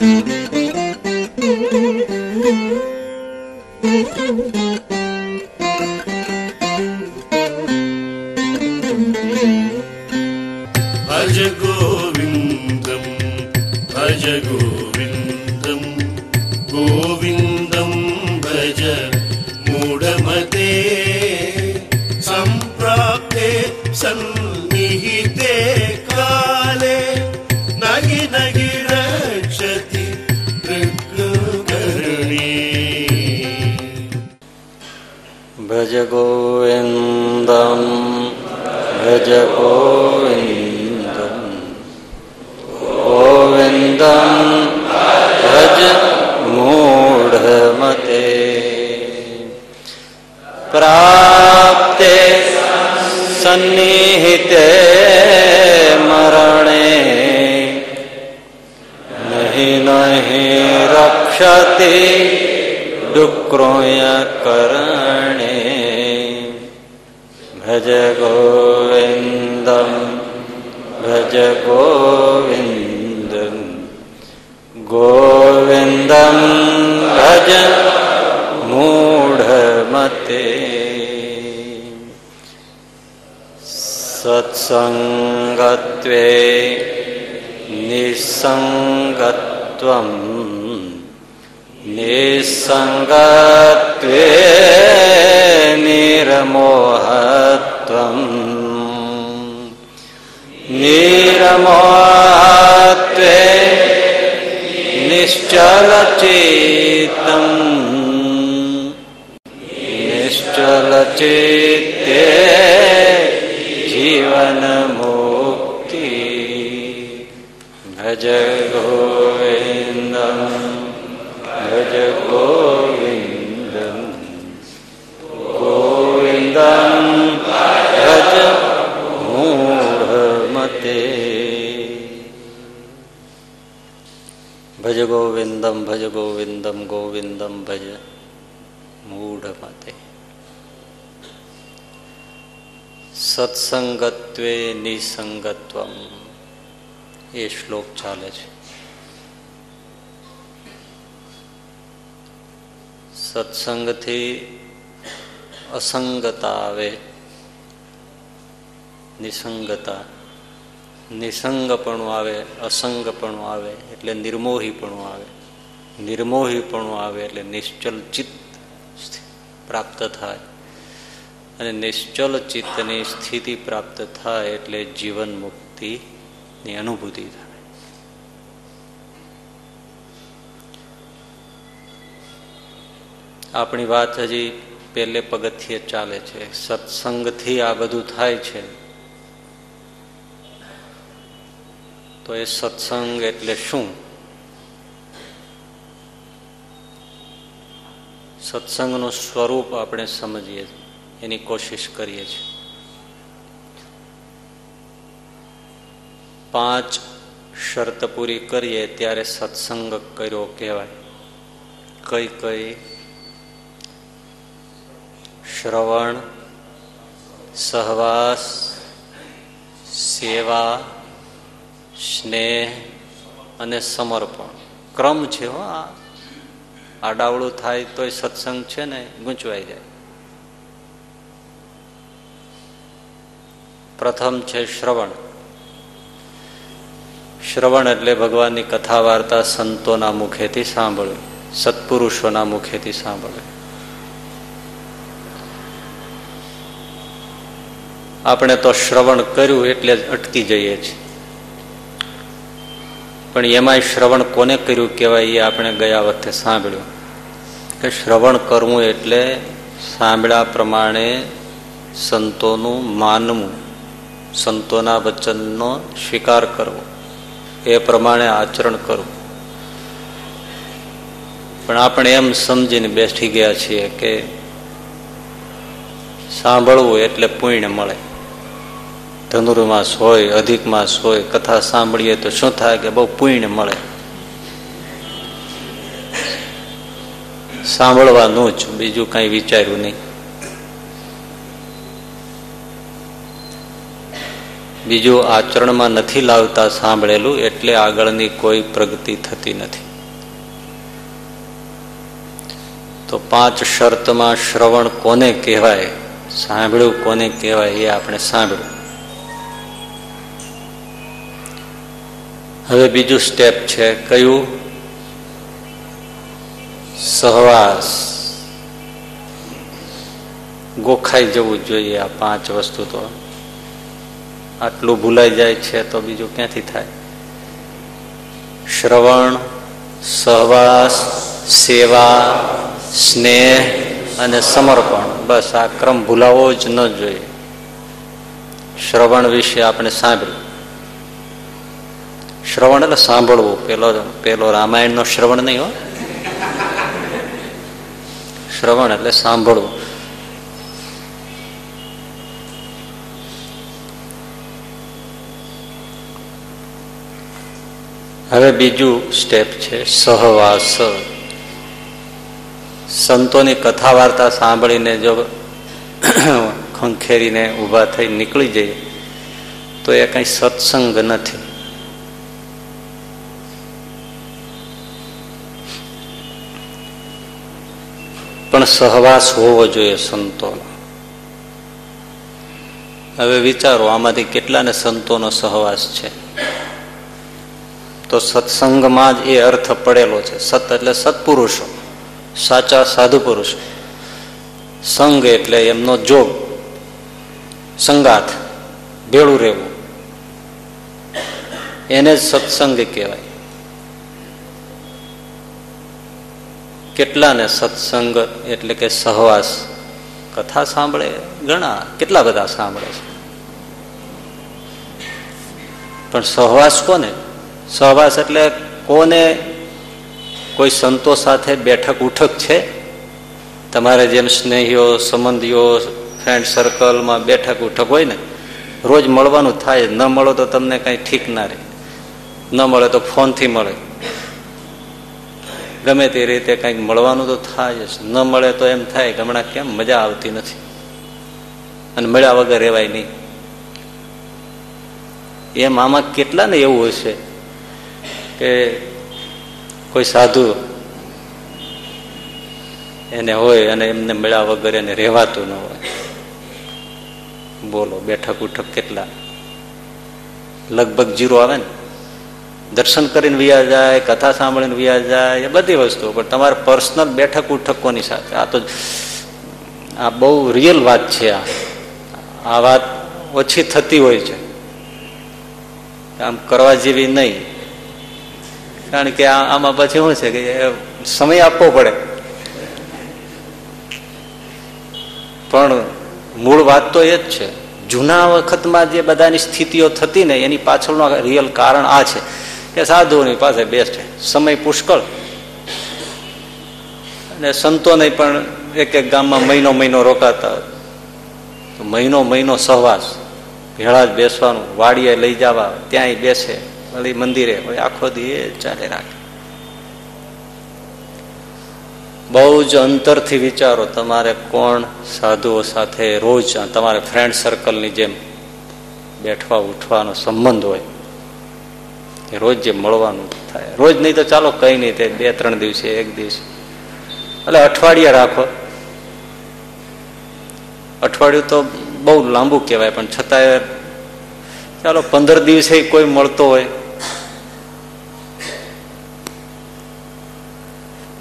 Mm-hmm. સત્સંગથી અસંગતા આવે નિસંગતા. નિસંગપણું આવે, અસંગપણું આવે, એટલે નિર્મોહીપણું આવે. નિર્મોહીપણું આવે એટલે નિશ્ચલ ચિત્ત પ્રાપ્ત થાય. અને નિશ્ચલ ચિત્તની સ્થિતિ પ્રાપ્ત થાય એટલે જીવન મુક્તિની અનુભૂતિ થાય. આપણી વાત હજી પહેલે પગથિયે ચાલે છે. સત્સંગથી આ બધું થાય છે. તો એ સત્સંગ એટલે શું? સત્સંગનું સ્વરૂપ આપણે સમજીએ, એની કોશિશ કરીએ છીએ. પાંચ શરત પૂરી કરીએ ત્યારે સત્સંગ કર્યો કહેવાય. કઈ કઈ? શ્રવણ, સહવાસ, સેવા, સ્નેહ અને સમર્પણ. ક્રમ છે હો આ. આડાવડું થાય તોય સત્સંગ છે ને, ગૂંચવાઈ જાય. પ્રથમ છે શ્રવણ. શ્રવણ એટલે ભગવાનની કથા વાર્તા સંતોના મુખેથી સાંભળવી, સત્પુરુષોના મુખેથી સાંભળવી. આપણે તો શ્રવણ કર્યું એટલે જ અટકી જઈએ છીએ. પણ એમાંય શ્રવણ કોને કર્યું કહેવાય એ આપણે ગયા વખતે સાંભળ્યું કે શ્રવણ કરવું એટલે સાંભળ્યા પ્રમાણે સંતોનું માનવું, સંતોના વચનનો સ્વીકાર કરવો, એ પ્રમાણે આચરણ કરવું. પણ આપણે એમ સમજીને બેસી ગયા છીએ કે સાંભળવું એટલે પુણ્ય મળે. ધનુર્માસ હોય અધિક માસ હોય કથા સાંભળીએ તો શું થાય કે બહુ પુણ્ય મળે? સાંભળવાનું જ, બીજું કઈ વિચાર્યું નહીં. બીજું આચરણમાં નથી લાવતા સાંભળેલું, એટલે આગળની કોઈ પ્રગતિ થતી નથી. તો પાંચ શરતમાં શ્રવણ કોને કહેવાય? સાંભળ્યું કોને કહેવાય એ આપણે સાંભળ્યું હવે બીજું સ્ટેપ છે, કયું? સહવાસ. ગોખાઈ જવું જોઈએ આ પાંચ વસ્તુ તો. આટલું ભૂલાઈ જાય છે તો બીજું ક્યાંથી થાય? શ્રવણ, સહવાસ, સેવા, સ્નેહ અને સમર્પણ. બસ આ ક્રમ ભૂલાવો જ ન જોઈએ. શ્રવણ વિશે આપણે સાંભળ્યું. શ્રવણ એટલે સાંભળવું. પેલો પેલો રામાયણ નો શ્રવણ નહીં હો. શ્રવણ એટલે સાંભળવું. હવે બીજું સ્ટેપ છે સહવાસ. સંતોની કથા વાર્તા સાંભળીને જો ખંખેરીને ઊભા થઈ નીકળી જઈએ, તો એ કઈ સત્સંગ નથી. પણ સહવાસ હોવો જોઈએ સંતોનો. હવે વિચારો, આમાંથી કેટલાને સંતોનો સહવાસ છે? તો સત્સંગમાં જ એ અર્થ પડેલો છે. સત એટલે સત્પુરુષો, સાચા સાધુ પુરુષો સંગ એટલે એમનો જોગ, સંગાથ, ભેળું રહેવું. એને જ સત્સંગ કહેવાય. કેટલાને સત્સંગ એટલે કે સહવાસ? કથા સાંભળે? ઘણા, કેટલા બધા સાંભળે છે? પણ સહવાસ કોને? સહવાસ એટલે કોને કોઈ સંતો સાથે બેઠક ઉઠક છે? તમારે જેમ સ્નેહીઓ, સંબંધીઓ ફ્રેન્ડ સર્કલમાં બેઠક ઉઠક હોય ને, રોજ મળવાનું થાય. ન મળો તો તમને કઈ ઠીક ના રહે. ન મળે તો ફોનથી મળે. ગમે તે રીતે કંઈક મળવાનું તો થાય જ. ન મળે તો એમ થાય કે હમણાં કેમ મજા આવતી નથી. અને મળ્યા વગર રહેવાય નહીં. એમ આમાં કેટલા ને એવું હશે કે કોઈ સાધુ એને હોય અને એમને મળ્યા વગર એને રહેવાતું ન હોય. બોલો બેઠક ઉઠક કેટલા? લગભગ જીરો આવે ને? દર્શન કરીને વ્યા જાય, કથા સાંભળીને વ્યા જાય, એ બધી વસ્તુઓ. પણ તમારે પર્સનલ બેઠક ઉઠક કોની સાથે. આ તો આ બહુ રિયલ વાત છે આ. આ વાત ઓછી થતી હોય છે. આમ કરવા જેવી નહીં. કારણ કે આમાં પછી શું છે કે સમય આપવો પડે. પણ મૂળ વાત તો એ જ છે. જૂના વખતમાં જે બધાની સ્થિતિઓ થતી ને એની પાછળનું રિયલ કારણ આ છે. કે સાધુઓની પાસે બેસ્ટ સમય પુષ્કળ. અને સંતોને પણ એક એક ગામમાં મહિનો મહિનો રોકાતા તો મહિનો મહિનો સહવાસ. ભેળા જ બેસવાનું. વાડીએ લઈ જવા. ત્યાંય બેસે. વળી મંદિરે. આખો દી એ ચાલે રાખે. બહુ જ અંતરથી વિચારો તમારે કોણ સાધુઓ સાથે રોજ તમારે ફ્રેન્ડ સર્કલની જેમ બેઠવા ઉઠવાનો સંબંધ હોય. રોજ જે મળવાનું થાય. રોજ નહીં તો ચાલો કઈ નહીં તે બે, ત્રણ દિવસે, એક દિવસે. એટલે અઠવાડિયા રાખો. અઠવાડિયું તો બહુ લાંબુ કહેવાય, પણ છતાંય ચાલો પંદર દિવસે કોઈ મળતો હોય.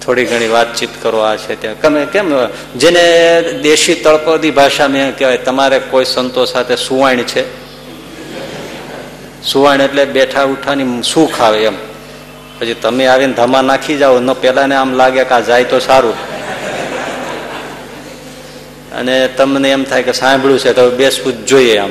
થોડી ઘણી વાતચીત કરો આ છે ત્યાં. તમે કેમ, જેને દેશી તળપદી ભાષા મેં કહેવાય, તમારે કોઈ સંતો સાથે સુવાણ છે? સુવાણ એટલે બેઠા ઉઠાની સુખ આવે એમ. પછી તમે આવીને ધમા નાખી જાઓ, ન પેલા આમ લાગે કે આ જાય તો સારું. અને તમને એમ થાય કે સાંભળ્યું છે, તો બેસવું જ જોઈએ આમ.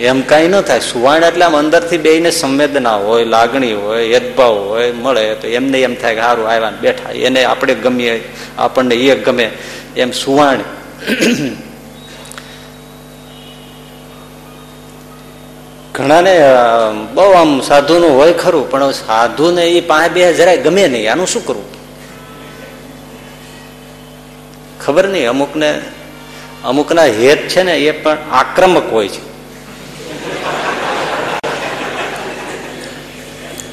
એમ કઈ ન થાય. સુવાણ એટલે આમ અંદરથી બેને સંવેદના હોય, લાગણી હોય યદભાવ હોય, મળે તો એમને એમ થાય કે સારું આવ્યા બેઠા. એને આપણે ગમીએ, આપણને એ ગમે. એમ સુવાણ ઘણાને બહુ આમ સાધુનું હોય ખરું, પણ સાધુને એ પાસે બે જરાય ગમે નહીં. આનું શું કરવું? ખબર નહીં, અમુકને, અમુકના હેત છે ને, એ પણ આક્રમક હોય છે.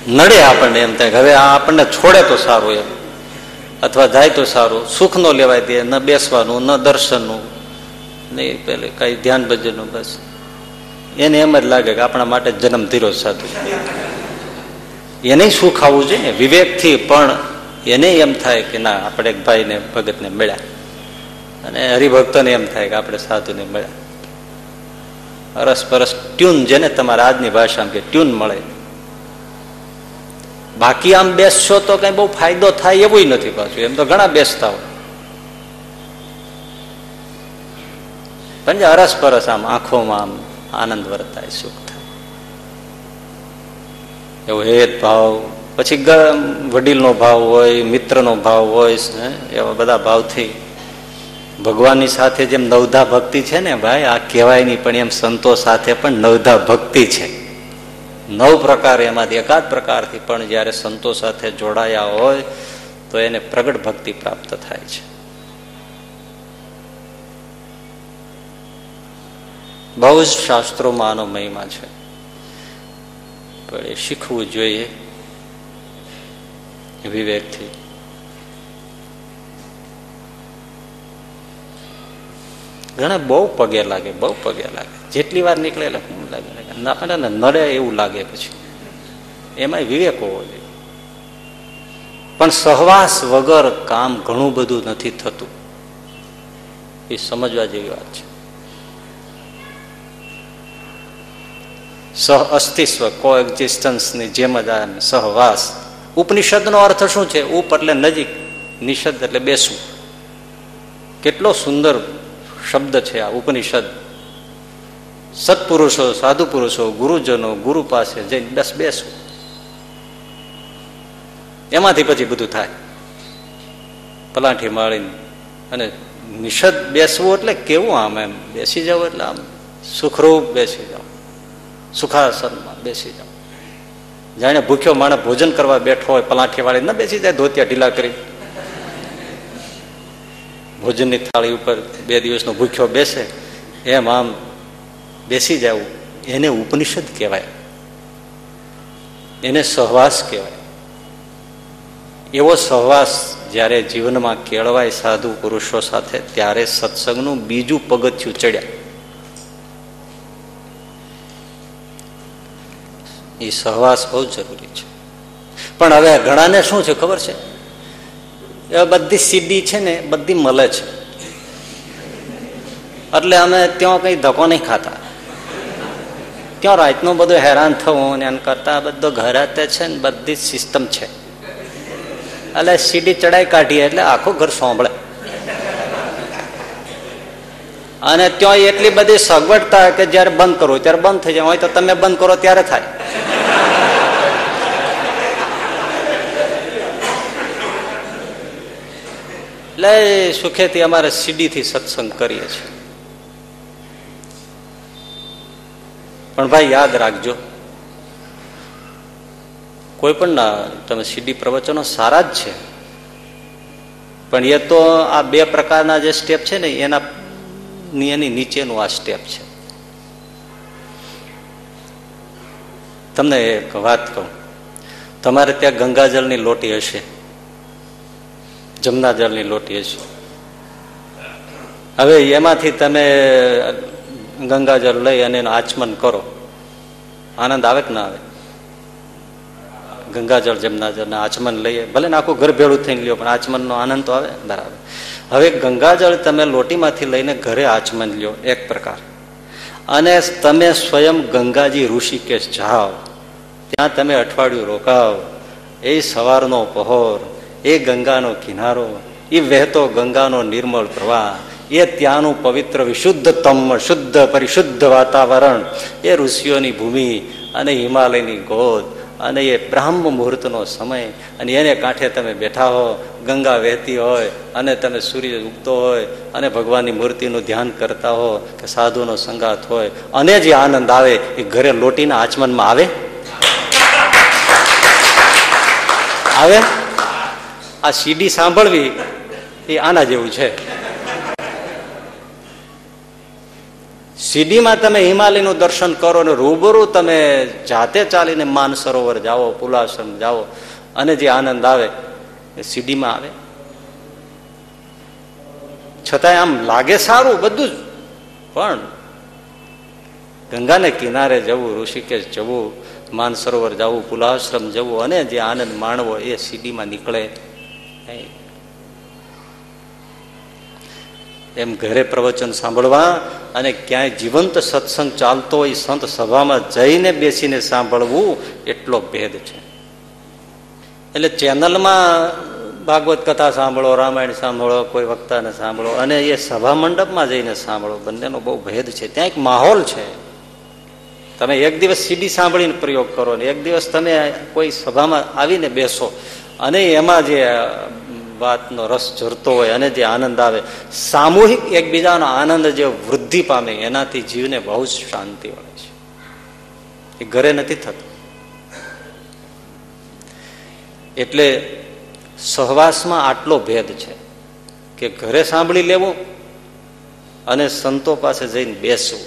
નડે આપણને એમ થાય હવે આ આપણને છોડે તો સારું એમ. અથવા જાય તો સારું. સુખ નો લેવાય દે ન બેસવાનું, ન દર્શનનું. નહીં પેલે કઈ ધ્યાન ભજનનું બસ. એને એમ જ લાગે કે આપણા માટે જન્મ ધીરો સાધુ. એને સુખ આવવું જોઈએ? ને વિવેકથી પણ એને એમ થાય કે ના, આપણે એક ભાઈને, ભગતને મળ્યા. અને હરિભક્તોને એમ થાય કે આપણે સાધુને મળ્યા. અરસ પરસ ટ્યુન જેને તમારા આજની ભાષામાં કે ટ્યુન મળે. બાકી આમ બેસશો તો કઈ બહુ ફાયદો થાય એવું નથી પાછું. એમ તો ઘણા બેસતા હોય. પણ જે અરસ પરસ આમ આંખોમાં આમ આનંદ વર્તાય, સુખ થાય. એવો હેત ભાવ. પછી વડીલનો ભાવ હોય, મિત્રનો ભાવ હોય એવા બધા ભાવથી ભગવાનની સાથે જેમ નવધા ભક્તિ છે ને ભાઈ, આ કહેવાય નહીં, પણ એમ સંતો સાથે પણ નવધા ભક્તિ છે. નવ પ્રકાર એમાંથી, એકાદ પ્રકારથી પણ જ્યારે સંતો સાથે જોડાયા હોય, તો એને પ્રગટ ભક્તિ પ્રાપ્ત થાય છે. બહુ જ શાસ્ત્રોમાં આનો મહિમા છે. પણ એ શીખવું જોઈએ વિવેકથી ઘણા બહુ પગે લાગે, બહુ પગે લાગે. જેટલી વાર નીકળે એટલે હું લાગે. આપણને નડે એવું લાગે પછી. એમાં વિવેક હોવો જોઈએ. પણ સહવાસ વગર કામ ઘણું બધું નથી થતું. એ સમજવા જેવી વાત છે. સહ અસ્તિત્વ કો એક્ઝિસ્ટન્સની જેમ જ આ સહવાસ. ઉપનિષદનો અર્થ શું છે? ઉપ એટલે નજીક, નિષદ એટલે બેસવું. કેટલો સુંદર શબ્દ છે આ ઉપનિષદ. સત્પુરુષો સાધુ પુરુષો ગુરુજનો, ગુરુ પાસે જઈને બસ બેસવું. એમાંથી પછી બધું થાય. પલાઠી માળીને. અને નિષદ બેસવું એટલે કેવું આમ એમ? બેસી જવું એટલે આમ સુખરૂપ બેસી જાવ સુખાસનમાં બેસી જાવ જાણે ભૂખ્યો માણસ ભોજન કરવા બેઠો હોય પલાઠી વાળી ન બેસી જાય, ધોતિયા ઢીલા કરી. ભોજનની થાળી ઉપર બે દિવસનો ભૂખ્યો બેસે, એમ આમ બેસી જવું. એને ઉપનિષદ કહેવાય. એને સહવાસ કહેવાય. એવો સહવાસ જ્યારે જીવનમાં કેળવાય સાધુ પુરુષો સાથે, ત્યારે સત્સંગનું બીજું પગથિયું ચડ્યા. એ સહવાસ બહુ જરૂરી છે. પણ હવે ઘણાને શું છે ખબર છે? એ બધી સીડી છે ને, બધી મળે છે. એટલે અમે ત્યાં કઈ ધક્કો નહીં ખાતા. ત્યાં રાતનું બધું હેરાન થવું ને એમ કરતા બધો ઘર છે ને બધી સિસ્ટમ છે. એટલે સીડી ચડાઈ કાઢીએ એટલે આખું ઘર સોંભળે. અને ત્યાં એટલી બધી સગવડતા કે જયારે બંધ કરવું ત્યારે બંધ થઈ જાય. હોય તો તમે બંધ કરો, ત્યારે થાય. એટલે સુખેથી અમારે સીડીથી સત્સંગ કરીએ છીએ. પણ ભાઈ, યાદ રાખજો. કોઈ પણ ના, તમે સીડી પ્રવચનો સારા જ છે. પણ એ તો આ બે પ્રકારના જે સ્ટેપ છે ને, એના એની નીચેનું આ સ્ટેપ છે. તમને એક વાત કહું. તમારે ત્યાં ગંગાજળની લોટી હશે. જમના જળની લોટી હશે. હવે એમાંથી તમે ગંગાજળ લઈ અને એનું આચમન કરો. આનંદ આવે કે ના આવે? ગંગાજળ જમનાજળ આચમન લઈએ, ભલે ને આખું ઘર ભેળું થઈને લ્યો, પણ આચમનનો આનંદ તો આવે બરાબર. હવે ગંગાજળ તમે લોટીમાંથી લઈને ઘરે આચમન લ્યો, એક પ્રકાર. અને તમે સ્વયં ગંગાજી ઋષિકેશ જાઓ, ત્યાં તમે અઠવાડિયું રોકાવ એ સવારનો પહોર, એ ગંગાનો કિનારો, એ વહેતો ગંગાનો નિર્મળ પ્રવાહ, એ ત્યાંનું પવિત્ર વિશુદ્ધતમ શુદ્ધ પરિશુદ્ધ વાતાવરણ, એ ઋષિઓની ભૂમિ અને હિમાલયની ગોદ અને એ બ્રાહ્મ મુહૂર્તનો સમય, અને એને કાંઠે તમે બેઠા હો, ગંગા વહેતી હોય, અને તમે સૂર્ય ઉગતો હોય, અને ભગવાનની મૂર્તિનું ધ્યાન કરતા હો, કે સાધુનો સંગાત હોય, અને જે આનંદ આવે, એ ઘરે લોટીના આચમનમાં આવે? આવે? આ સીડી સાંભળવી એ આના જેવું છે. સીડીમાં તમે હિમાલયનું દર્શન કરો ને રૂબરૂ તમે જાતે ચાલીને માન સરોવર જાઓ, પુલાસન જાઓ અને જે આનંદ આવે એ સીડીમાં આવે છતાંય આમ લાગે સારું બધું જ પણ ગંગાને કિનારે જવું, ઋષિકેશ જવું, માનસરોવર જવું પુલાશ્રમ જવું અને જે આનંદ માણવો એ સીડીમાં નીકળે નહીં. એમ ઘરે પ્રવચન સાંભળવા અને ક્યાંય જીવંત સત્સંગ ચાલતો હોય સંત સભામાં જઈને બેસીને સાંભળવું એટલો ભેદ છે. એટલે ચેનલમાં ભાગવત કથા સાંભળો, રામાયણ સાંભળો, કોઈ વક્તાને સાંભળો અને એ સભા મંડપમાં જઈને સાંભળો, બંનેનો બહુ ભેદ છે. ત્યાં એક માહોલ છે. તમે એક દિવસ સીડી સાંભળીને પ્રયોગ કરો ને એક દિવસ તમે કોઈ સભામાં આવીને બેસો અને એમાં જે વાતનો રસ ઝરતો હોય અને જે આનંદ આવે. સામૂહિક એકબીજાનો આનંદ જે વૃદ્ધિ પામે, એનાથી જીવને બહુ જ શાંતિ મળે છે. એ ઘરે નથી થતું. એટલે સહવાસમાં આટલો ભેદ છે કે ઘરે સાંભળી લેવો અને સંતો પાસે જઈને બેસવું.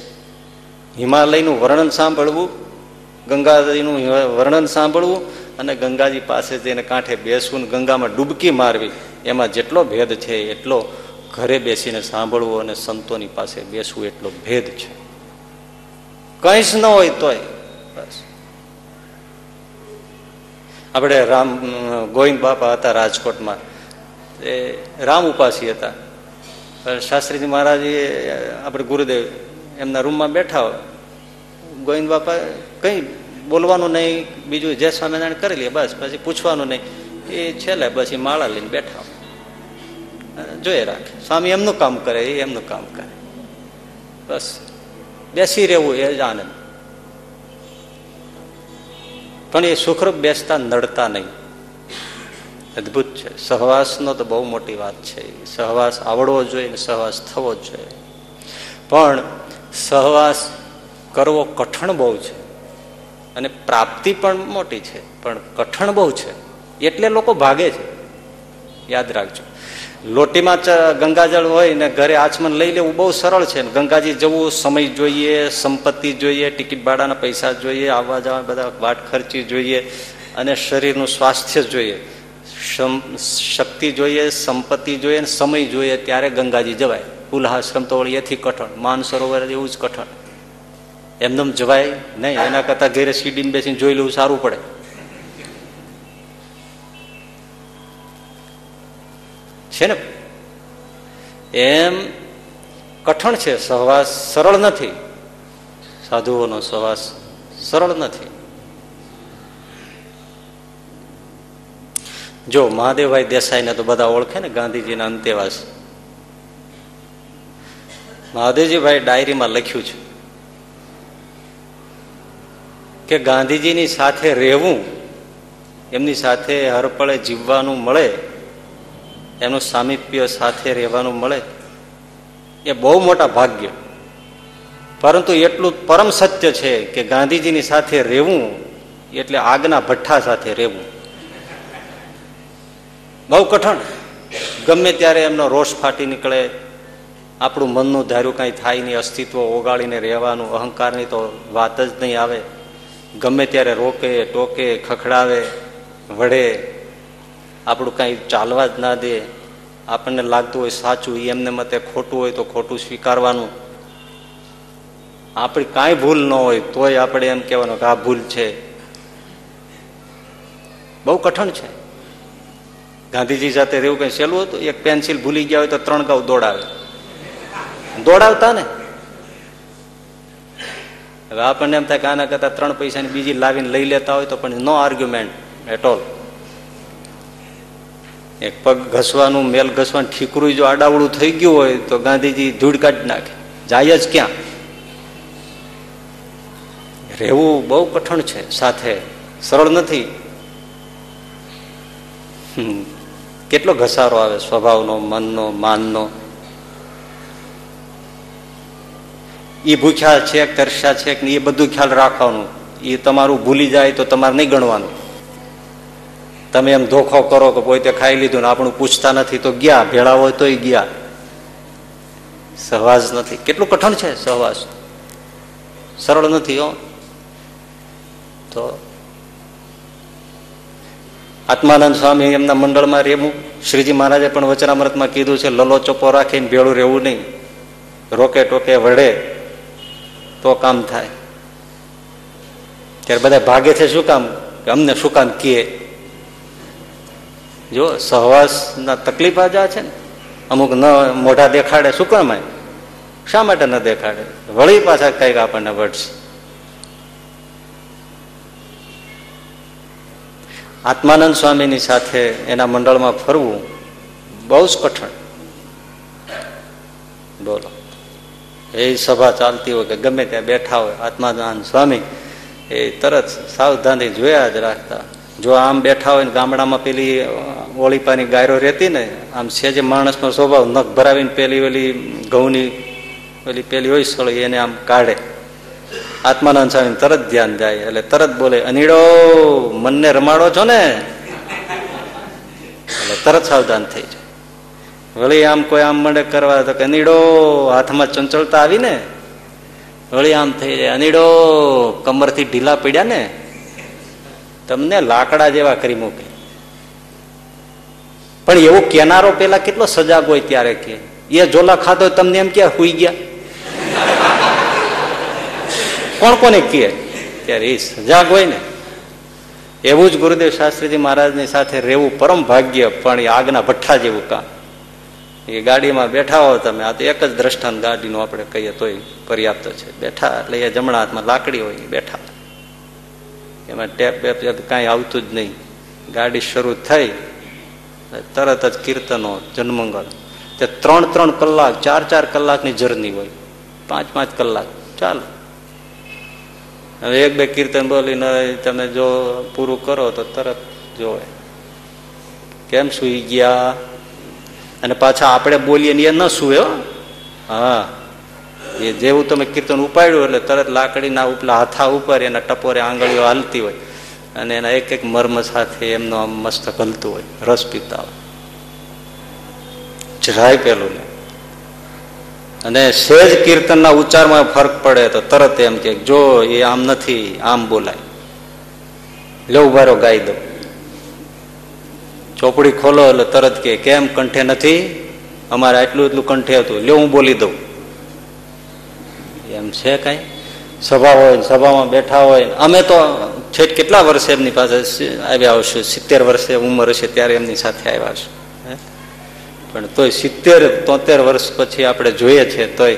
હિમાલયનું વર્ણન સાંભળવું, ગંગાજીનું વર્ણન સાંભળવું અને ગંગાજી પાસે જઈને કાંઠે બેસવું ગંગામાં ડૂબકી મારવી, એમાં જેટલો ભેદ છે એટલો ઘરે બેસીને સાંભળવું અને સંતોની પાસે બેસવું એટલો ભેદ છે. કંઈ જ ન હોય તોય, બસ. આપણે રામ, ગોવિંદ બાપા હતા રાજકોટમાં. એ રામ ઉપાસી હતા. શાસ્ત્રીજી મહારાજ, આપણે ગુરુદેવ, એમના રૂમમાં બેઠા હોય. ગોવિંદ બાપા કંઈ બોલવાનું નહીં, બીજું જે સ્વામિનારાયણ કરી લે, બસ. પછી પૂછવાનું નહીં. એ છેલ્લે પછી માળા લઈને બેઠા જોઈએ રાખે. સ્વામી એમનું કામ કરે, એ એમનું કામ કરે. બસ. બેસી રહેવું એ જ આનંદ. પણ એ સુખરૂપ બેસતા નડતા નહીં. અદભુત છે. સહવાસનો તો બહુ મોટી વાત છે. સહવાસ આવડવો જોઈએ ને સહવાસ થવો જોઈએ. પણ સહવાસ કરવો કઠણ બહુ છે. અને પ્રાપ્તિ પણ મોટી છે, પણ કઠણ બહુ છે. એટલે લોકો ભાગે છે. યાદ રાખજો. લોટીમાં ગંગાજળ હોય ને ઘરે આચમન લઈ લેવું બહુ સરળ છે. ગંગાજી જવું, સમય જોઈએ, સંપત્તિ જોઈએ, ટિકિટ ભાડાના પૈસા જોઈએ, આવવા જવા બધા વાટ ખર્ચી જોઈએ, અને શરીરનું સ્વાસ્થ્ય જોઈએ. શક્તિ જોઈએ, સંપત્તિ જોઈએ ને સમય જોઈએ, ત્યારે ગંગાજી જવાય. પુલહાશ્રમ તો વળી એથી કઠણ. માન સરોવર એવું જ કઠણ. એમનેમ જવાય નહીં. એના કરતા ઘેરે સીડીને બેસીને જોઈ લેવું સારું પડે. છે ને? એમ કઠણ છે. સહવાસ સરળ નથી. સાધુઓનો સહવાસ સરળ નથી. જો મહાદેવભાઈ દેસાઈને તો બધા ઓળખે ને ગાંધીજીના અંતેવાસ. મહાદેવજીભાઈ ડાયરીમાં લખ્યું છે. કે ગાંધીજીની સાથે રહેવું, એમની સાથે હરપળે જીવવાનું મળે, એનું સામીપ્ય સાથે રહેવાનું મળે, એ બહુ મોટા ભાગ્ય. પરંતુ એટલું પરમ સત્ય છે કે ગાંધીજીની સાથે રહેવું, એટલે આગના ભઠ્ઠા સાથે રહેવું. બહુ કઠણ. ગમે ત્યારે એમનો રોષ ફાટી નીકળે, આપણું મનનું ધાર્યું કાંઈ થાય નહીં, અસ્તિત્વ ઓગાળીને રહેવાનું, અહંકારની તો વાત જ નહીં આવે. ગમે ત્યારે રોકે, ટોકે, ખખડાવે વડે આપણું કાંઈ ચાલવા જ ના દે, આપણને લાગતું હોય સાચું એમને મતે ખોટું હોય તો ખોટું સ્વીકારવાનું. આપણી કાંઈ ભૂલ ન હોય, તોય આપણે એમ કહેવાનું કે આ ભૂલ છે. બહુ કઠણ છે. ગાંધીજી સાથે રહેવું કઈ સહેલું હતું, એક પેન્સિલ ભૂલી ગયા હોય તો ત્રણ ગાઉ દોડાવે. દોડાવતા ને? હવે આપણને એમ થાય કે આના કરતા ત્રણ પૈસાની બીજી લાવીને લઈ લેતા હોય તો પણ નો આર્ગ્યુમેન્ટ એટ ઓલ એક પગ ઘસવાનું, મેલ ઘસવાનું ઠીકરું જો આડાવડું થઈ ગયું હોય તો ગાંધીજી ધૂળ કાઢી નાખે. જાય જ ક્યાં? રહેવું બહુ કઠણ છે. સાથે સરળ નથી. કેટલો ઘસારો આવે સ્વભાવનો, મનનો, માનનો. એ ભૂખ્યા છે તરસ્યા છે એ બધું ખ્યાલ રાખવાનું. એ તમારું ભૂલી જાય તો તમારે નહીં ગણવાનું. તમે એમ ધોખો કરો કે પોતે ખાઈ લીધું ને આપણું પૂછતા નથી તો ગયા, ભેળા હોય તોય ગયા. સહવાસ નથી. કેટલું કઠણ છે સહવાસ. સરળ નથી, હો. તો આત્માનંદ સ્વામી એમના મંડળમાં રહેવું. શ્રીજી મહારાજે પણ વચનામૃતમાં કીધું છે, લલો ચોપો રાખીને ભેળું રહેવું નહીં. રોકે ટોકે વડે તો કામ થાય. ત્યારે બધા ભાગે છે શું કામ? કે અમને શું કામ કીએ જો સહવાસના તકલીફ જ આ છે ને. અમુક ન મોઢા દેખાડે શું કામ? શા માટે ન દેખાડે? વળી પાછા કંઈક આપણને વળશે. આત્માનંદ સ્વામીની સાથે એના મંડળમાં ફરવું બહુ જ કઠણ. બોલો. એ સભા ચાલતી હોય કે ગમે ત્યાં બેઠા હોય આત્માદાન સ્વામી, એ તરત સાવધાની જોયા જ રાખતા. જો આમ બેઠા હોય ને ગામડામાં પેલી ઓળીપાની ગાયરો રહેતી ને, આમ સેજે માણસનો સ્વભાવ નખ ભરાવીને પેલી ઓલી ઘઉંની ઓલી પેલી હોય સળી, એને આમ કાઢે. આત્માનંદ સ્વામી તરત ધ્યાન જાય, એટલે તરત બોલે, અનીડો, મનને રમાડો છો ને? એટલે તરત સાવધાન થઈ જાય. વળી આમ કોઈ આમ મંડે કરવા તો કે અનીડો હાથમાં ચંચળતા આવી ને વળી આમ થઈ જાય. અનીડો કમરથી ઢીલા પડ્યા ને, તમને લાકડા જેવા કરી મૂકે. પણ એવો કેનારો પેલા કેટલો સજાગ હોય ત્યારે કે, એ ઝોલા ખાતો તમને એમ ક્યાં હુઈ ગયા. કોણ કોને કહે ત્યારે એ સજાગ હોય ને. એવું જ ગુરુદેવ શાસ્ત્રીજી મહારાજની સાથે રહેવું પરમ ભાગ્ય, પણ એ આગના ભઠ્ઠા જેવું કામ. એ ગાડીમાં બેઠા હો તમે. આ તો એક જ દ્રષ્ટાંત ગાડીનું આપણે કહીએ તોય પર્યાપ્ત છે. બેઠા એટલે એ જમણા હાથમાં લાકડી હોય બેઠા. એમાં ટેપ બેપ કાંઈ આવતું જ નહીં. ગાડી શરૂ થઈ. તરત જ કીર્તનો જન્મંગલ તે ત્રણ ત્રણ કલાક, ચાર ચાર કલાકની જર્ની હોય. પાંચ પાંચ કલાક. ચાલો. હવે એક બે કીર્તન બોલીને તમે જો પૂરું કરો તો તરત જોવે. કેમ સુઈ ગયા? અને પાછા આપણે બોલીએ ને એ ન સુવે હા. એ જેવું તમે કીર્તન ઉપાડ્યું એટલે તરત લાકડીના ઉપલા હાથા ઉપર એના ટપોરે આંગળીઓ હાલતી હોય અને એના એક એક મર્મ સાથે એમનો આમ મસ્તક હલતું હોય. રસ પીતા હોય. જરાય પેલું ને અને સહેજ કીર્તનના ઉચ્ચારમાં ફરક પડે તો તરત એમ કે જો એ આમ નથી, આમ બોલાય. લેવું ઉભારો ગાઈ દો. ચોપડી ખોલો એટલે તરત કે કેમ કંઠે નથી? અમારે આટલું એટલું કંઠે હતું. લે હું બોલી દઉં. એમ છે કઈ? સભા હોય સભામાં બેઠા હોય અમે તો છેટ કેટલા વર્ષે એમની પાસે આવ્યા આવશું સિત્તેર વર્ષે ઉંમર હશે ત્યારે એમની સાથે આવ્યા છું પણ તોય સિત્તેર, તોતેર વર્ષ પછી આપણે જોઈએ છે તોય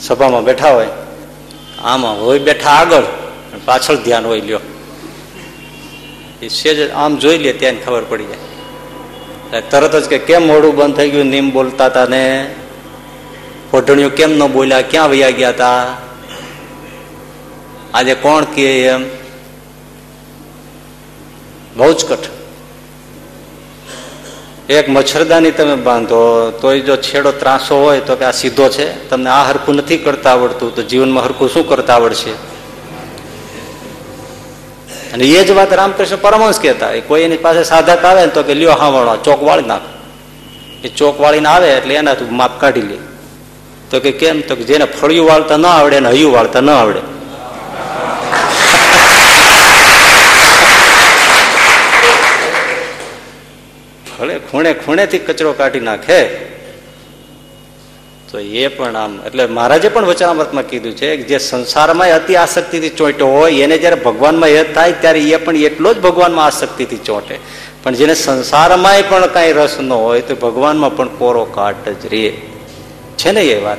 સભામાં બેઠા હોય. આમાં હોય બેઠા આગળ પાછળ ધ્યાન હોય લ્યો. એ સેજ આમ જોઈ લે ત્યાં ખબર પડી જાય. તરત જ કે કેમ મોડું બંધ થઈ ગયું, નીમ બોલતા હતા ને. ઓઢણીઓ કેમ ન બોલ્યા, ક્યાં વયા ગયા હતા આજે કોણ કે એમ? બહુ જ કઠણ. એક મચ્છરદાની તમે બાંધો, તોય જો છેડો ત્રાસો હોય તો કે આ સીધો છે. તમને આ હરખું નથી કરતા આવડતું, તો જીવનમાં હરખું શું કરતા આવડશે? અને એ જ વાત રામકૃષ્ણ પરમહંસ કહેતા. કોઈ એની પાસે સાધક આવે ને તો કે, લ્યો, હા વાળો ચોક વાળી નાખ. એ ચોક વાળીને આવે એટલે એના તું માપ કાઢી લે. તો કે કેમ? તો કે જેને ફળિયું વાળતા ન આવડે ને હૈયું વાળતા ન આવડે. ફળે ખૂણે ખૂણેથી કચરો કાઢી નાખે તો એ પણ આમ, એટલે મહારાજે પણ વચનામૃતમાં કીધું છે કે જે સંસારમાં અતિ આસક્તિથી ચોંટ્યો હોય, એને જયારે ભગવાનમાં હેત થાય ત્યારે એ પણ એટલો જ ભગવાનમાં આસક્તિથી ચોંટે. પણ જેને સંસારમાં પણ કાંઈ રસ ન હોય, તો ભગવાનમાં પણ કોરો કાટ જ રે. છે ને એ વાત?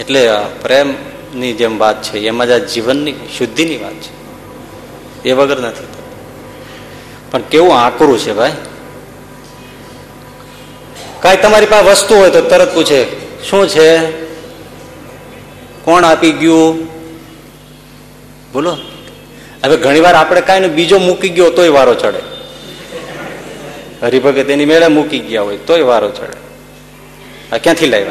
એટલે પ્રેમની જેમ વાત છે, એમાં જ આ જીવનની શુદ્ધિની વાત છે. એ વગર નથી પણ કેવું આકરું છે ભાઈ? કાંઈ તમારી પાસે વસ્તુ હોય તો તરત પૂછે, શું છે? કોણ આપી ગયું? બોલો. હવે ઘણી વાર આપણે કાંઈ બીજો મૂકી ગયો તોય વારો ચડે. હરિભગત એની મેળે મૂકી ગયા હોય તોય વારો ચડે. આ ક્યાંથી લાવ્યા?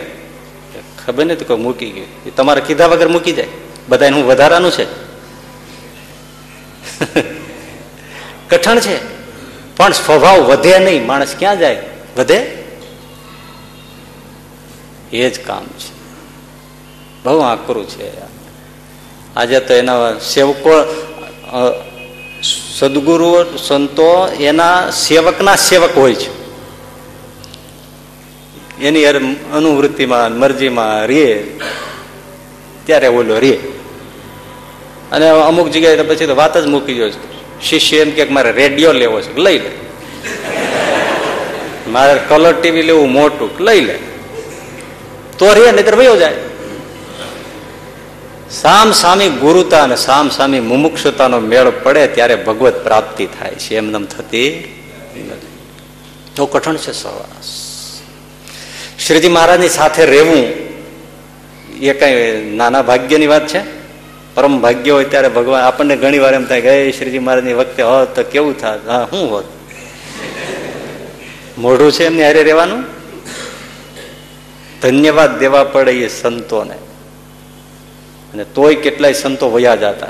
ખબર નથી કોઈ મૂકી ગયું. એ તમારે કીધા વગર મૂકી જાય. બધા હું વધારાનું છે. કઠણ છે. પણ સ્વભાવ વધે નહીં. માણસ ક્યાં જાય? વધે? એ જ કામ છે. બહુ આકરું છે આજે તો એના સેવકો સદગુરુ, સંતો એના સેવકના સેવક હોય છે. એની અનુવૃત્તિમાં, મરજીમાં રે. ત્યારે ઓલો રે. અને અમુક જગ્યાએ પછી તો વાત જ મૂકી ગયો શિષ્ય એમ કે મારે રેડિયો લેવો છે, લઈ લે. મારે કલર ટીવી લેવું મોટું, લઈ લે. તો રે નહીતર વયો જાય. સામ સામી ગુરુતા અને સામ સામી મુમુક્ષતાનો મેળ પડે ત્યારે ભગવત પ્રાપ્તિ થાય છે. એમનેમ થતી નથી. તો કઠણ છે સવાસ. શ્રીજી મહારાજની સાથે રહેવું એ કઈ નાના ભાગ્યની વાત છે? પરમ ભાગ્ય હોય ત્યારે ભગવાન આપણને ઘણી વાર એમ થાય કે શ્રીજી મહારાજની વખતે હોત તો કેવું થાત? હા શું હોત. મોઢું છે એમની હારે રહેવાનું? ધન્યવાદ દેવા પડે એ સંતોને. અને તોય કેટલાય સંતો વયા જતા.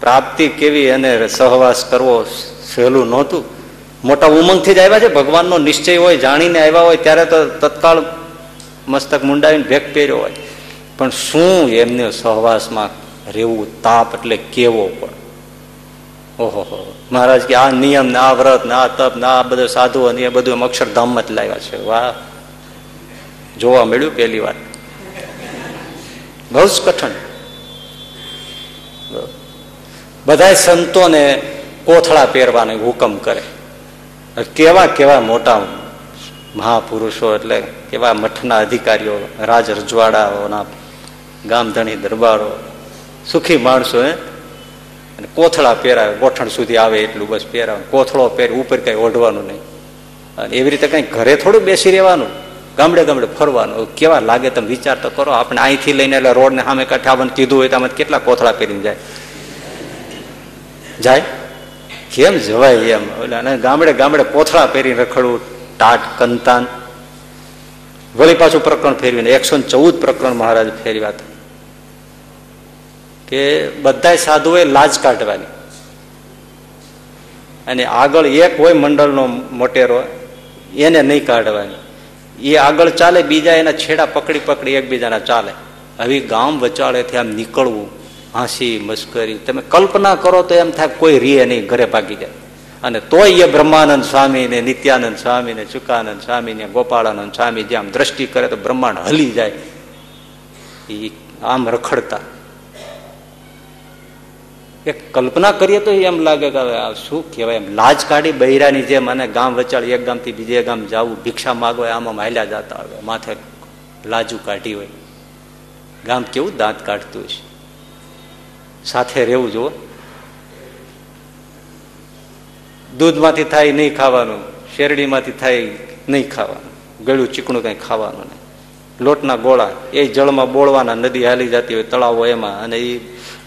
પ્રાપ્તિ કેવી અને સહવાસ કરવો સહેલું નહોતું. મોટા ઉમંગથી જ આવ્યા છે, ભગવાનનો નિશ્ચય હોય, જાણીને આવ્યા હોય, ત્યારે તો તત્કાળ મસ્તક મુંડાવીને ભેગ પહેર્યો હોય. પણ શું એમને સહવાસમાં રહેવું, તાપ એટલે કેવો પણ? ઓહો મહારાજ કે આ નિયમ ને આ વ્રત ને આ તપ ને આ બધું સાધુ અને એ બધું અક્ષરધામમાં જ લાવ્યા છે. વાહ. જોવા મળ્યું પહેલી વાર બહુ જ કઠણ બધા સંતોને કોથળા પહેરવાનો હુકમ કરે. કેવા કેવા મોટા મહાપુરુષો એટલે કેવા મઠના અધિકારીઓ, રાજ રજવાડાઓના ગામધણી દરબારો, સુખી માણસો હે. અને કોથળા પહેરાવે, ગોઠણ સુધી આવે એટલું બસ પહેરાવે. કોથળો પહેર ઉપર કઈ ઓઢવાનું નહીં. અને એવી રીતે કઈ ઘરે થોડું બેસી રહેવાનું. ગામડે ગામડે ફરવાનું. કેવા લાગે તમે વિચાર તો કરો. આપણે અહીંથી લઈને એટલે રોડને સામે કઠાવન કીધું હોય તો આમાં કેટલા કોથળા પહેરીને જાય? જાય? કેમ જવાય એમ? ગામડે ગામડે કોથળા પહેરીને રખડવું, ટાટ, કંતાન. વળી પાછું પ્રકરણ ફેરવીને, એકસો ચૌદ પ્રકરણ મહારાજ ફેરવ્યા હતા. કે બધા સાધુએ લાજ કાઢવાની. અને આગળ એક હોય મંડળનો મોટેરો, એને નહીં કાઢવાની. એ આગળ ચાલે, બીજા એના છેડા પકડી પકડી એકબીજાના ચાલે. હવે ગામ વચાળેથી આમ નીકળવું, હાંસી, મસ્કરી, તમે કલ્પના કરો તો એમ થાય કોઈ રીએ નહીં, ઘરે ભાગી જાય. અને તોય એ બ્રહ્માનંદ સ્વામી ને નિત્યાનંદ સ્વામી ને ચુકાનંદ સ્વામી ગોપાળાનંદ સ્વામી જે આમ દ્રષ્ટિ કરે તો બ્રહ્માંડ હલી જાય. એ આમ રખડતા. એક કલ્પના કરીએ તો એમ લાગે કે હવે શું કહેવાય એમ. લાજ કાઢી બૈરાની જેમ અને ગામ વચાળી એક ગામથી બીજે ગામ જવું, ભિક્ષા માગવા આમાં માહિલા જતા હોય, માથે લાજુ કાઢી હોય. ગામ કેવું દાંત કાઢતું છે સાથે રહેવું જુઓ. દૂધમાંથી થાય નહીં ખાવાનું, શેરડીમાંથી થાય નહીં ખાવાનું, ગળ્યું ચીકણું કંઈ ખાવાનું નહીં. લોટના ગોળા, એ જળમાં બોળવાના, નદી હાલી જતી હોય, તળાવો એમાં, અને એ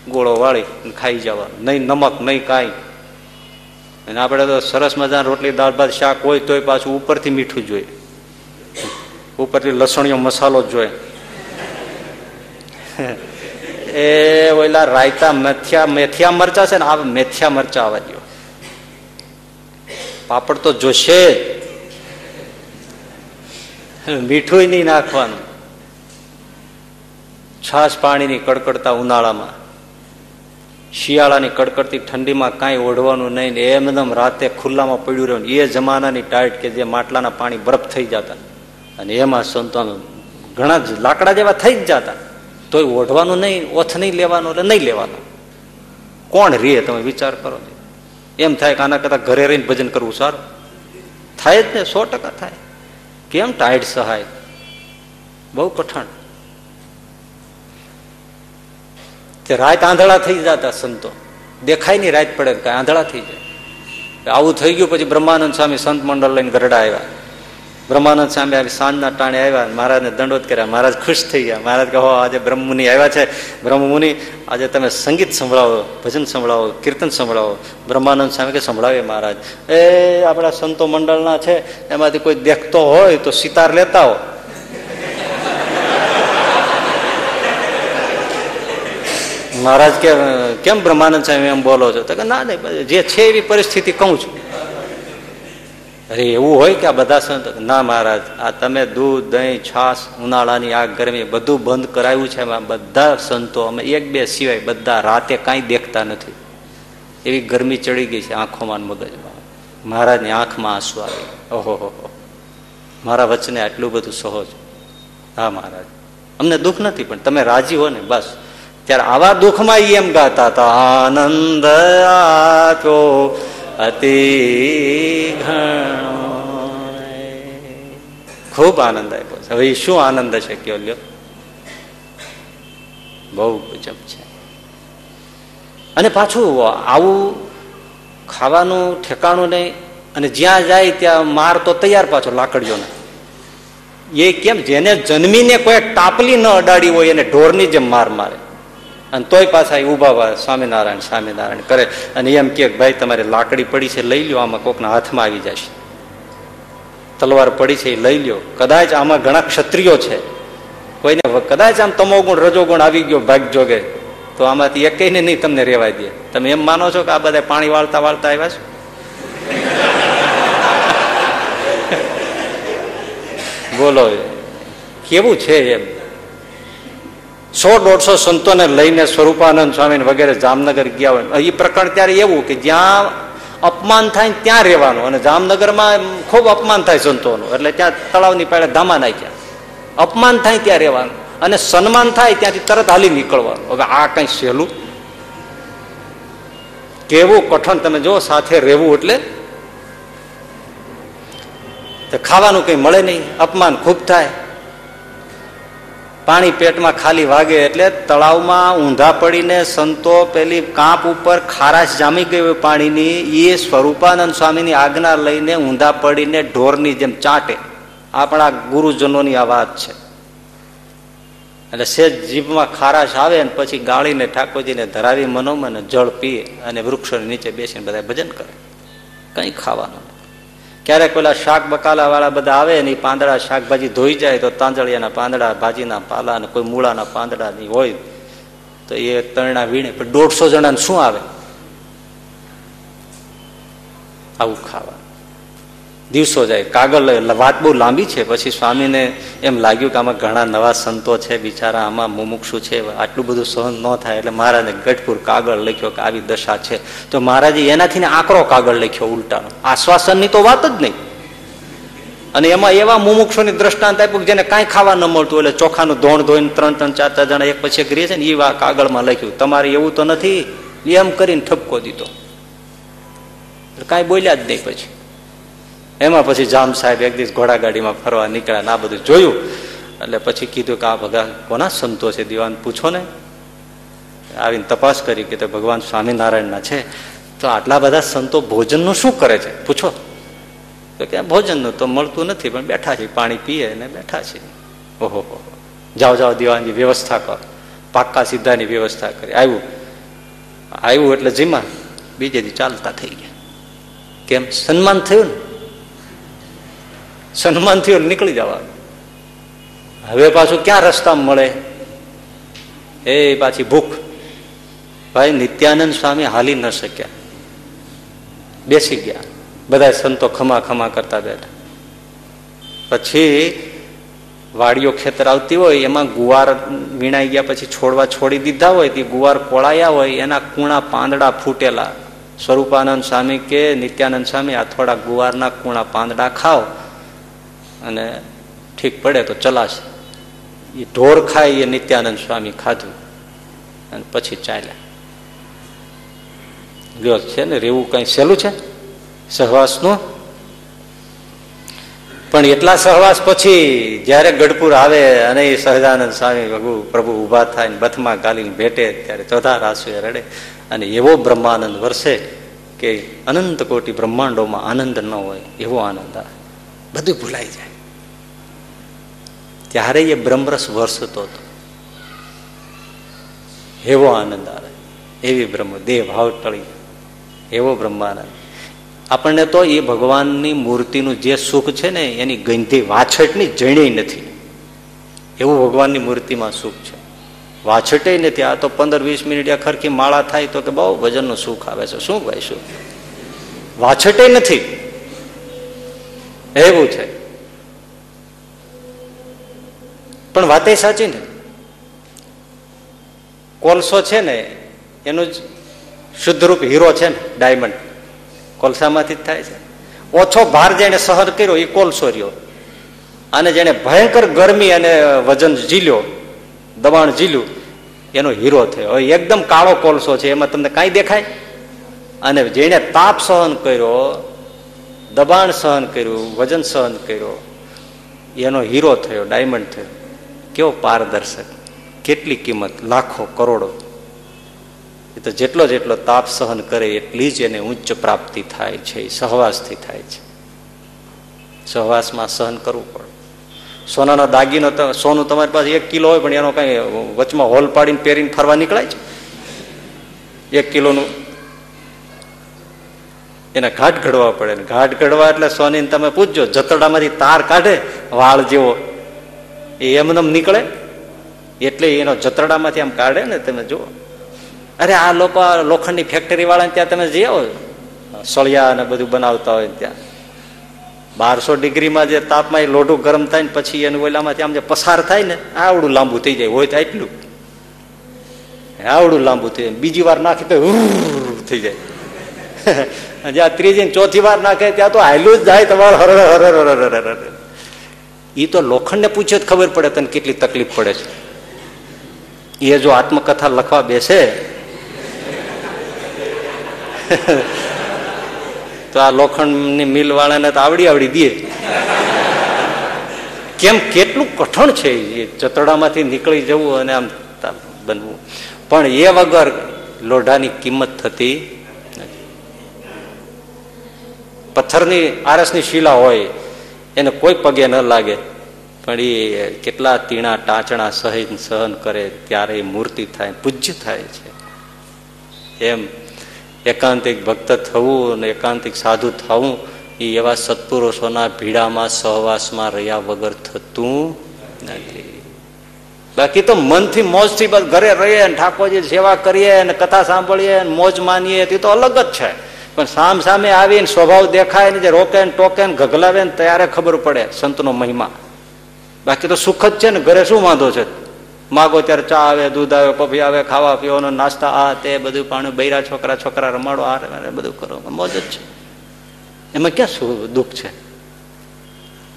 ગોળો વાળી ખાઈ જવાનું નહીં નમક, નહીં કાંઈ. અને આપણે તો સરસ મજાની રોટલી, દાળ, ભાત, શાક હોય તોય પાછું ઉપરથી મીઠું જોઈએ. ઉપરથી લસણીયો મસાલો જોઈએ. એ ઓલા રાયતા મેથિયા મેથિયા મરચા છે ને, આ મેથિયા મરચા આવવા દો પાપડ તો જોશે મીઠું નહીં નાખવાનું. છાશ પાણીની કડકડતા ઉનાળામાં. શિયાળાની કડકડતી ઠંડીમાં કાંઈ ઓઢવાનું નહીં ને એમદમ રાતે ખુલ્લામાં પડ્યું રહ્યું એ જમાનાની ટાઈટ કે જે માટલાના પાણી બરફ થઈ જતા. અને એમાં સંતો ઘણા જ લાકડા જેવા થઈ જ જતા. તોય ઓઢવાનું નહીં, ઓથ નહીં લેવાનું એટલે નહીં લેવાનું. કોણ રે તમે વિચાર કરો એમ થાય કે આના કરતાં ઘરે રહીને ભજન કરવું સારું. થાય જ ને, સો ટકા થાય. કેમ ટાઈટ સહાય? બહુ કઠણ. તે રાત આંધળા થઈ જતા સંતો. દેખાય નહીં રાત પડે કઈ, આંધળા થઈ જાય. આવું થઈ ગયું પછી બ્રહ્માનંદ સ્વામી સંત મંડળ લઈને ગરડા આવ્યા. બ્રહ્માનંદ સ્વામી આવી સાંજના ટાણે આવ્યા મહારાજને દંડોત કર્યા. મહારાજ ખુશ થઈ ગયા. મહારાજ કહો આજે બ્રહ્મમુનિ આવ્યા છે. બ્રહ્મમુનિ, આજે તમે સંગીત સંભળાવો, ભજન સંભળાવો, કીર્તન સંભળાવો. બ્રહ્માનંદ સ્વામી કે સંભળાવે મહારાજ. એ આપણા સંતો મંડળના છે. એમાંથી કોઈ દેખતો હોય તો સિતાર લેતા હો મહારાજ કે, કેમ બ્રહ્માનંદ સ્વામી એમ બોલો છો? તો કે, ના નહીં જે છે એવી પરિસ્થિતિ કહું છું. અરે, એવું હોય કે આ બધા સંતો? ના, મહારાજ, આ તમે દૂધ, દહીં છાસ ઉનાળાની આગ, ગરમી બધું બંધ કરાયું છે. એમાં બધા સંતો, અમે એક બે સિવાય બધા રાતે કાંઈ દેખતા નથી. એવી ગરમી ચડી ગઈ છે આંખોમાં મગજમાં. મહારાજની આંખમાં આંસુ આવી. ઓહો મારા વચને આટલું બધું સહજ. હા, મહારાજ. અમને દુઃખ નથી, પણ તમે રાજી હો ને, બસ. ત્યારે આવા દુઃખમાં એમ ગાતા હતા, આનંદ આપ્યો અતિ ઘણો. ખૂબ આનંદ આપ્યો છે. હવે શું આનંદ છે કયો લ્યો? બહુ ગજબ છે. અને પાછું આવું ખાવાનું, ઠેકાણું નહીં, અને જ્યાં જાય ત્યાં માર તો તૈયાર પાછો લાકડીઓને. એ કેમ, જેને જન્મીને કોઈ ટાપલી ન અડાડી હોય, એને ઢોરની જેમ માર મારે. અને તોય પાછા ઊભા હોય, સ્વામિનારાયણ સ્વામિનારાયણ કરે. અને એમ કે ભાઈ, તમારે લાકડી પડી છે, લઈ લ્યો, આમાં કોકના હાથમાં આવી જશે તલવાર પડી છે, એ લઈ લ્યો. કદાચ આમાં ઘણા ક્ષત્રિયો છે. કોઈને કદાચ આમ તમો ગુણ રજો રજોગુણ આવી ગયો, ભાગ જોગે, તો આમાંથી એકને નહીં તમને રેવાય દે. તમે એમ માનો છો કે આ બધા પાણી વાળતા વાળતા આવ્યા છો? બોલો કેવું છે એમ? સો દોઢસો સંતોને લઈને સ્વરૂપાનંદ સ્વામી વગેરે જામનગર ગયા હોય. એ પ્રકરણ ત્યારે એવું કે જ્યાં અપમાન થાય ત્યાં રહેવાનું. અને જામનગરમાં ખૂબ અપમાન થાય સંતોનું. એટલે ત્યાં તળાવની પાડે ધામા નાખ્યા. અપમાન થાય ત્યાં રહેવાનું. અને સન્માન થાય ત્યાંથી તરત હાલી નીકળવાનું. હવે આ કઈ સહેલું? કેવું કઠણ? તમે જો, સાથે રહેવું એટલે ખાવાનું કઈ મળે નહીં. અપમાન ખૂબ થાય. પાણી પેટમાં ખાલી વાગે એટલે તળાવમાં ઊંધા પડીને સંતો પેલી કાંપ ઉપર ખારાશ જામી ગઈ હોય પાણીની એ સ્વરૂપાનંદ સ્વામીની આજ્ઞા લઈને ઊંધા પડીને ઢોરની જેમ ચાટે. આપણા ગુરુજનોની આ વાત છે. એટલે સેજ જીભમાં ખારાશ આવે ને પછી ગાળીને ઠાકોરજીને ધરાવી મનોમન, જળ પીએ અને વૃક્ષોની નીચે બેસીને બધા ભજન કરે. કંઈ ખાવાનું ક્યારેક પેલા શાક બકાલા વાળા બધા આવે ને પાંદડા શાકભાજી ધોઈ જાય તો તાંજળિયાના પાંદડા, ભાજીના પાલા ને કોઈ મૂળાના પાંદડા ની હોય તો એ તરણા વીણે. દોઢસો જણાને શું આવે? આવું ખાવા દિવસો જાય. કાગળ વાત બહુ લાંબી છે. પછી સ્વામીને એમ લાગ્યું કે આમાં ઘણા નવા સંતો છે, બિચારા આમાં મુમુક્ષુ છે. આટલું બધું સહન ન થાય એટલે મહારાજે ગઢપુર કાગળ લખ્યો કે આવી દશા છે. તો મહારાજે એનાથી આંકડો કાગળ લખ્યો ઉલટાનો. આશ્વાસનની તો વાત જ નહીં. અને એમાં એવા મુમુક્ષોની દ્રષ્ટાંત આપ્યું જેને કાંઈ ખાવા ન મળતું એટલે ચોખાનું ધોણ ધોઈને ત્રણ ત્રણ ચાર ચાર જણા એક પછી એક રહે છે ને એ કાગળમાં લખ્યું. તમારે એવું તો નથી. એમ કરીને ઠપકો દીધો. કાંઈ બોલ્યા જ નહીં પછી. એમાં પછી જામ સાહેબ એક દિવસ ઘોડાગાડીમાં ફરવા નીકળ્યા ને આ બધું જોયું. એટલે પછી કીધું કે આ ભગવાન કોના સંતો છે? દિવાન પૂછો ને. આવીને તપાસ કરી કે ભગવાન સ્વામિનારાયણના છે. તો આટલા બધા સંતો ભોજનનું શું કરે છે? પૂછો. તો કે ભોજનનું તો મળતું નથી, પણ બેઠા છે, પાણી પીએ ને બેઠા છે. ઓહો, હો જાઓ જાઓ દીવાની વ્યવસ્થા કર. પાક્કા સીધાની વ્યવસ્થા કરી. આવ્યું. આવ્યું એટલે જીમા. બીજે દી ચાલતા થઈ ગયા. કેમ? સન્માન થયું ને. સન્માન થયું નીકળી જવાનું હવે પાછું ક્યાં રસ્તા મળે? એ પાછી ભૂખ. ભાઈ, નિત્યાનંદ સ્વામી હાલી ન શક્યા. બેસી ગયા. બધા સંતો ખમા ખમા કરતા બેઠા. પછી વાડીઓ ખેતર આવતી હોય, એમાં ગુવાર વીણાઈ ગયા પછી છોડવા છોડી દીધા હોય, તે ગુવાર કોળાયા હોય, એના કૂણા પાંદડા ફૂટેલા. સ્વરૂપાનંદ સ્વામી કે, નિત્યાનંદ સ્વામી, આ થોડા ગુવારના કૂણા પાંદડા ખાઓ. અને ઠીક પડે તો ચલાશે. એ ઢોર ખાય એ નિત્યાનંદ સ્વામી ખાધું અને પછી ચાલ્યા. ગયો છે ને, રેવું કઈ સહેલું છે? સહવાસનું? પણ એટલા સહવાસ પછી જ્યારે ગઢપુર આવે અને એ સહજાનંદ સ્વામી ભગુ પ્રભુ ઊભા થાય બથમાં ગાલીને ભેટે, ત્યારે ચોથા રાસુએ રડે. અને એવો બ્રહ્માનંદ વરસે કે અનંત કોટી બ્રહ્માંડોમાં આનંદ ન હોય, એવો આનંદ આવે. બધું ભૂલાઈ જાય. ત્યારે એ બ્રહ્મરસ વરસતો હતો. એવો આનંદ આવે. એવી બ્રહ્મ, દેહ ભાવ ટળી. એવો બ્રહ્માનંદ. આપણને તો એ ભગવાનની મૂર્તિનું જે સુખ છે ને, એની ગંધી વાછટની જણી નથી. એવું ભગવાનની મૂર્તિમાં સુખ છે. વાછટે નથી. આ તો પંદર વીસ મિનિટ ખરખી માળા થાય તો કે બહુ વજનનું સુખ આવે છે. શું ભાઈ, શું? વાછટે નથી. એવું છે. પણ વાત એ સાચી ને. કોલસો છે ને, એનું જ શુદ્ધરૂપ હીરો છે ને ડાયમંડ કોલસામાંથી જ થાય છે. ઓછો ભાર જેને સહન કર્યો એ કોલસો રહ્યો. અને જેને ભયંકર ગરમી અને વજન ઝીલ્યો, દબાણ ઝીલ્યું, એનો હીરો થયો. હવે એકદમ કાળો કોલસો છે, એમાં તમને કાંઈ દેખાય? અને જેણે તાપ સહન કર્યો, દબાણ સહન કર્યું, વજન સહન કર્યો, એનો હીરો થયો ડાયમંડ થયો. કેવો પારદર્શક, કેટલી કિંમત, લાખો, કરોડો. એ તો જેટલો જેટલો તાપ સહન કરે, એટલી જ એને ઉચ્ચ પ્રાપ્તિ થાય છે સહવાસથી થાય છે. સહવાસમાં સહન કરવું પડે. સોનાનો દાગીનો સોનું તમારી પાસે એક કિલો હોય, પણ એનો કઈ વચમાં હોલ પાડીને પહેરીને ફરવા નીકળાય છે? એક કિલોનું. એને ઘાટ ઘડવા પડે. ઘાટ ઘડવા એટલે સોની તમે પૂછજો, જતરડામાંથી તાર કાઢે, વાળ જેવો એ એમને નીકળે? એટલે એનો જતરડામાંથી આમ કાઢે ને તમે જુઓ. અરે આ લોકો લોખંડની ફેક્ટરી વાળા ત્યાં તમે જઈ સળિયા ને બધું બનાવતા હોય ત્યાં. બારસો ડિગ્રીમાં જે તાપમાં લોઢું ગરમ થાય ને પછી એનું ઓલામાંથી આમ જે પસાર થાય ને, આવડું લાંબુ થઈ જાય. હોય તો એટલું આવડું લાંબુ થઈ જાય. બીજી વાર નાખી તો થઈ જાય. જ્યાં ત્રીજી ચોથી વાર નાખે ત્યાં તો હાયલું જ જાય તમારે. હર હર હર હર હર એ તો લોખંડને પૂછે જ ખબર પડે તને કેટલી તકલીફ પડે છે. એ જો આત્મકથા લખવા બેસે, તો આ લોખંડની મિલ વાળાને તો આવડી આવડી દે. કેમ કેટલું કઠણ છે એ ચતડામાંથી નીકળી જવું અને આમ બનવું. પણ એ વગર લોઢાની કિંમત થતી પથ્થરની આરસની શિલા હોય એને કોઈ પગે ન લાગે. પણ એ કેટલા તીણા ટાંચણા સહિત સહન કરે ત્યારે એ મૂર્તિ થાય, પૂજ્ય થાય છે. એમ એકાંતિક ભક્ત થવું અને એકાંતિક સાધુ થવું, એ એવા સત્પુરુષોના ભીડામાં, સહવાસમાં રહ્યા વગર થતું નથી. બાકી તો મનથી મોજથી બસ ઘરે રહીએ ને ઠાકોરજી સેવા કરીએ અને કથા સાંભળીએ ને મોજ માનીએ, તે તો અલગ જ છે. પણ સામ સામે આવીને સ્વભાવ દેખાય ને જે રોકે ને ટોકે ને ગગલાવે ને ત્યારે ખબર પડે સંતનો મહિમા. બાકી તો સુખ જ છે ને, ઘરે શું વાંધો છે? માગો ત્યારે ચા આવે, દૂધ આવે કોફી આવે, ખાવા પીવાનો, નાસ્તા, આ તે બધું પાણી, બૈરા છોકરા છોકરા રમાડો, આ બધું કરો. મોજ જ છે. એમાં ક્યાં શું દુઃખ છે?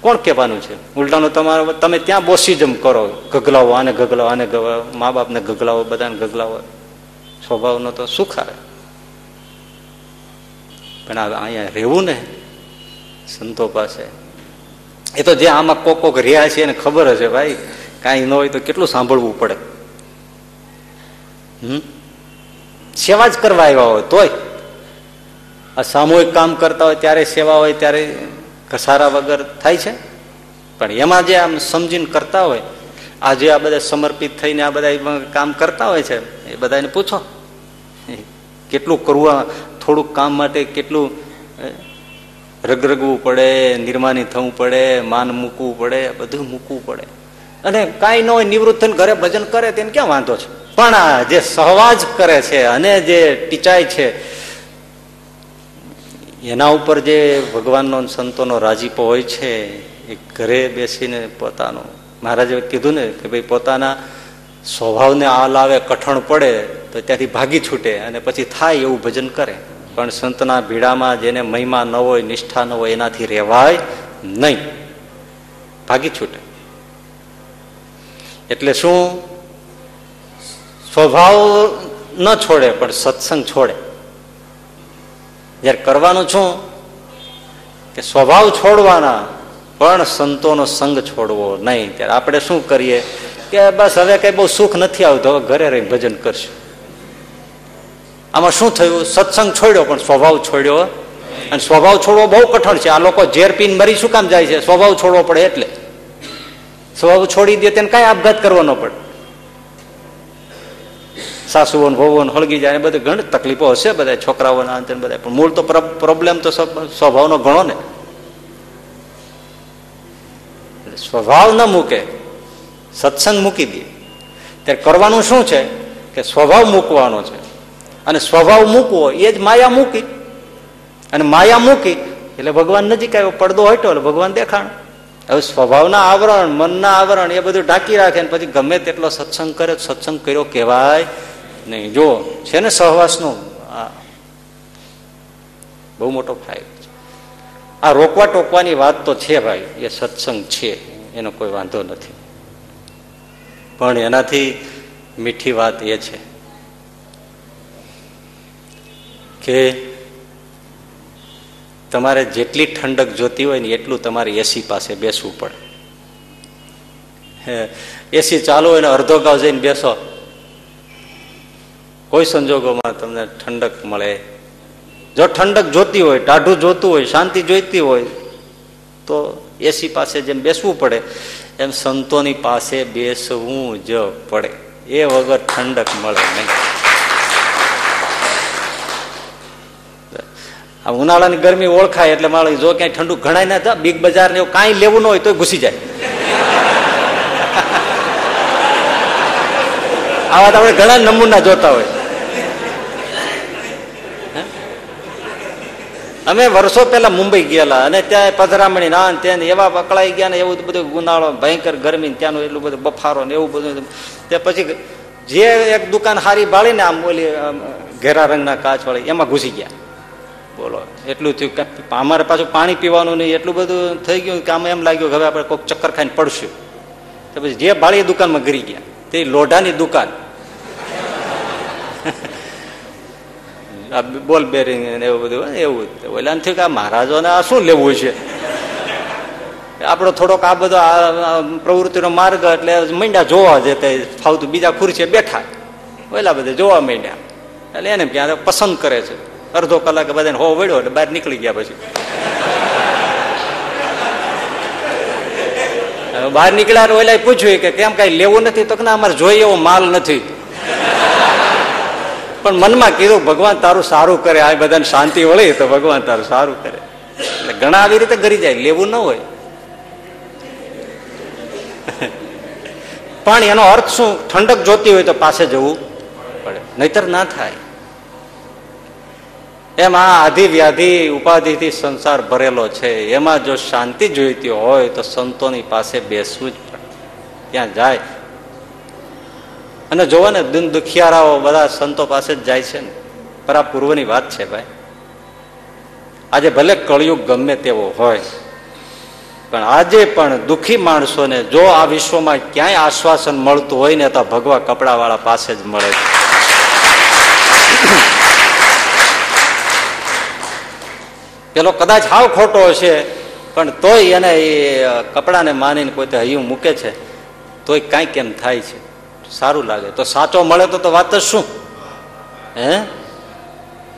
કોણ કહેવાનું છે? ઉલટાનું તમારે, તમે ત્યાં બોસીજમ કરો. ગગલાવો આને ગગલાવો આને મા બાપને ગગલાવો બધાને ગગલાવો સ્વભાવનો તો સુખ આવે. પણ અહીંયા રહેવું ને સંતો પાસે. એ તો જે આમાં કોક કોક રહ્યા છે એને ખબર હશે, ભાઈ, કાંઈ ન હોય તો કેટલું સાંભળવું પડે? હમ? સેવા જ કરવા આવ્યા હોય તોય. આ સામૂહિક કામ કરતા હોય ત્યારે સેવા હોય, ત્યારે ઘસારા વગર થાય છે. પણ એમાં જે આમ સમજીને કરતા હોય આજે આ બધા સમર્પિત થઈને આ બધા કામ કરતા હોય છે, એ બધાને પૂછો. કેટલું કરવું થોડુંક કામ માટે કેટલું રગરગવું પડે, નિર્માની થવું પડે, માન મૂકવું પડે, બધું મૂકવું પડે. અને કાંઈ ન હોય નિવૃત્ત થઈને ઘરે ભજન કરે, તેને ક્યાં વાંધો છે? પણ જે સહવાજ કરે છે અને જે ટીચાય છે, એના ઉપર જે ભગવાનનો સંતોનો રાજીપો હોય છે, એ ઘરે બેસીને પોતાનો, મહારાજે કીધું ને કે ભાઈ પોતાના સ્વભાવને આ લાવે કઠણ પડે તો ત્યાંથી ભાગી છૂટે અને પછી થાય એવું ભજન કરે. પણ સંતના ભીડામાં જેને મહિમા ન હોય, નિષ્ઠા ન હોય, એનાથી રહેવાય નહીં. ભાગી છૂટે. એટલે શું? સ્વભાવ ન છોડે, પણ સત્સંગ છોડે. જ્યારે કરવાનું છું કે સ્વભાવ છોડવાના, પણ સંતોનો સંગ છોડવો નહીં. ત્યારે આપણે શું કરીએ? કે બસ હવે કઈ બહુ સુખ નથી આવતું, હવે ઘરે રહી ભજન કરશું. આમાં શું થયું? સત્સંગ છોડ્યો, પણ સ્વભાવ છોડ્યો અને સ્વભાવ છોડવો બહુ કઠણ છે. આ લોકો ઝેર પીને મરી શું કામ જાય છે? સ્વભાવ છોડવો પડે એટલે. સ્વભાવ છોડી દે તેને કઈ આપઘાત કરવાનો પડે. સાસુઓ વહુઓ હળગી જાય બધી ઘણી તકલીફો હશે બધા છોકરાઓના અંતે બધા પણ મૂળ તો પ્રોબ્લેમ તો સ્વભાવનો ઘણો ને. સ્વભાવ ન મૂકે. સત્સંગ મૂકી દે. ત્યારે કરવાનું શું છે? કે સ્વભાવ મૂકવાનો છે. અને સ્વભાવ મૂકવો એ જ માયા મૂકી. અને માયા મૂકી એટલે ભગવાન નજીક આવ્યો, પડદો હટ્યો એટલે ભગવાન દેખાણ. હવે સ્વભાવના આવરણ, મનના આવરણ એ બધું ઢાંકી રાખે ને પછી ગમે તેટલો સત્સંગ કરે, સત્સંગ કર્યો કહેવાય નહીં. જો છે ને સહવાસનો? આ બહુ મોટો ફાયદો છે. આ રોકવા ટોકવાની વાત તો છે ભાઈ, એ સત્સંગ છે, એનો કોઈ વાંધો નથી. પણ એનાથી મીઠી વાત એ છે કે તમારે જેટલી ઠંડક જોતી હોય ને એટલું તમારે એસી પાસે બેસવું પડે. એસી ચાલુ હોય ને અડધો ગાવ જઈને બેસો. કોઈ સંજોગોમાં તમને ઠંડક મળે. જો ઠંડક જોતી હોય, ટાઢું જોતું હોય, શાંતિ જોઈતી હોય, તો એસી પાસે જેમ બેસવું પડે. એમ સંતોની પાસે બેસવું જ પડે. એ વગર ઠંડક મળે નહીં. આ ઉનાળાની ગરમી ઓળખાય એટલે મારે જો ક્યાંય ઠંડુ ઘણાય ના થાય બિગ બજાર ને કાંઈ લેવું ન હોય તો ઘૂસી જાય. આવા તો આપણે ઘણા નમૂના જોતા હોય. અમે વર્ષો પહેલા મુંબઈ ગયેલા અને ત્યાં પધરામણી ના ત્યાં એવા પકડાઈ ગયા ને એવું બધું ગુનાળો ભયંકર ગરમી ત્યાંનું એટલું બધું બફારો ને એવું બધું. તે પછી જે એક દુકાન હારી બાળીને આમ ઓલી ઘેરા રંગના કાચ વાળી એમાં ઘૂસી ગયા. બોલો, એટલું થયું કે અમારે પાછું પાણી પીવાનું નહીં એટલું બધું થઈ ગયું કે આમ એમ લાગ્યું કે હવે આપણે કોઈક ચક્કર ખાઈને પડશું. તો પછી જે બાળી દુકાનમાં ગરી ગયા, તે લોઢાની દુકાન. આ બોલ બેરિંગ ને એવું બધું એવું ઓલા થયું કે આ મહારાજોને આ શું લેવું છે? આપણો થોડોક આ બધો આ પ્રવૃત્તિનો માર્ગ એટલે મંડ્યા જોવા જતા ફાવતું બીજા ખુરશીએ બેઠા. ઓલા બધા જોવા માંડ્યા. એટલે એને ક્યાં પસંદ કરે છે. અડધો કલાક બધાને હો વળ્યો એટલે બહાર નીકળી ગયા પછી. બહાર નીકળ્યા ઓલા પૂછ્યું કે કેમ કઈ લેવું નથી? તો કે અમારે જોઈએ એવો માલ નથી. પણ મનમાં કીધું, ભગવાન તારું સારું કરે, આ બધાને શાંતિ વળે તો ભગવાન તારું સારું કરે. એટલે ઘણા આવી રીતે ગરી જાય, લેવું ન હોય. પણ એનો અર્થ શું? ઠંડક જોતી હોય તો પાસે જવું પડે, નહીતર ના થાય. એમ આ આધિ વ્યાધિ ઉપાધિથી સંસાર ભરેલો છે. એમાં જો શાંતિ જોઈતી હોય તો સંતોની પાસે બેસવું જ પડે. ત્યાં જાય? અને જોવો ને, દિન દુખિયારાઓ બધા સંતો પાસે જ જાય છે ને. પર આ પૂર્વની વાત છે ભાઈ. આજે ભલે કળિયુગ ગમે તેવો હોય, પણ આજે પણ દુઃખી માણસોને જો આ વિશ્વમાં ક્યાંય આશ્વાસન મળતું હોય ને, તો ભગવા કપડાવાળા પાસે જ મળે છે. પેલો કદાચ હાવ ખોટો હશે, પણ તોય એને એ કપડાને માનીને કોઈ હૈયું મૂકે છે, તોય કાંઈ કેમ થાય છે. સારું લાગે. તો સાચો મળે તો વાત જ શું? હે?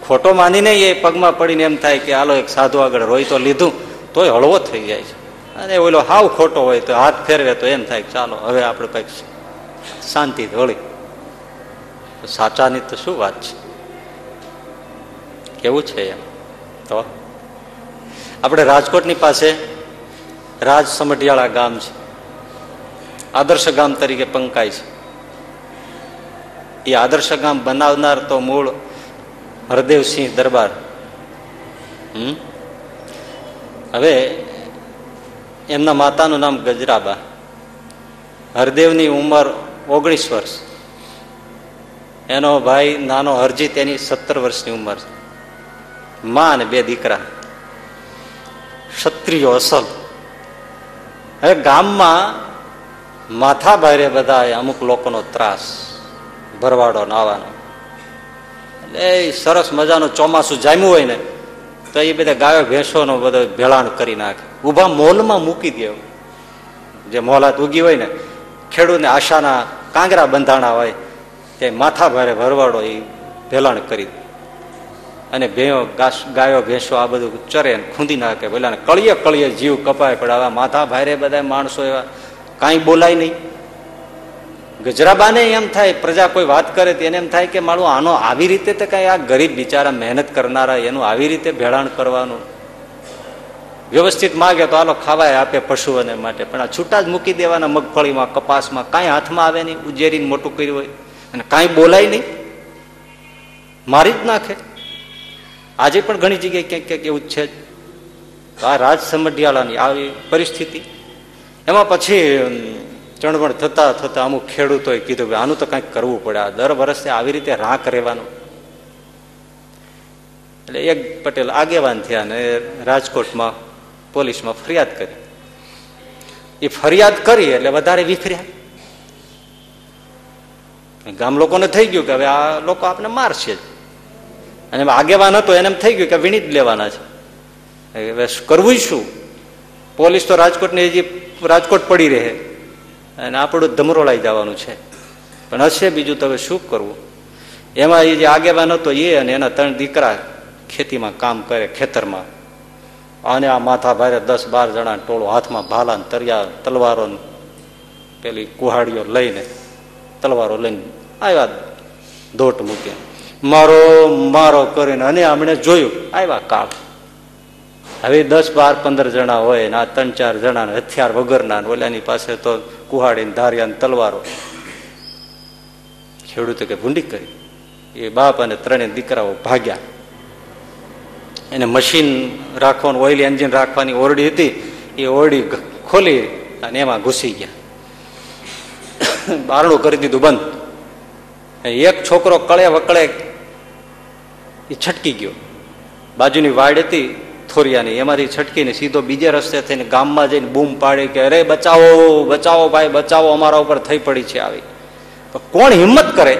ખોટો માનીને એ પગમાં પડીને એમ થાય કે હાલો એક સાધુ આગળ રોઈ તો લીધું, તોય હળવો થઈ જાય છે. અને ઓલો હાવ ખોટો હોય તો હાથ ફેરવે તો એમ થાય ચાલો, હવે આપણે કંઈક શાંતિ વળી સાચાની તો શું વાત છે? કેવું છે એમ? તો આપણે રાજકોટની પાસે રાજ સમઢિયાળા ગામ છે. આદર્શ ગામ તરીકે પંકાય છે. એ આદર્શ ગામ બનાવનાર તો મૂળ હરદેવસિંહ દરબાર. હમ? હવે એમના માતાનું નામ ગજરાબા. હરદેવની ઉંમર ઓગણીસ વર્ષ. એનો ભાઈ નાનો હરજીત એની સત્તર વર્ષની ઉંમર. માં અને બે દીકરા. ક્ષત્રિયો અસલ. હવે ગામમાં માથા ભારે બધા અમુક લોકોનો ત્રાસ. ભરવાડો નાવાનો એટલે સરસ મજાનું ચોમાસું જામ્યું હોય ને, તો એ બધા ગાયો ભેંસોનો બધો ભેળાણ કરી નાખે. ઊભા મોલમાં મૂકી દે જે મોલાત ઉગી હોય ને, ખેડૂતને આશાના કાંગરા બંધાણા હોય, તે માથા ભારે ભરવાડો એ ભેલાણ કરી અને ભે ગાયો, ભેંસો આ બધું ચરે ખૂંદી નાખે. પેલા કળીએ કળીએ જીવ કપાય પણ આવા માથા ભારે બધા માણસો એવા કાંઈ બોલાય નહીં. ગજરાબાને એમ થાય, પ્રજા કોઈ વાત કરે તો એને એમ થાય કે મારું આનો આવી રીતે તો કઈ આ ગરીબ બિચારા મહેનત કરનારા એનું આવી રીતે ભેળાણ કરવાનું? વ્યવસ્થિત માગે તો આલો ખાવાય આપે પશુઓને માટે. પણ આ છૂટા જ મૂકી દેવાના મગફળીમાં, કપાસમાં કાંઈ હાથમાં આવે નહીં, ઉજેરીને મોટું કર્યું હોય. અને કાંઈ બોલાય નહીં. મારી જ નાખે. આજે પણ ઘણી જગ્યાએ ક્યાંક ક્યાંક એવું છે આ રાજ સમઢિયાળાની આવી પરિસ્થિતિ. એમાં પછી ચણવણ થતા થતા અમુક ખેડૂતોએ કીધું કે આનું તો કંઈક કરવું પડે. આ દર વર્ષે આવી રીતે રાંક રહેવાનું. એટલે એક પટેલ આગેવાન થયા અને રાજકોટમાં, પોલીસમાં ફરિયાદ કરી. એ ફરિયાદ કરી એટલે વધારે વિખર્યા. ગામ લોકોને થઈ ગયું કે હવે આ લોકો આપણે મારશે જ. અને આગેવાન હતો, એને એમ થઈ ગયું કે વીણી જ લેવાના છે. હવે કરવું શું? પોલીસ તો રાજકોટની હજી રાજકોટ પડી રહે. અને આપણું ધમરોળાઈ જવાનું છે. પણ હશે બીજું તમે શું કરવું? એમાં એ જે આગેવાન હતો એ અને એના ત્રણ દીકરા ખેતીમાં કામ કરે, ખેતરમાં. અને આ માથા ભારે દસ બાર જણા ટોળો હાથમાં ભાલા તરિયા, તલવારો પેલી કુહાડીઓ લઈને તલવારો લઈને આવ્યા દોટ મૂકે. મારો મારો કરીને અને આમણે જોયું, આવ્યા કાળ. હવે દસ બાર પંદર જણા હોય ને આ ત્રણ ચાર જણા હથિયાર વગરના ઓલાની પાસે તો કુહાડી ને ધારિયા તલવારો. ખેડૂતે કે ભૂંડી કરી. એ બાપ અને ત્રણેય દીકરાઓ ભાગ્યા. એને મશીન રાખવાનું, ઓઇલ એન્જિન રાખવાની ઓરડી હતી. એ ઓરડી ખોલી અને એમાં ઘૂસી ગયા. બારણું કરી દીધું બંધ. એક છોકરો કળે વકળે એ છટકી ગયો. બાજુની વાડ હતી. થોરિયાની એમાંથી છટકીને સીધો બીજે રસ્તે થઈને ગામમાં જઈને બૂમ પાડી કે, અરે, બચાવો બચાવો ભાઈ, બચાવો, અમારા ઉપર થઈ પડી છે આવી. તો કોણ હિંમત કરે?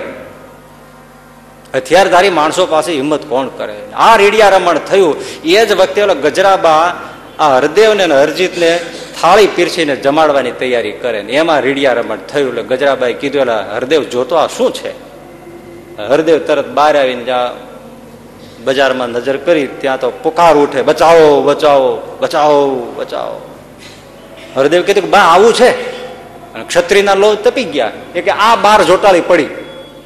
હથિયારધારી માણસો પાસે હિંમત કોણ કરે? આ રેડિયા રમણ થયું. એ જ વખતે ઓલો ગજરાબા આ હરદેવને અને હરજીતને થાળી પીરસીને જમાડવાની તૈયારી કરે ને એમાં રીડિયા રમણ થયું. એટલે ગજરાબાઈ કીધું એટલે હરદેવ, જોતો આ શું છે? હરદેવ તરત બહાર આવીને બજારમાં નજર કરી, ત્યાં તો પુકાર ઉઠે, બચાવો બચાવો બચાવો બચાવો. હરદેવ કીધું કે, બા, આવું છે. ક્ષત્રિયના લો તપી ગયા. એ કે, આ બાર જોટાળી પડી.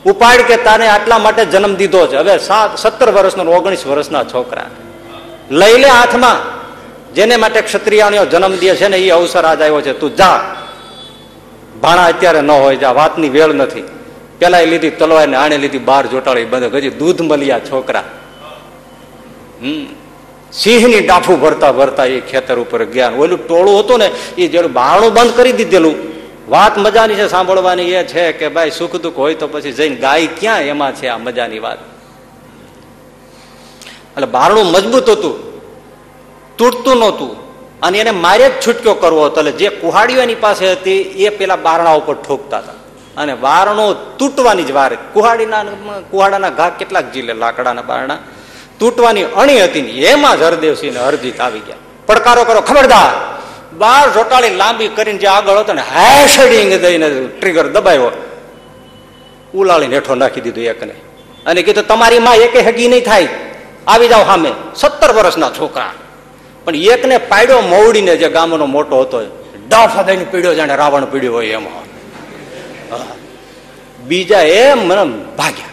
ઉપાડ કે તાને આટલા માટે જન્મ દીધો છે. હવે સાત, સત્તર વર્ષનો ઓગણીસ વર્ષના છોકરા. લઈ લે હાથમાં. જેને માટે ક્ષત્રિયાણીઓ જન્મ દે છે ને એ અવસર આજ આવ્યો છે, તું જા. ભાણા અત્યારે ન હોય, જા, વાતની વેળ નથી. પેલા લીધી તલવાર ને આણે લીધી, બાર જોટાળી બંધ હજી દૂધ મળ્યા છોકરા. હમ. સિંહની ડાફું ભરતા ભરતા એ ખેતર ઉપર ગયા. ઓલું ટોળું હતું ને, એ જેનું બારણું બંધ કરી દીધેલું. વાત મજાની છે, સાંભળવાની એ છે કે ભાઈ, સુખ દુઃખ હોય તો પછી જઈને ગાય ક્યાં એમાં છે આ મજાની વાત? એટલે બારણું મજબૂત હતું. તૂટતું નહોતું. અને એને મારે જ છૂટક્યો કરવો હતો. એટલે જે કુહાડીઓ એની પાસે હતી, એ પેલા બારણા ઉપર ઠોકતા હતા. અને બારણો તૂટવાની જ વાર. કુહાડીના, કુહાડાના ઘા કેટલાક જીલે લાકડાના બારણા. તૂટવાની અણી હતી ને એમાં હરદેવસિંહ ને હરજીત આવી ગયા. પડકારો કરો, ખબરદાર. બાર જોટાળી લાંબી કરીને જે આગળ હતો ને હેશડિંગ દઈને ટ્રિગર દબાવ્યો. ઉલાળીને હેઠો નાખી દીધું એકને. અને કીધું, તમારી માં એકે હગી નહીં થાય. આવી જાઓ સામે. સત્તર વર્ષના છોકરા. પણ એકને પાડ્યો મવડીને જે ગામનો મોટો હતો, ડફ દઈને પીડ્યો, જાણે રાવણ પીડ્યો હોય એમાં. બીજા એમ મને ભાગ્યા.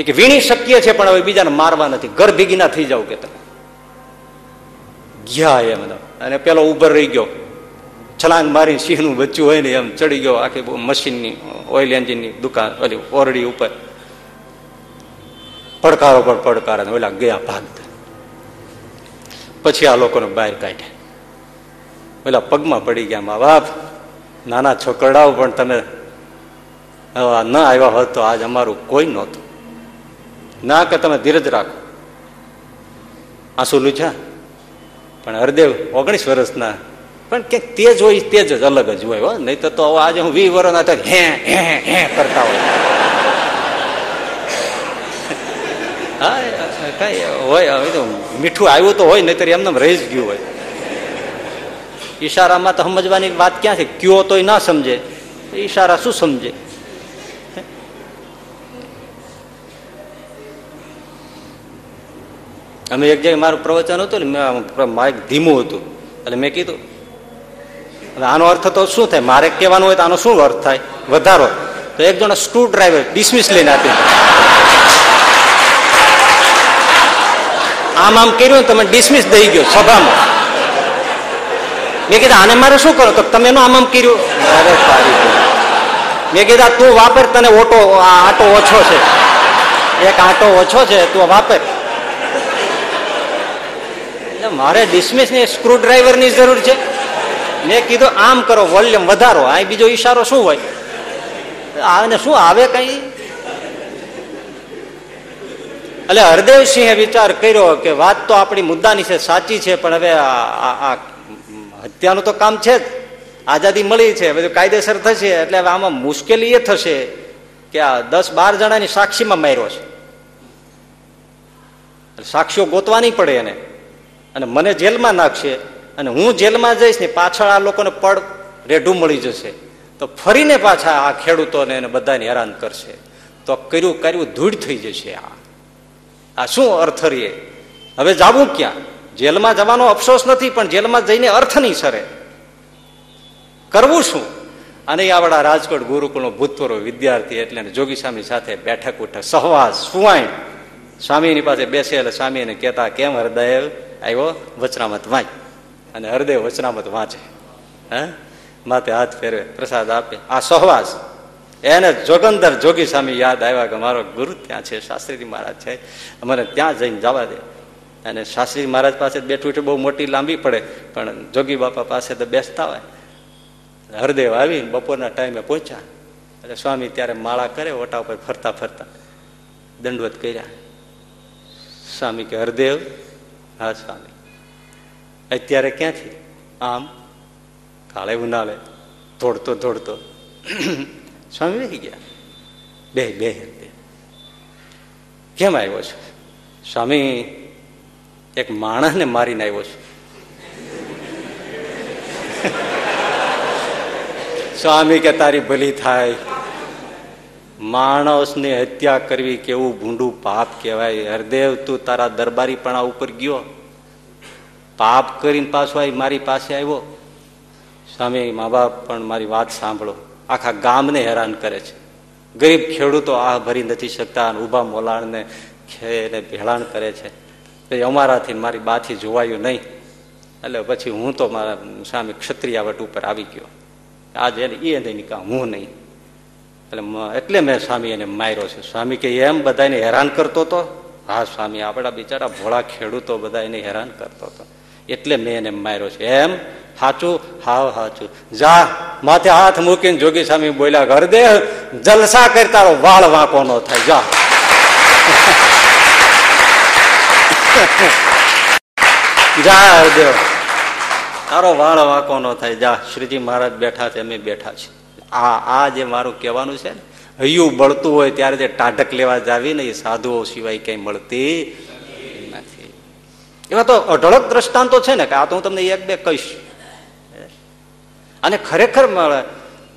એ કે વીણી શકીએ છે, પણ હવે બીજાને મારવા નથી. ઘર ભીગીના થઈ જાવ કે તમે. ગયા એમ અને પેલો ઉભર રહી ગયો. છલાંગ મારી સિંહનું બચ્ચું હોય ને એમ ચડી ગયો આખી મશીનની, ઓઇલ એન્જિનની દુકાન, ઓલી ઓરડી ઉપર. પડકારો પર પડકાર ઓલા ગયા ભાગતા પછી આ લોકોને બહાર કાઢ્યા. ઓલા પગમાં પડી ગયા, મા બાપ, નાના છોકરાઓ પણ તમે ન આવ્યા હોત તો આજ અમારું કોઈ નહોતું. ના કે તમે ધીરજ રાખો. આંસુ લૂછા પણ હરદેવ ઓગણીસ વર્ષના. પણ કે તેજ હોય, તેજ જ અલગ જ હોય હો. નહીં તો આજે હું વી વર્ષના હે હે હે કરતા હોય. હા કઈ હોય, હવે તો મીઠું આવ્યું તો હોય, નહીતર એમને રહી જ ગયું હોય. ઈશારામાં તો સમજવાની વાત ક્યાં છે? કયો તોય ના સમજે. ઈશારા શું સમજે? અમે એક જગ્યાએ મારું પ્રવચન હતું ને માઇક ધીમું હતું. એટલે મેં કીધું આનો અર્થ તો શું થાય? મારે કહેવાનું હોય તો આનો શું અર્થ થાય? વધારો. તો એક જણા સ્ક્રૂ ડ્રાઈવર ડિસમિસ લઈને આપી આમ આમ કર્યું તમે ડિસમિસ દઈ ગયો સભામાં. મેં કીધું, આને મારે શું કરો? તો તમે એનું આમ આમ કર્યું. મેં કીધા તું વાપર, તને ઓટો, આ આટો ઓછો છે. એક આટો ઓછો છે, તું વાપર. મારે ડિસમિસની સ્ક્રૂ ડ્રાઈવરની જરૂર છે. મેં કીધું, આમ કરો વોલ્યુમ વધારો. આ બીજો ઈશારો શું હોય? આને શું આવે કઈ? એટલે હરદેવસિંહે વિચાર કર્યો કે વાત તો આપણી મુદ્દાની છે, સાચી છે, પણ હવે આ હત્યાનું તો કામ છે જ. આઝાદી મળી છે, બધું કાયદેસર થશે, એટલે હવે આમાં મુશ્કેલી એ થશે કે આ દસ બાર જણાની સાક્ષીમાં માર્યો છે. સાક્ષીઓ ગોતવાની પડે એને. અને મને જેલમાં નાખશે અને હું જેલમાં જઈશ ને પાછળ આ લોકોને પડ રેઢું મળી જશે. તો ફરીને પાછા આ ખેડૂતોને અને બધાને હેરાન કરશે. તો કર્યું કર્યું ધૂળ થઈ જશે આ. આ શું અર્થ રીએ હવે જાવું ક્યાં? જેલમાં જવાનો અફસોસ નથી, પણ જેલમાં જઈને અર્થ નહીં સરે. કરવું શું? અને આપણા રાજકોટ ગુરુકુળનો ભૂતપૂર્વ વિદ્યાર્થી એટલે જોગી સ્વામી સાથે બેઠક ઉઠે, સહવાસ, સુવાય. સ્વામીની પાસે બેસે એટલે સ્વામી એને કહેતા, કેમ હરદેવ આવ્યો, વચનામત વાંચ. અને હરદેવ વચનામત વાંચે. હે? માથે હાથ ફેરવે, પ્રસાદ આપે. આ સહવાસ. એને જોગંદર જોગી સ્વામી યાદ આવ્યા કે મારો ગુરુ ત્યાં છે, શાસ્ત્રીજી મહારાજ છે. અમારે ત્યાં જઈને જવા દે. અને શાસ્ત્રી મહારાજ પાસે બેઠું બહુ મોટી લાંબી પડે. પણ જોગી બાપા પાસે તો બેસતા હોય. હરદેવ આવી બપોરના ટાઈમે પહોંચ્યા. એટલે સ્વામી ત્યારે માળા કરે, ઓટા ઉપર ફરતા ફરતા દંડવત કર્યા. સ્વામી કે, હરદેવ હા સ્વામી અત્યારે ક્યાંથી? આમ કાળે ઉનાળે દોડતો દોડતો સ્વામી રહી ગયા. બે બે કેમ આવ્યો છે? સ્વામી, એક માણસને મારીને આવ્યો છું. સ્વામી કે તારી ભલી થાય. માણસની હત્યા કરવી કેવું ભૂંડું પાપ કહેવાય. હરદેવ, તું તારા દરબારીપણા ઉપર ગયો. પાપ કરીને પાછો આવી મારી પાસે આવ્યો. સ્વામી, મા બાપ પણ મારી વાત સાંભળો. આખા ગામને હેરાન કરે છે. ગરીબ ખેડૂતો આ ભરી નથી શકતા ઊભા મોલાણને ખેને ભેળાણ કરે છે. પછી અમારાથી મારી બાથી જોવાયું નહીં. એટલે પછી હું તો મારા સ્વામી ક્ષત્રિયાવટ ઉપર આવી ગયો. આજે એને એ નહીં કાં હું નહીં. એટલે એટલે મેં સ્વામી એને માર્યો છે. સ્વામી કે એમ બધાને હેરાન કરતો હતો હા સ્વામી, આપણા બિચારા ભોળા ખેડૂતો બધા એને હેરાન કરતો હતો એટલે મેં એને માર્યો છે. એમ? સાચું હાવ સાચું જા, માથે હાથ મૂકીને જોગી સ્વામી બોલ્યા, ઘર દે, જલસા કરતા વાળ વાંકો નો થાય. જા. જા, હરદેવ. તારો વાળ વાંકો નો થાય. જા, શ્રીજી મહારાજ બેઠા છે, અમે બેઠા છીએ. આ આ જે મારું કહેવાનું છે ને, હૈયું બળતું હોય ત્યારે જે ટાઢક લેવા જાવી ને એ સાધુઓ સિવાય કઈ મળતી નથી. એવા તો અઢળક દ્રષ્ટાંતો છે ને કે આ તો હું તમને એક બે કહીશ. અને ખરેખર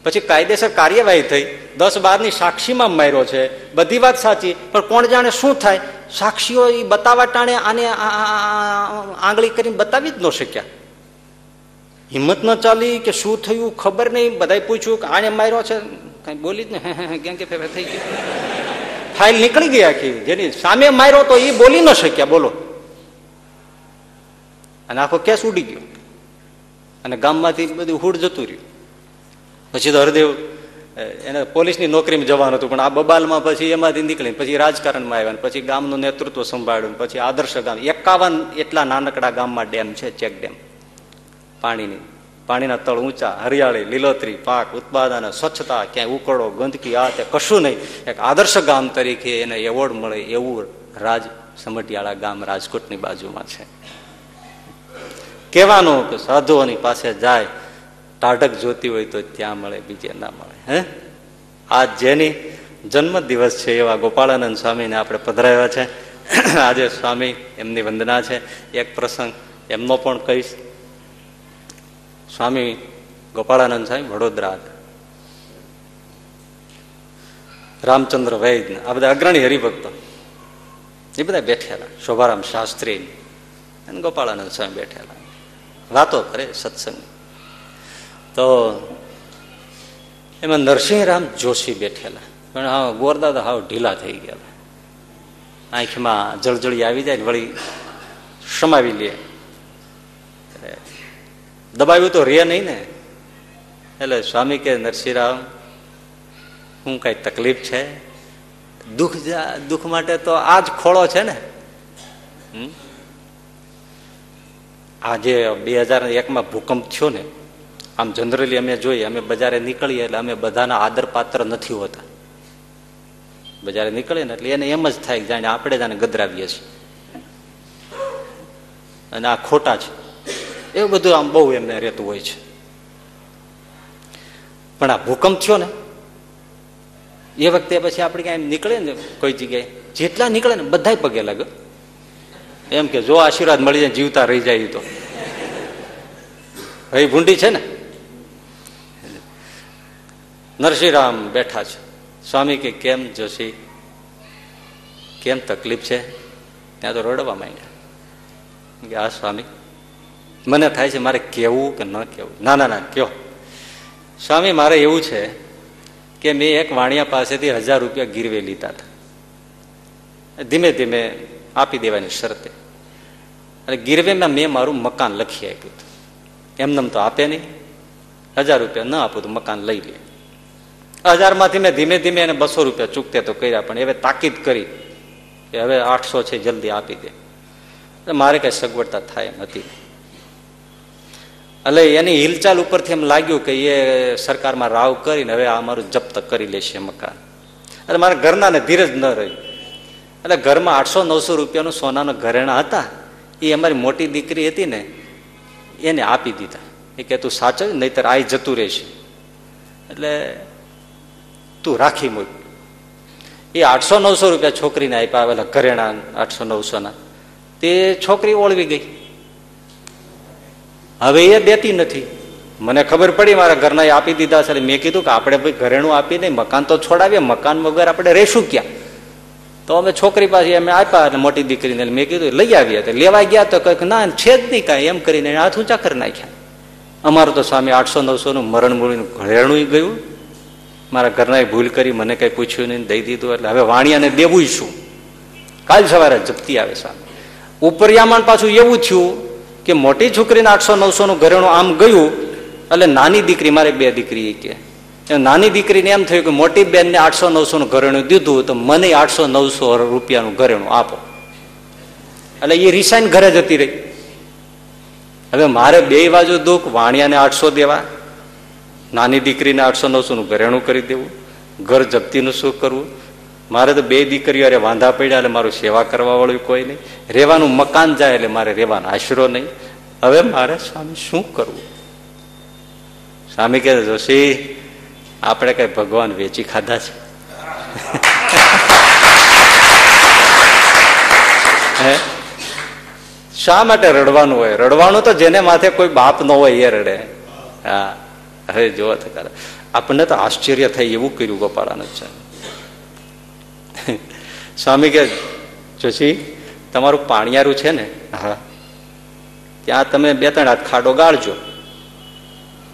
પછી કાયદેસર કાર્યવાહી થઈ. દસ બારની સાક્ષીમાં માર્યો છે. બધી વાત સાચી. પણ કોણ જાણે શું થાય? સાક્ષીઓ એ બતાવવા ટાણે આને આંગળી કરીને બતાવી જ ન શક્યા. હિંમત ન ચાલી કે શું થયું ખબર નહીં. બધા પૂછ્યું કે આને માર્યો છે? કઈ બોલી જ ને. કેમ કે ફેફે થઈ ગયું. ફાઇલ નીકળી ગઈ આખી. જેની સામે માર્યો તો એ બોલી ન શક્યા. બોલો. અને આખો કેસ ઉડી ગયો. અને ગામમાંથી બધું હુડ જતું રહ્યું. પછી તો હરદેવ એને પોલીસની નોકરીમાં જવાનું હતું. પણ આ બબાલમાં પછી એમાંથી નીકળીને પછી રાજકારણમાં આવ્યા પછી ગામનું નેતૃત્વ સંભાળ્યું પછી આદર્શ ગામ. એકાવન એટલા નાનકડા ગામમાં ડેમ છે ચેક ડેમ પાણીની, પાણીના તળ ઊંચા, હરિયાળી, લીલોતરી, પાક, ઉત્પાદન, સ્વચ્છતા, ક્યાંય ઉકળો ગંદકી, આ તે કશું નહીં. એક આદર્શ ગામ તરીકે એને એવોર્ડ મળે એવું રાજ સમઢિયાળા ગામ રાજકોટની બાજુમાં છે. કહેવાનું કે સાધુઓની પાસે જાય, ટાઢક જોતી હોય તો ત્યાં મળે, બીજે ના મળે, હે? આ જેની જન્મ દિવસ છે એવા ગોપાળાનંદ સ્વામીને આપણે પધરાવ્યા છે. આજે સ્વામી એમની વંદના છે. એક પ્રસંગ એમનો પણ કહીશ. સ્વામી ગોપાળાનંદ સ્વામી વડોદરા રામચંદ્ર વૈદ, આ બધા અગ્રણી હરિભક્તો. એ બધા બેઠેલા, શોભારામ શાસ્ત્રી અને ગોપાળાનંદ સ્વામી બેઠેલા. વાતો કરે સત્સંગ. તો એમાં નરસિંહરામ જોશી બેઠેલા. પણ હા ગોરદાદા હાવ ઢીલા થઈ ગયા આંખમાં જળજળી આવી જાય ને વળી સમાવી લે. દબાવ્યું તો રે નહીં ને. એટલે સ્વામી કે, નરસિંહરામ, હું કઈ તકલીફ છે? દુઃખ દુઃખ માટે તો આ જ ખોળો છે ને. આજે બે હજાર એકમાં ભૂકંપ થયો ને, આમ જનરલી અમે જોઈએ, અમે બજારે નીકળીએ એટલે અમે બધાના આદર પાત્ર નથી હોતા. બજારે નીકળીએ ને એટલે એને એમ જ થાય જાણે આપણે જાણે ગદરાવીએ છીએ. અને આ ખોટા છે. એવું બધું આમ બહુ એમને રહેતું હોય છે. પણ આ ભૂકંપ થયો ને, એ વખતે પછી આપણે ક્યાંય નીકળે ને કોઈ જગ્યાએ, જેટલા નીકળે ને બધા પગે લાગે. એમ કે જો આશીર્વાદ મળી જાય જીવતા રહી જાય તો. ભાઈ ભૂંડી છે ને. નરસિંહરામ બેઠા છે. સ્વામી કે, કેમ જોશી? કેમ તકલીફ છે? ત્યાં તો રડવા માંડ્યા. કે આ સ્વામી. મને થાય છે મારે કેવું કે ન કેવું ના ના ના, કયો. સ્વામી, મારે એવું છે કે મેં એક વાણિયા પાસેથી હજાર રૂપિયા ગીરવે લીધા હતા. ધીમે ધીમે આપી દેવાની શરતે. અને ગીરવેમાં મેં મારું મકાન લખી આપ્યું હતું. એમને તો આપે નહીં. હજાર રૂપિયા ન આપું તો મકાન લઈ લે. હજારમાંથી મેં ધીમે ધીમે એને બસો રૂપિયા ચૂકતે તો કર્યા, પણ હવે તાકીદ કરી કે હવે આઠસો છે, જલ્દી આપી દે. મારે કઈ સગવડતા થાય એમ હતી એટલે એની હિલચાલ ઉપરથી એમ લાગ્યું કે એ સરકારમાં રાવ કરીને હવે આ મારું જપ્ત કરી લેશે મકાન. એટલે મારા ઘરના ને ધીરજ ન રહી. એટલે ઘરમાં આઠસો નવસો રૂપિયાનું સોનાના ઘરેણા હતા. એ અમારી મોટી દીકરી હતી ને, એને આપી દીધા. એ કે તું સાચવ, નહીતર આ જતું રહેશે. એટલે તું રાખી મૂક. એ આઠસો નવસો રૂપિયા છોકરીને આપ્યા આવેલા ઘરેણા આઠસો નવસોના. તે છોકરી ઓળવી ગઈ. હવે એ દેતી નથી. મને ખબર પડી, મારા ઘરના આપી દીધા છે મેં કીધું કે આપણે ભાઈ ઘરેણું આપીને મકાન તો છોડાવીએ, મકાન વગર આપણે રહેશું ક્યાં? તો અમે છોકરી પાસે અમે આપ્યા એટલે મોટી દીકરીને મેં કીધું, લઈ આવ્યા તો લેવા ગયા તો કંઈક, ના, છે જ નહીં કાંઈ. એમ કરીને હાથ ઊંચા કરી નાખ્યા. અમારું તો સ્વામી આઠસો નવસો નું મરણ મૂળીનું ઘરેણું ગયું. મારા ઘરના ભૂલ કરી, મને કઈ પૂછ્યું નહીં, દઈ દીધું, એટલે હવે વાણિયાને દેવું શું કાલ સવારે જપ્તી આવે, સ્વામી. ઉપરિયામણ પાછું એવું થયું કે મોટી છોકરીને આઠસો નવસો નું ઘરેણું આમ ગયું, એટલે નાની દીકરી, મારે બે દીકરી કે. નાની દીકરીને એમ થયું કે મોટી બેનને આઠસો નવસો નું ઘરેણું દીધું, તો મને આઠસો, નવસો રૂપિયાનું ઘરેણું આપો. એટલે એ રિસાઈન ઘરે જતી રહી. હવે મારે બે બાજુ દુઃખ, વાણિયાને આઠસો દેવા, નાની દીકરીને આઠસો નવસો નું ઘરેણું કરી દેવું, ઘર જપ્તીનું શું કરવું મારે તો બે દીકરીઓ અરે વાંધા પડ્યા એટલે મારું સેવા કરવા કોઈ નહીં. રહેવાનું મકાન જાય એટલે મારે રહેવાનો આશરો નહીં. હવે મારે સ્વામી શું કરવું? સ્વામી કે જોશી, આપણે કઈ ભગવાન વેચી ખાધા છે. હે? શા માટે રડવાનું હોય? રડવાનું તો જેને માથે કોઈ બાપ ન હોય એ રડે. હા. હવે જોવા તો આપણને તો આશ્ચર્ય થાય એવું કર્યું ગોપાળાને છે સ્વામી કે જોશી તમારું પાણિયારું છે ને? હા. ત્યાં તમે બે ત્રણ હાથ ખાડો ગાળજો.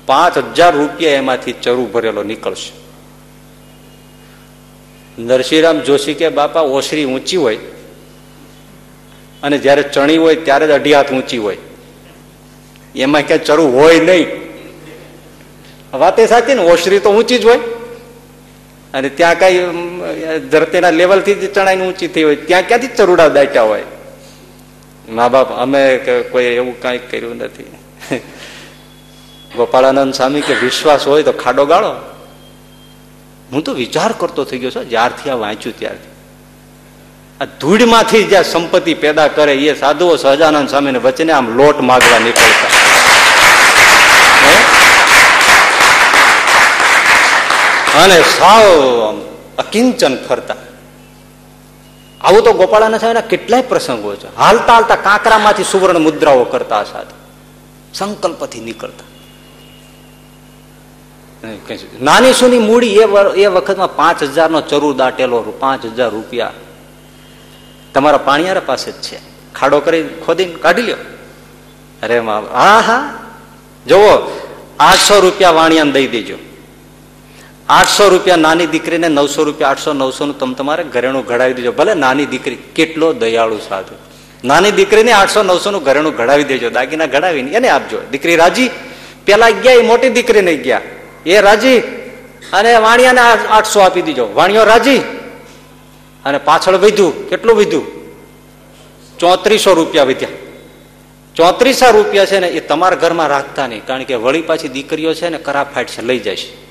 પાંચ હજાર રૂપિયા એમાંથી ચરુ ભરેલો નીકળશે. નરસિંહરામ જોશી કે બાપા ઓસરી ઊંચી હોય. અને જયારે ચણી હોય ત્યારે જ અઢી હાથ ઊંચી હોય. એમાં ક્યાં ચરુ હોય નહીં. વાતે સાચી ને ઓસરી તો ઊંચી જ હોય. અને ત્યાં કઈ ધરતીના લેવલથી જ ચણાઈ ઊંચી થઈ હોય, ત્યાં ક્યાંથી ચરુડા દાટ્યા હોય? મા બાપ અમે કોઈ એવું કઈ કર્યું નથી. ગોપાળાનંદ સ્વામી કે વિશ્વાસ હોય તો ખાડો ગાળો. હું તો વિચાર કરતો થઈ ગયો છું, જ્યારથી આ વાંચ્યું ત્યારથી. આ ધૂળમાંથી જ્યાં સંપત્તિ પેદા કરે, એ સાધુઓ સહજાનંદ સ્વામીને વચને આમ લોટ માગવા નીકળતા. અને સાવ અકિંચન ફરતા. આવું તો ગોપાળાના સ્વામીના કેટલાય પ્રસંગો છે. હાલતા હાલતા કાંકરામાંથી સુવર્ણ મુદ્રાઓ કરતા સાથે સંકલ્પથી નીકળતા. નાની સુની મૂડી એ એ વખતમાં પાંચ હજાર નો ચરુ દાટેલો પાંચ હજાર રૂપિયા. તમારા પાણીયારા પાસે જ છે. ખાડો કરી ખોદીને કાઢી લ્યો. અરે હા હા જુઓ, આઠસો રૂપિયા વાણિયાને દઈ દેજો. આઠસો રૂપિયા નાની દીકરીને નવસો રૂપિયા, આઠસો નવસો નું તમે તમારે ઘરેણું ઘડાવી દેજો. ભલે નાની દીકરી કેટલો દયાળુ સાધુ. નાની દીકરીને આઠસો નવસો નું ઘરેણું ઘડાવી દેજો. દાગીના ઘડાવીને એને આપજો. દીકરી રાજી? પેલા ગયા એ મોટી દીકરીને ગયા. એ રાજી? અને વાણિયાને આઠસો આપી દીજો. વાણિયો રાજી? અને પાછળ વધ્યું. કેટલું વધ્યું? ચોત્રીસો રૂપિયા વધ્યા. ચોત્રીસા રૂપિયા છે ને એ તમારા ઘરમાં રાખતા નહીં. કારણ કે વળી પાછી દીકરીઓ છે ને કરા ફાટ છે, લઈ જાય છે.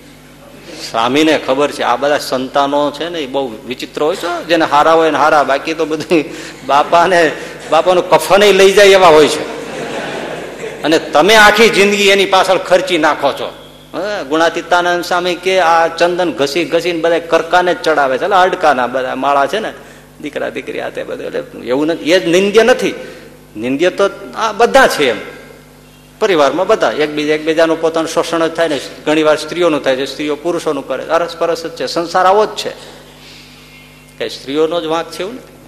સ્વામીને ખબર છે. આ બધા સંતાનો છે ને, એ બહુ વિચિત્ર હોય છે. જેને હારા હોય ને હારા, બાકી તો બધી બાપાને, બાપાનું કફન લઈ જાય એવા હોય છે. અને તમે આખી જિંદગી એની પાછળ ખર્ચી નાખો છો. ગુણાતીતાનંદ સ્વામી કે આ ચંદન ઘસી ઘસીને બધા કરકાને જ ચડાવે છે. એટલે અડકાના બધા માળા છે ને. દીકરા દીકરી આ તે બધું. એટલે એવું નથી. એ જ નિંદ્ય નથી. નિંદ્ય તો આ બધા છે એમ. પરિવારમાં બધા, એકબીજા એકબીજાનું પોતાનું શોષણ જ થાય ને ઘણી વાર સ્ત્રીઓનું થાય છે, સ્ત્રીઓ પુરુષોનું કરે અરસ પરસ જ છે, સંસાર આવો જ છે. કઈ સ્ત્રીઓનો જ વાંક છે એવું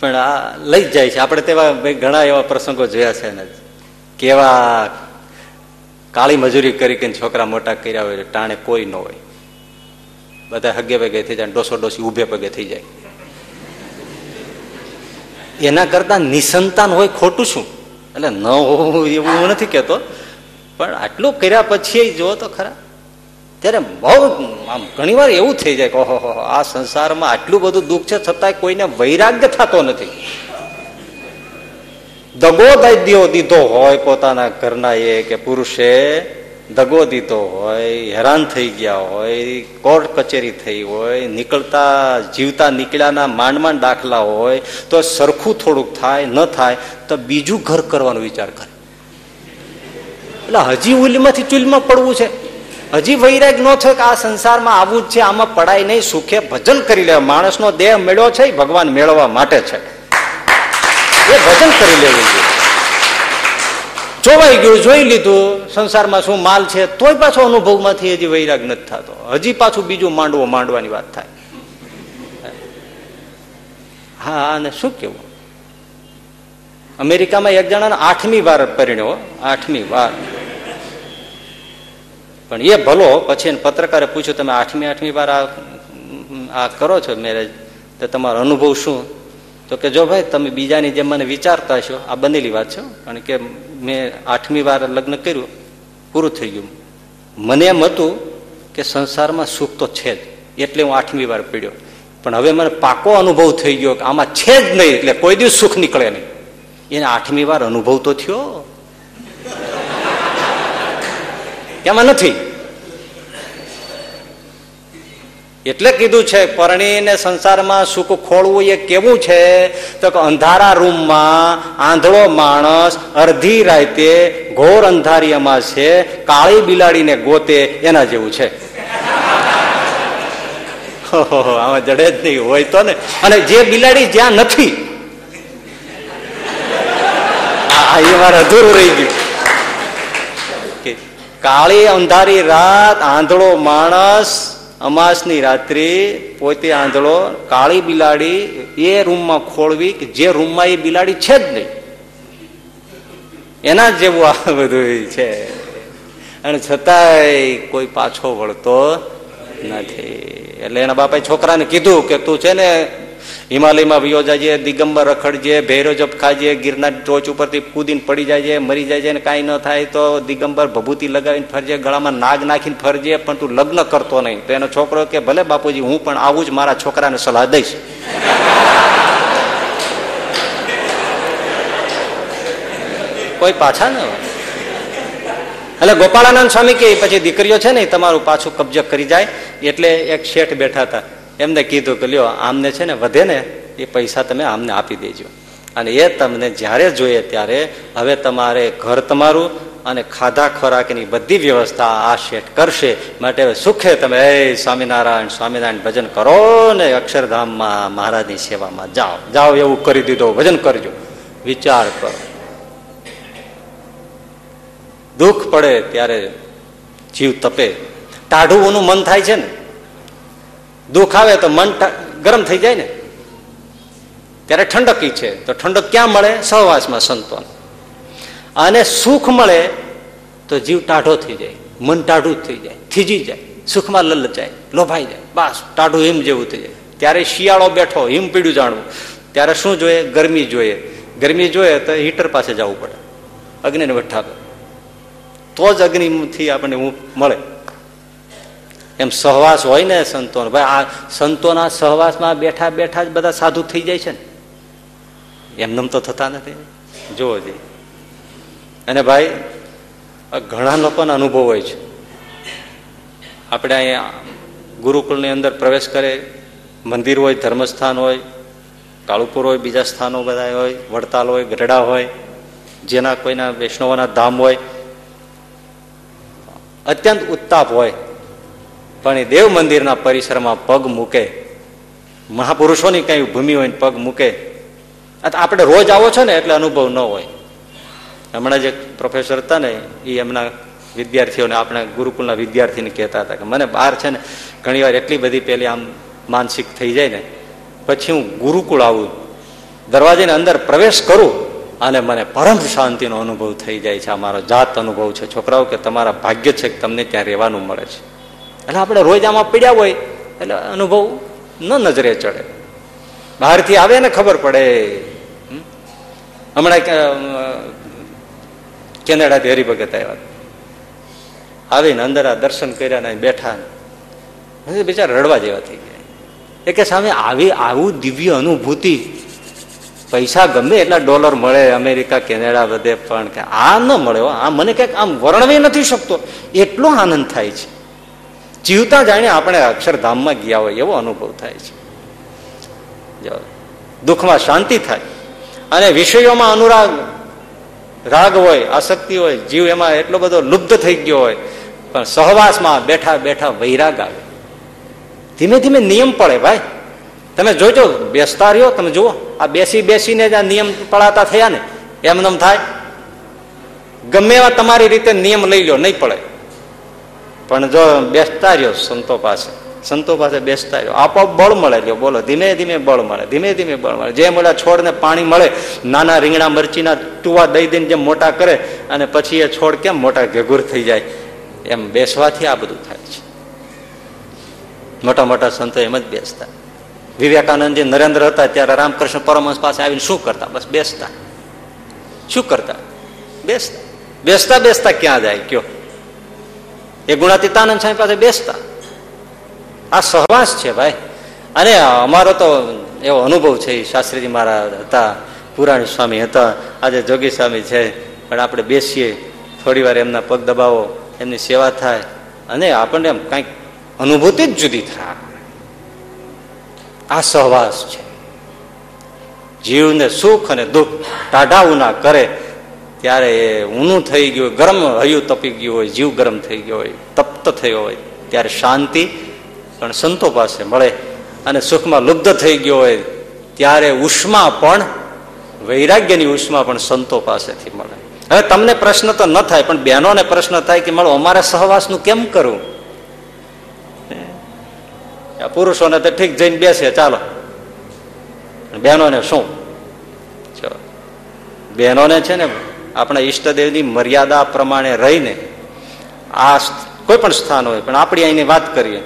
પણ આ લઈ જ જાય છે. આપણે તેવા ઘણા એવા પ્રસંગો જોયા છે ને. કેવા કાળી મજૂરી કરી કરીને છોકરા મોટા કર્યા હોય ટાણે કોઈ ન હોય. બધા હગે ભગે થઈ જાય ડોસો ડોસી ઉભે પગે થઈ જાય. એના કરતા નિસંતાન હોય ખોટું શું? એટલે ન હોવું એવું હું નથી કેતો પણ આટલું કર્યા પછી જો તો ખરા. ત્યારે બહુ આમ ઘણી વાર એવું થઈ જાય કે ઓહો આ સંસારમાં આટલું બધું દુઃખ છે છતાંય કોઈને વૈરાગ્ય થતો નથી. દગો દૈદ્યો દીધો હોય પોતાના ઘરના એ કે પુરુષે દગો દીધો હોય, હેરાન થઈ ગયા હોય, કોર્ટ કચેરી થઈ હોય, નીકળતા, જીવતા નીકળ્યાના માંડ દાખલા હોય, તો સરખું થોડુંક થાય, ન થાય, તો બીજું ઘર કરવાનો વિચાર કરે. એટલે હજી ઉલમાંથી ચૂલમાં પડવું છે. હજી વૈરાગ ન થયો કે આ સંસારમાં આવું જ છે, આમાં પડાય નહીં, સુખે ભજન કરી લેવા માણસનો દેહ મેળ્યો છે ભગવાન મેળવવા માટે છે. એ ભજન કરી લેવું જોઈએ. જોવાઈ ગયું, જોઈ લીધું, સંસારમાં શું માલ છે, તોય પાછો અનુભવમાંથી હજી વૈરાગ નથી થતો. હજી પાછું બીજું માંડવો માંડવાની વાત થાય. હા, અને શું કેવું? અમેરિકામાં એક જણાને આઠમી વાર પરિણ્યો, આઠમી વાર. પણ એ ભલો, પછી પત્રકારે પૂછ્યું, તમે આઠમી આઠમી વાર આ કરો છો મેરેજ તો તમારો અનુભવ શું? તો કે જો ભાઈ, તમે બીજાની જેમ મને વિચારતા છો આ બનેલી વાત છે કારણ કે મેં આઠમી વાર લગ્ન કર્યું, પૂરું થઈ ગયું. મને એમ હતું કે સંસારમાં સુખ તો છે જ, એટલે હું આઠમી વાર પીડ્યો. પણ હવે મને પાકો અનુભવ થઈ ગયો કે આમાં છે જ નહીં, એટલે કોઈ દિવસ સુખ નીકળે નહીં. એને આઠમી વાર અનુભવ તો થયો. એમાં નથી. એટલે કીધું છે, પરણીને સંસારમાં સુખ ખોળવું એ કેવું છે? તો કે અંધારા રૂમમાં આંધળો માણસ અડધી રાતે ઘોર અંધારિયામાં છે, કાળી બિલાડીને ગોતે એના જેવું છે. આમાં જડે જ નહીં, હોય તો ને. અને જે બિલાડી જ્યાં નથી એ વાર અધૂરું રહી ગયું. કાળી અંધારી રાત, આંધળો માણસ અમાસની રાત્રિ પોતે આંધળો, કાળી બિલાડી એ રૂમમાં ખોળવી કે જે રૂમમાં એ બિલાડી છે જ નહીં. એના જેવું આ બધું છે. અને છતાંય કોઈ પાછો વળતો નથી. એટલે એના બાપાએ છોકરાને કીધું કે તું છે ને હિમાલયમાં વિયો જાય દિગંબર રખડજે ભેરો જપ ખાજે ગિરનાર ટોચ ઉપરથી કૂદીને પડી જાય મરી જાય ને કાંઈ ન થાય તો દિગંબર ભભૂતિ લગાવીને ફરજે, ગળામાં નાગ નાખીને ફરજે, પણ તું લગ્ન કરતો નહીં. તો એનો છોકરો કે, ભલે બાપુજી, હું પણ આવું જ મારા છોકરાને સલાહ દઈશ. કોઈ પાછા ન એટલે ગોપાળાનંદ સ્વામી કે, પછી દીકરીઓ છે ને તમારું પાછું કબજે કરી જાય. એટલે એક શેઠ બેઠા હતા. એમને કીધું કે લ્યો, આમને છે ને વધે ને, એ પૈસા તમે આમને આપી દેજો. અને એ તમને જ્યારે જોઈએ ત્યારે હવે તમારે ઘર તમારું અને ખાધા ખોરાકની બધી વ્યવસ્થા આ શેઠ કરશે. માટે સુખે તમે, એ સ્વામિનારાયણ સ્વામિનારાયણ, ભજન કરો ને અક્ષરધામમાં મહારાજની સેવામાં જાઓ. જાઓ એવું કરી દીધો, ભજન કરજો. વિચાર કરો. દુઃખ પડે ત્યારે જીવ તપે. ટાઢુઓનું મન થાય છે ને. દુઃખ આવે તો મન ગરમ થઈ જાય ને. ત્યારે ઠંડકી છે. તો ઠંડક ક્યાં મળે? સહવાસમાં સંતોન. અને સુખ મળે તો જીવ ટાઢો થઈ જાય. મન ટાઢું થઈ જાય. થીજી જાય. સુખમાં લલચાય. લોભાઈ જાય. બસ, ટાઢું હિમ જેવું થઈ જાય. ત્યારે શિયાળો બેઠો, હિમ પીડ્યું જાણવું. ત્યારે શું જોઈએ? ગરમી જોઈએ. ગરમી જોઈએ તો હીટર પાસે જવું પડે. અગ્નિને વઠ્ઠા તો જ અગ્નિથી આપણને હું મળે. એમ સહવાસ હોય ને સંતો ભાઈ, આ સંતોના સહવાસમાં બેઠા બેઠા જ બધા સાધુ થઈ જાય છે ને. એમનેમ તો થતા નથી. જુઓ જે. અને ભાઈ ઘણા લોકોના અનુભવ હોય છે. આપણે અહીંયા ગુરુકુળની અંદર પ્રવેશ કરે, મંદિર હોય, ધર્મસ્થાન હોય, કાળુપુર હોય, બીજા સ્થાનો બધા હોય, વડતાલ હોય, ગઢડા હોય, જેના કોઈના વૈષ્ણવના ધામ હોય, અત્યંત ઉત્તાપ હોય. પણ એ દેવ મંદિરના પરિસરમાં પગ મૂકે. મહાપુરુષોની કઈ ભૂમિ હોય પગ મૂકે. આપણે રોજ આવો છો ને એટલે અનુભવ ન હોય. હમણાં જે પ્રોફેસર હતા ને એ એમના વિદ્યાર્થીઓને, આપણે ગુરુકુલના વિદ્યાર્થીને કહેતા હતા કે મને બહાર છે ને ઘણીવાર એટલી બધી પેલી આમ માનસિક થઈ જાય ને, પછી હું ગુરુકુળ આવું, દરવાજાની અંદર પ્રવેશ કરું અને મને પરમ શાંતિનો અનુભવ થઈ જાય છે. આ મારો જાત અનુભવ છે. છોકરાઓ કે તમારા ભાગ્ય છે કે તમને ત્યાં રહેવાનું મળે છે. એટલે આપણે રોજ આમાં પીડ્યા હોય, એટલે અનુભવ ન નજરે ચડે. બહારથી આવે ને ખબર પડે. હમણાં કેનેડાથી હરિભગત આવ્યા. આવીને અંદર આ દર્શન કર્યા ને બેઠા બિચારા રડવા જેવા થઈ ગયા. એ કે સામે આવી, આવું દિવ્ય અનુભૂતિ. પૈસા ગમે એટલા ડોલર મળે, અમેરિકા, કેનેડા બધે, પણ કે આ ન મળે આ મને ક્યાંક આમ વર્ણવી નથી શકતો. એટલો આનંદ થાય છે. જીવતા જાણે આપણે અક્ષરધામમાં ગયા હોય એવો અનુભવ થાય છે. દુઃખમાં શાંતિ થાય અને વિષયોમાં અનુરાગ, રાગ હોય, આસક્તિ હોય, જીવ એમાં એટલો બધો લુપ્ત થઈ ગયો હોય, પણ સહવાસમાં બેઠા બેઠા વૈરાગ આવે. ધીમે ધીમે નિયમ પડે ભાઈ. તમે જોજો, બેસતા રહ્યો, તમે જુઓ. આ બેસી બેસીને જ આ નિયમ પડાતા થયા ને એમનેમ થાય. ગમે એવા તમારી રીતે નિયમ લઈ લો, નહીં પડે. પણ જો બેસતા રહ્યો સંતો પાસે. સંતો પાસે બેસતા રહ્યો આપોઆપ બળ મળે. લ્યો, બોલો. ધીમે ધીમે બળ મળે. ધીમે ધીમે બળ મળે. જે મળે છોડને પાણી મળે, નાના રીંગણા મરચીના ટુવા દઈ દઈને જેમ મોટા કરે, અને પછી એ છોડ કેમ મોટા ઘેઘુર થઈ જાય? એમ બેસવાથી આ બધું થાય છે. મોટા મોટા સંતો એમ જ બેસતા. વિવેકાનંદજી નરેન્દ્ર હતા ત્યારે રામકૃષ્ણ પરમહંસ પાસે આવીને શું કરતા? બસ બેસતા. શું કરતા? બેસતા. બેસતા બેસતા ક્યાં જાય? કયો? એ ગુણાતીતાનંદ સ્વામી પાસે બેસતા. આ સહવાસ છે ભાઈ. અને અમારો તો એવો અનુભવ છે શાસ્ત્રીજી મારા હતા, પુરાણી સ્વામી હતા, આજે જોગી સ્વામી છે. પણ આપણે બેસીએ, થોડી વાર એમના પગ દબાવો, એમની સેવા થાય. અને આપણને એમ કંઈક અનુભૂતિ જ જુદી થાય. આ સહવાસ છે. જીવને સુખ અને દુઃખ ટાઢાવું ના કરે ત્યારે એ ઊનું થઈ ગયું, ગરમ હયું તપી ગયું હોય, જીવ ગરમ થઈ ગયો હોય, તપ્ત થયો હોય, ત્યારે શાંતિ, પણ સંતો પાસે મળે અને સુખમાં લુબ્ધ થઈ ગયો હોય, ત્યારે ઉષ્મા પણ, વૈરાગ્યની ઉષ્મા પણ સંતો પાસેથી મળે. હવે તમને પ્રશ્ન તો ન થાય, પણ બહેનોને પ્રશ્ન થાય કે મળો અમારે સહવાસનું કેમ કરવું પુરુષોને તો ઠીક જઈને બેસે, ચાલો. બહેનોને શું? બહેનોને છે ને આપણા ઈષ્ટદેવની મર્યાદા પ્રમાણે રહીને આ કોઈ પણ સ્થાન હોય, પણ આપણી અહીંની વાત કરીએ.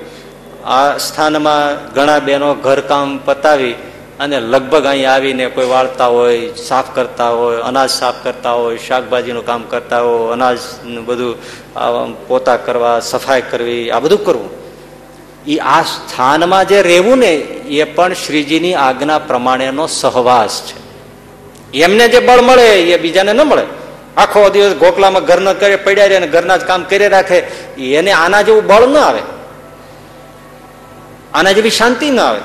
આ સ્થાનમાં ઘણા બહેનો ઘરકામ પતાવી અને લગભગ અહીં આવીને કોઈ વાળતા હોય, સાફ કરતા હોય, અનાજ સાફ કરતા હોય, શાકભાજીનું કામ કરતા હોય અનાજનું બધું પોતા કરવા, સફાઈ કરવી, આ બધું કરવું. એ આ સ્થાનમાં જે રહેવું ને, એ પણ શ્રીજીની આજ્ઞા પ્રમાણેનો સહવાસ છે. એમને જે બળ મળે, એ બીજાને ન મળે. આખો દિવસ ગોખલામાં ઘર ન કરે, પડ્યા રહે અને ઘરના જ કામ કરી રાખે. એને આના જેવું બળ ન આવે. આના જેવી શાંતિ ન આવે.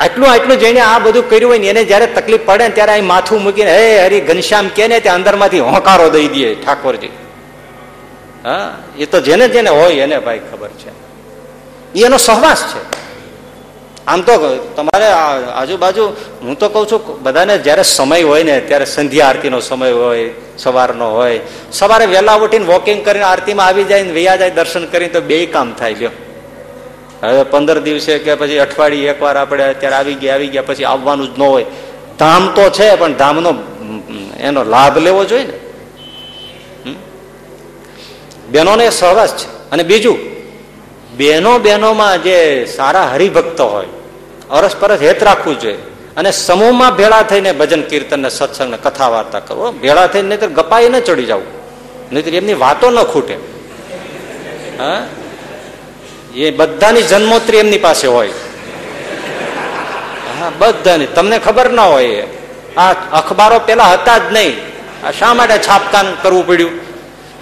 આટલું આટલું જઈને આ બધું કર્યું હોય ને એને જયારે તકલીફ પડે ને ત્યારે અહીં માથું મૂકીને, હે હરી, ઘનશ્યામ, કે ને? ત્યાં અંદરમાંથી હોંકારો દઈ દે ઠાકોરજી. હા, એ તો જેને જેને હોય એને ભાઈ ખબર છે. એનો સહવાસ છે. આમ તો તમારે આજુબાજુ, હું તો કહું છું, બધાને જ્યારે સમય હોય ને, ત્યારે સંધ્યા આરતીનો સમય હોય, સવારનો હોય, સવારે વહેલા ઉઠીને વોકિંગ કરીને આરતીમાં આવી જાય ને, વૈયા જાય દર્શન કરીને તો બે કામ થાય લ્યો. હવે પંદર દિવસે કે પછી અઠવાડિયે એકવાર આપણે અત્યારે આવી ગયા આવી ગયા, પછી આવવાનું જ ન હોય. ધામ તો છે, પણ ધામનો એનો લાભ લેવો જોઈએ ને. બહેનોને સહવાસ છે. અને બીજું બહેનો બહેનોમાં જે સારા હરિભક્તો હોય, અરસપરસ હેત રાખવું જોઈએ. અને સમૂહમાં ભેળા થઈને ભજન, કીર્તન ને સત્સંગ ને કથા વાર્તા કરવો ભેળા થઈને નહીતર ગપાઈ ન ચડી જવું. નહીતર એમની વાતો ન ખૂટે. હા? એ બધાની જન્મોત્રી એમની પાસે હોય. હા, બધાની. તમને ખબર ના હોય આ અખબારો પેલા હતા જ નહીં. આ શા માટે છાપકામ કરવું પડ્યું?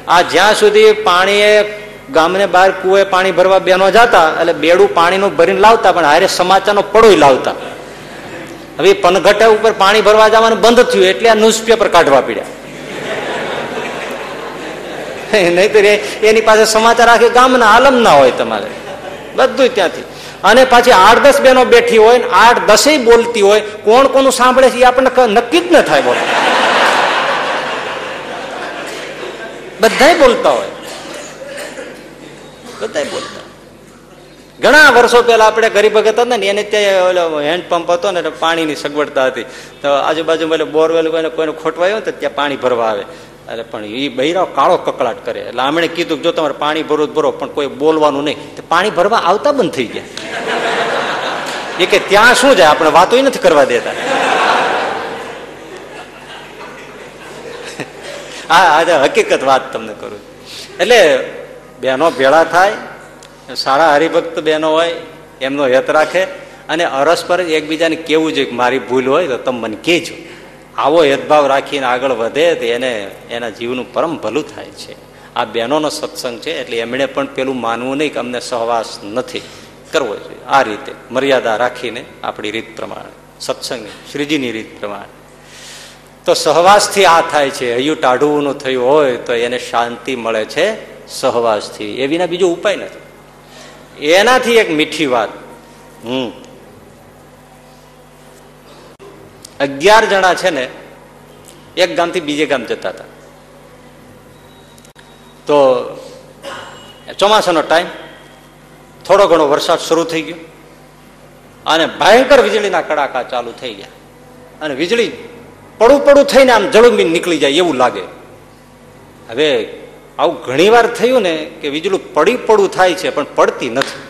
આ જ્યાં સુધી પાણીએ ગામને બહાર કુએ પાણી ભરવા બેનો જતા, એટલે બેડું પાણીનું ભરીને લાવતા, પણ હારે સમાચારનો પડોય લાવતા. હવે પનઘટા ઉપર પાણી ભરવા જવાનું બંધ થયું, એટલે આ ન્યૂઝપેપર કાઢવા પડ્યા. નહીતર એની પાસે સમાચાર આખી ગામના આલમ ના હોય તમારે. બધું ત્યાંથી. અને પાછી આઠ દસ બેનો બેઠી હોય ને આઠ દસે બોલતી હોય, કોણ કોનું સાંભળે છે એ આપણને નક્કી જ ન થાય બોલો બધા બોલતા હોય. બધા બોલતા. ઘણા વર્ષો પહેલા આપણે ગરીબ ભગત હતા ને, એને ત્યાં હેન્ડ પંપ હતો ને પાણીની સગવડતા હતી. તો આજુબાજુ એટલે બોરવેલ કોઈને કોઈને ખોટવાયો તો ત્યાં પાણી ભરવા આવે. એટલે પણ એ બૈરાવ કાળો કકળાટ કરે. એટલે આમણે કીધું જો તમારે પાણી ભરો ભરો, પણ કોઈ બોલવાનું નહીં. તો પાણી ભરવા આવતા બંધ થઈ ગયા. એ કે ત્યાં શું જાય? આપણે વાતો નથી કરવા દેતા. હા આજે હકીકત વાત તમને કરું એટલે બહેનો ભેળા થાય, સારા હરિભક્ત બહેનો હોય, એમનો હેત રાખે, અને અરસપર એકબીજાને કેવું જોઈએ મારી ભૂલ હોય તો તમે મને કહેજો. આવો હેદભાવ રાખીને આગળ વધે તો એને, એના જીવનું પરમ ભલું થાય છે. આ બહેનોનો સત્સંગ છે, એટલે એમણે પણ પેલું માનવું નહીં કે અમને સહવાસ નથી કરવો જોઈએ. આ રીતે મર્યાદા રાખીને આપણી રીત પ્રમાણે, સત્સંગની, શ્રીજીની રીત પ્રમાણે. તો સહવાસથી આ થાય છે. હૈયું ટાઢુનું થયું હોય તો એને શાંતિ મળે છે. સહવાસથી. એ વિના બીજો ઉપાય નથી. એનાથી એક મીઠી વાત. હમ. અગિયાર જણા છે ને, એક ગામથી બીજે ગામ જતા હતા. તો ચોમાસાનો ટાઈમ, થોડો ઘણો વરસાદ શરૂ થઈ ગયો. અને ભયંકર વીજળીના કડાકા ચાલુ થઈ ગયા. અને વીજળી પડું પડું થઈને આમ જળુંબી નીકળી જાય એવું લાગે. હવે આવું ઘણી વાર થયું ને કે વીજળું પડી પડું થાય છે, પણ પડતી નથી.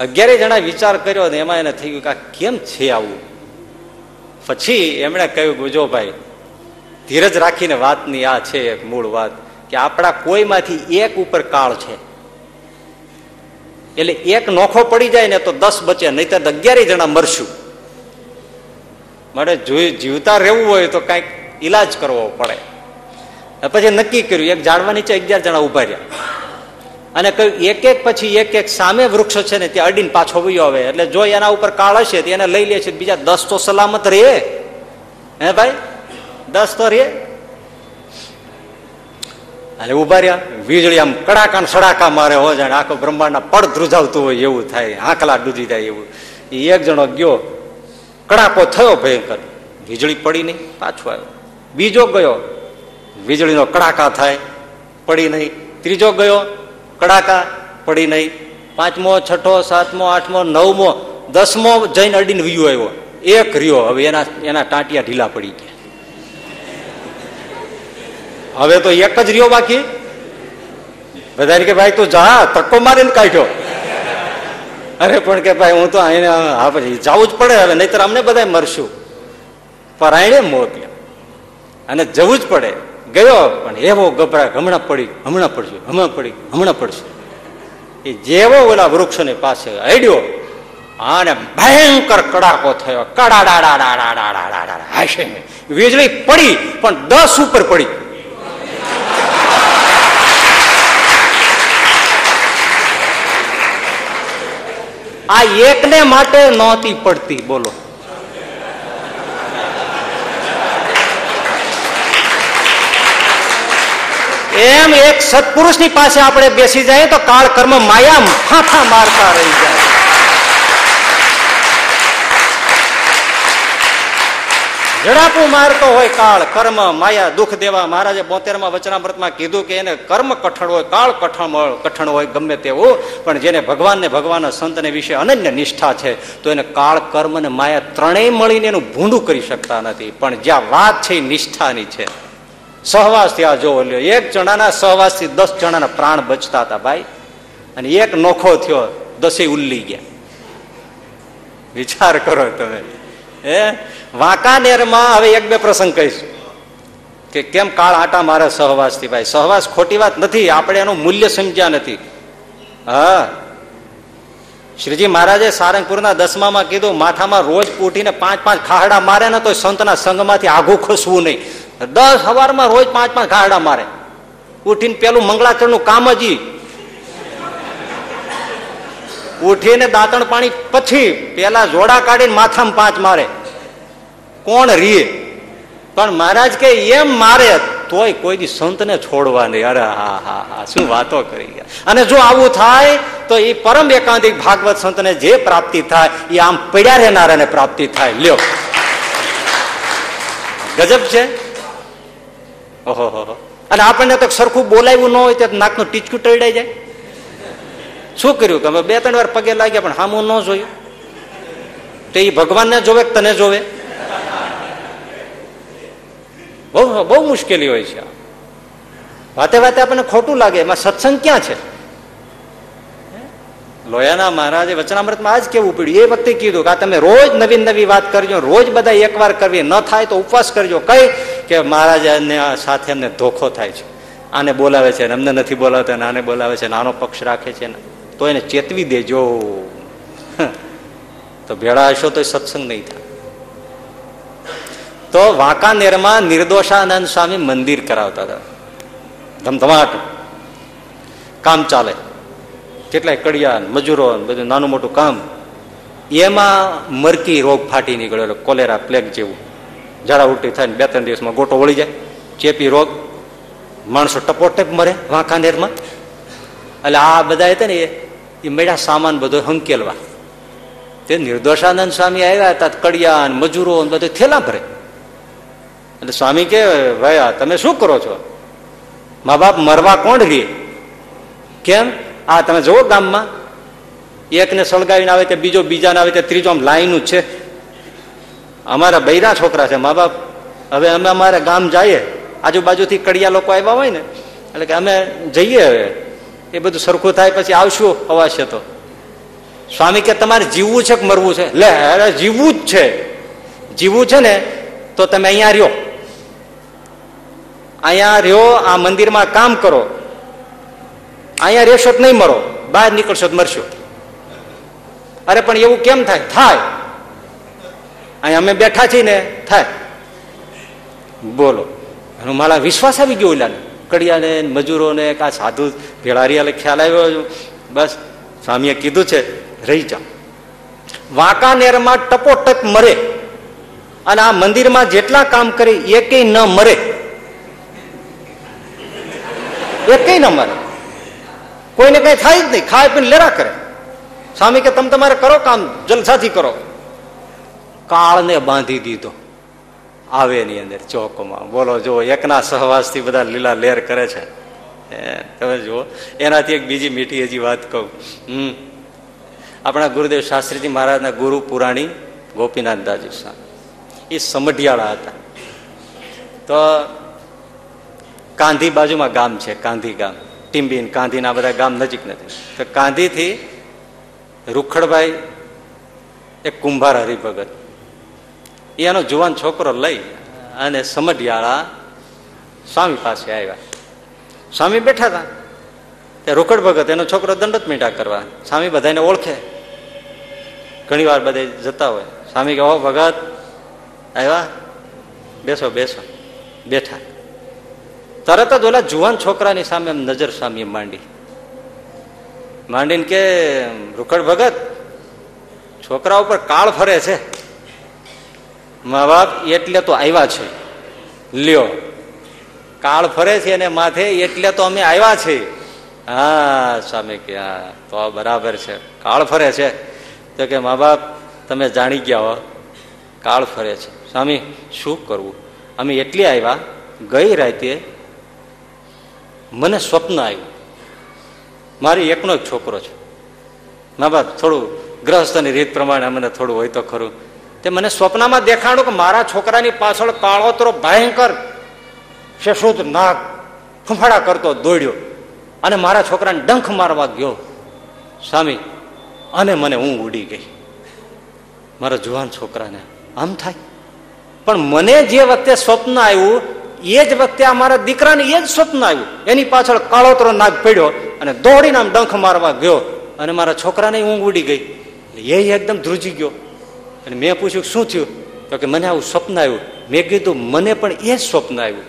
અગિયારે જણા વિચાર કર્યો ને એમાં એને થઈ ગયું કે આ કેમ છે આવું? પછી એમણે કહ્યું ગુજોભાઈ ધીરજ રાખીને વાતની આ છે એક મૂળ વાત, કે આપણા કોઈમાંથી એક ઉપર કાળ છે. એટલે એક નોખો પડી જાય ને તો દસ બચે નહીં તો અગિયારે જણા મરશું. મારે જીવતા રહેવું હોય તો કંઈક ઈલાજ કરવો પડે. પછી નક્કી કર્યું, એક ઝાડવા નીચે અગિયાર જણા ઊભા રહ્યા. અને કહ્યું એક એક પછી એક એક સામે વૃક્ષ છે ને, ત્યાં અડીને પાછો વયો આવે. એટલે જો એના ઉપર કાળ હશે તો એને લઈ લે છે બીજા દસ તો સલામત રે હે ભાઈ? દસ તો રે અને ઊભા રહ્યા. વીજળી આમ કડાકા સડાકા મારે હો જાણે. આખો બ્રહ્માંડના પડ ધ્રુજાવતું હોય એવું થાય. આંકલા ડૂજી જાય એવું. એ એક જણો ગયો. કડાકો થયો ભયંકર. વીજળી પડી નહીં. પાછો આવ્યો. બીજો ગયો. વીજળીનો કડાકા થાય, પડી નહીં. ત્રીજો ગયો, કડાકા, પડી નહીં. પાંચમો, છઠ્ઠો, સાતમો, આઠમો, નવમો, દસમો જઈને અડીને વ્યુ આવ્યો. એક રહ્યો. હવે એના એના ટાંટિયા ઢીલા પડી ગયા. હવે તો એક જ રહ્યો બાકી. બધા કે ભાઈ તું જા તક્કો મારીને કાઢ્યો. અરે પણ કે ભાઈ હું તો અહીં હા, પછી જવું જ પડે હવે, નહીતર અમને બધા મરશું. પરાયણે મોત અને જવું જ પડે. ગયો, પણ એવો ગભરા હમણાં પડી, હમણાં પડશે, હમણાં પડી, હમણાં પડશે. એ જેવો ઓલા વૃક્ષની પાસે અડ્યો અને ભયંકર કડાકો થયો. કડાડાડાડાડાડાડાડા હાશે વીજળી પડી પણ દસ ઉપર પડી આ એકને માટે નહોતી પડતી બોલો એમ એક સત્પુરુષની પાસે આપણે બેસી જાય તો કાળ કર્મ માયા ફાંફા મારતા રહી જાય. જડાપું મારતો હોય કાળ, કર્મ, માયા, દુઃખ દેવા. મહારાજે બોતેરમાં વચનામૃતમાં કીધું કે એને કર્મ કઠણ હોય, કાળ કઠણ કઠણ હોય, ગમે તેવું. પણ જેને ભગવાનને ભગવાનના સંતને વિશે અનન્ય નિષ્ઠા છે, તો એને કાળ, કર્મ અને માયા ત્રણેય મળીને એનું ભૂંડું કરી શકતા નથી. પણ જ્યાં વાત છે એ નિષ્ઠાની છે. સહવાસ આ જોવો લ્યો. એક જણાના સહવાસથી દસ જણાના પ્રાણ બચતા હતા ભાઈ. અને એક નોખો થયો દસે ઉલ્લી ગયા. વિચાર કરો તમે. હે? વાંકાનેરમાં હવે એક બે પ્રસંગ કહીશ. કે કેમ કાળ આટા મારે સહવાસથી ભાઈ? સહવાસ ખોટી વાત નથી, આપણે એનું મૂલ્ય સમજ્યા નથી. હા. શ્રીજી મહારાજે સારંગપુરના દસમામાં કીધું, માથામાં રોજ ઉઠીને પાંચ પાંચ ખાહડા મારે ને તો સંતના સંઘમાંથી આઘું ખસવું નહીં. દસ સવારમાં રોજ પાંચ પાંચ ખાહડા મારે. ઉઠીને પેલું મંગળાચરણનું કામ જ. ઉઠીને દાંતણ પાણી પછી પેલા જોડા કાઢીને માથામાં પાંચ મારે. કોણ રીએ? પણ મહારાજ કે એમ મારે, તોય કોઈ દી સંતને છોડવા નહીં. અરે હા હા હા, શું વાતો કરી ગયા. અને જો આવું થાય, તો એ પરમ એકાંતિક ભાગવત સંતને જે પ્રાપ્તિ થાય એ આમ પડ્યા રહેનારાને પ્રાપ્તિ થાય. લ્યો. ગજબ છે? અને આપણને તો સરખું બોલાવ્યું ન હોય તો નાકનું ટીચકું ટળડાઈ જાય. શું કર્યું કે બે ત્રણ વાર પગે લાગ્યા પણ હામું ન જોયું? તો એ ભગવાનને જોવે તને જોવે? બહુ બહુ મુશ્કેલી હોય છે. વાતે વાતે આપણને ખોટું લાગે. એમાં સત્સંગ ક્યાં છે? લોયાના મહારાજે વચનામૃતમાં આજ કેવું પડ્યું? એ વખતે કીધું કે આ તમે રોજ નવી નવી વાત કરજો, રોજ બધા એકવાર કરવી. ન થાય તો ઉપવાસ કરજો. કઈ? કે મહારાજાને સાથે અમને ધોખો થાય છે. આને બોલાવે છે અમને નથી બોલાવતા આને બોલાવે છે નાનો પક્ષ રાખે છે ને. તો એને ચેતવી દેજો. તો ભેળા હશો તો સત્સંગ નહીં થાય. તો વાંકાનેરમાં નિર્દોષાનંદ સ્વામી મંદિર કરાવતા હતા. ધમધમાટ. કામ ચાલે. કેટલાય કડિયા મજૂરો બધું નાનું મોટું કામ. એમાં મરકી રોગ ફાટી નીકળેલો, કોલેરા, પ્લેગ જેવું. ઝાડા ઉલટી થાય બે ત્રણ દિવસમાં ગોટો વળી જાય. ચેપી રોગ. માણસો ટપોટપ મરે વાંકાનેરમાં. એટલે આ બધા હતા ને એ- મેળા સામાન બધો હંકેલવા. તે નિર્દોષાનંદ સ્વામી આવ્યા હતા કડિયા ને મજૂરો બધું થેલા ભરે. એટલે સ્વામી કે, ભાઈ તમે શું કરો છો? મા બાપ મરવા કોણ રે કેમ? આ તમે જુઓ ગામમાં. એકને સળગાવીને આવે તે બીજો, બીજાને આવે તે ત્રીજો, આમ લાઈન છે. અમારા બૈરા છોકરા છે, મા બાપ. હવે અમે અમારે ગામ જઈએ. આજુબાજુથી કડિયા લોકો આવ્યા હોય ને, એટલે કે અમે જઈએ હવે. એ બધું સરખું થાય પછી આવશું અવાશે તો. સ્વામી કે તમારે જીવવું છે કે મરવું છે? લે, અરે જીવવું જ છે. જીવવું છે ને, તો તમે અહીંયા રહ્યો. અહીંયા રહ્યો, આ મંદિરમાં કામ કરો. અહીંયા રહેશો નહીં મરો બહાર નીકળશો તો મરશો. અરે પણ એવું કેમ થાય? થાય. અહીંયા અમે બેઠા છીએ ને, થાય. બોલો. એનો મારા વિશ્વાસ આવી ગયો ઓલાને. કડિયાને, મજૂરોને, કા સાધુ ભેળારિયાને ખ્યાલ આવ્યો બસ, સ્વામીએ કીધું છે, રહી જાઓ. વાંકાનેરમાં ટપોટપ મરે અને આ મંદિરમાં જેટલા કામ કરે, એકેય ન મરે. એકેય ન મરે. કોઈને કઈ થાય જ નહીં. ખાય પીને લેરા કરે. સ્વામી કે, તમે તમારે કરો કામ, જલસાથી કરો. કાળને બાંધી દીધો. આવે એની અંદર ચોકમાં. બોલો જો એકના સહવાસથી બધા લીલા લેર કરે છે. તમે જુઓ. એનાથી એક બીજી મીઠી હજી વાત કહું. હમ. આપણા ગુરુદેવ શાસ્ત્રીજી મહારાજના ગુરુ પુરાણી ગોપીનાથ દાજી સ્વામી એ સમઢિયાળા હતા. તો કાંધી બાજુમાં ગામ છે, કાંધી ગામ. ટીમ્બીન કાંધીના બધા ગામ નજીક નથી. તો કાંધીથી રૂખડભાઈ એક કુંભાર હરિભગત એ એનો જુવાન છોકરો લઈ અને સમઢિયાળા સ્વામી પાસે આવ્યા. સ્વામી બેઠા હતા તે રોકડ ભગત, એનો છોકરો દંડત મીઠા કરવા. સ્વામી બધાને ઓળખે. ઘણી વાર બધે જતા હોય. સ્વામી કહો ભગત, આવ્યા? બેસો બેસો. બેઠા. તરત જ ઓલા જુવાન છોકરાની સામે એમ નજર સામી માંડી. માંડીને કે, રૂકડ ભગત, છોકરા ઉપર કાળ ફરે છે. મા બાપ એટલે તો આવ્યા છે. લ્યો, કાળ ફરે છે અને માથે એટલે તો અમે આવ્યા છે. હા સ્વામી કે, હા, તો બરાબર છે. કાળ ફરે છે. તો કે, મા બાપ, તમે જાણી ગયા હો, કાળ ફરે છે. સ્વામી શું કરવું? અમે એટલી આવ્યા ગઈ રાતે મને સ્વપ્ન આવ્યું. મારી એકનો જ છોકરો છે. મા બાપ થોડું ગ્રહસ્થની રીત પ્રમાણે મને થોડું હોય તો ખરું. તે મને સ્વપ્નમાં દેખાડું કે મારા છોકરાની પાછળ કાળોતરો ભયંકર શેષુદ નાક ફંફાડા કરતો દોડ્યો અને મારા છોકરાને ડંખ મારવા ગયો. સ્વામી અને મને હું ઉડી ગઈ. મારા જુવાન છોકરાને આમ થાય? પણ મને જે વખતે સ્વપ્ન આવ્યું એ જ વખતે આ મારા દીકરાને એ જ સ્વપ્ન આવ્યું. એની પાછળ કાળોતરો નાગ પડ્યો અને દોડીને આમ ડંખ મારવા ગયો. અને મારા છોકરાને ઊંઘ ઉડી ગઈ. એ એકદમ ધ્રુજી ગયો. અને મેં પૂછ્યું, શું થયું? તો કે, મને આવું સ્વપ્ન આવ્યું. મેં કીધું, મને પણ એ જ સ્વપ્ન આવ્યું.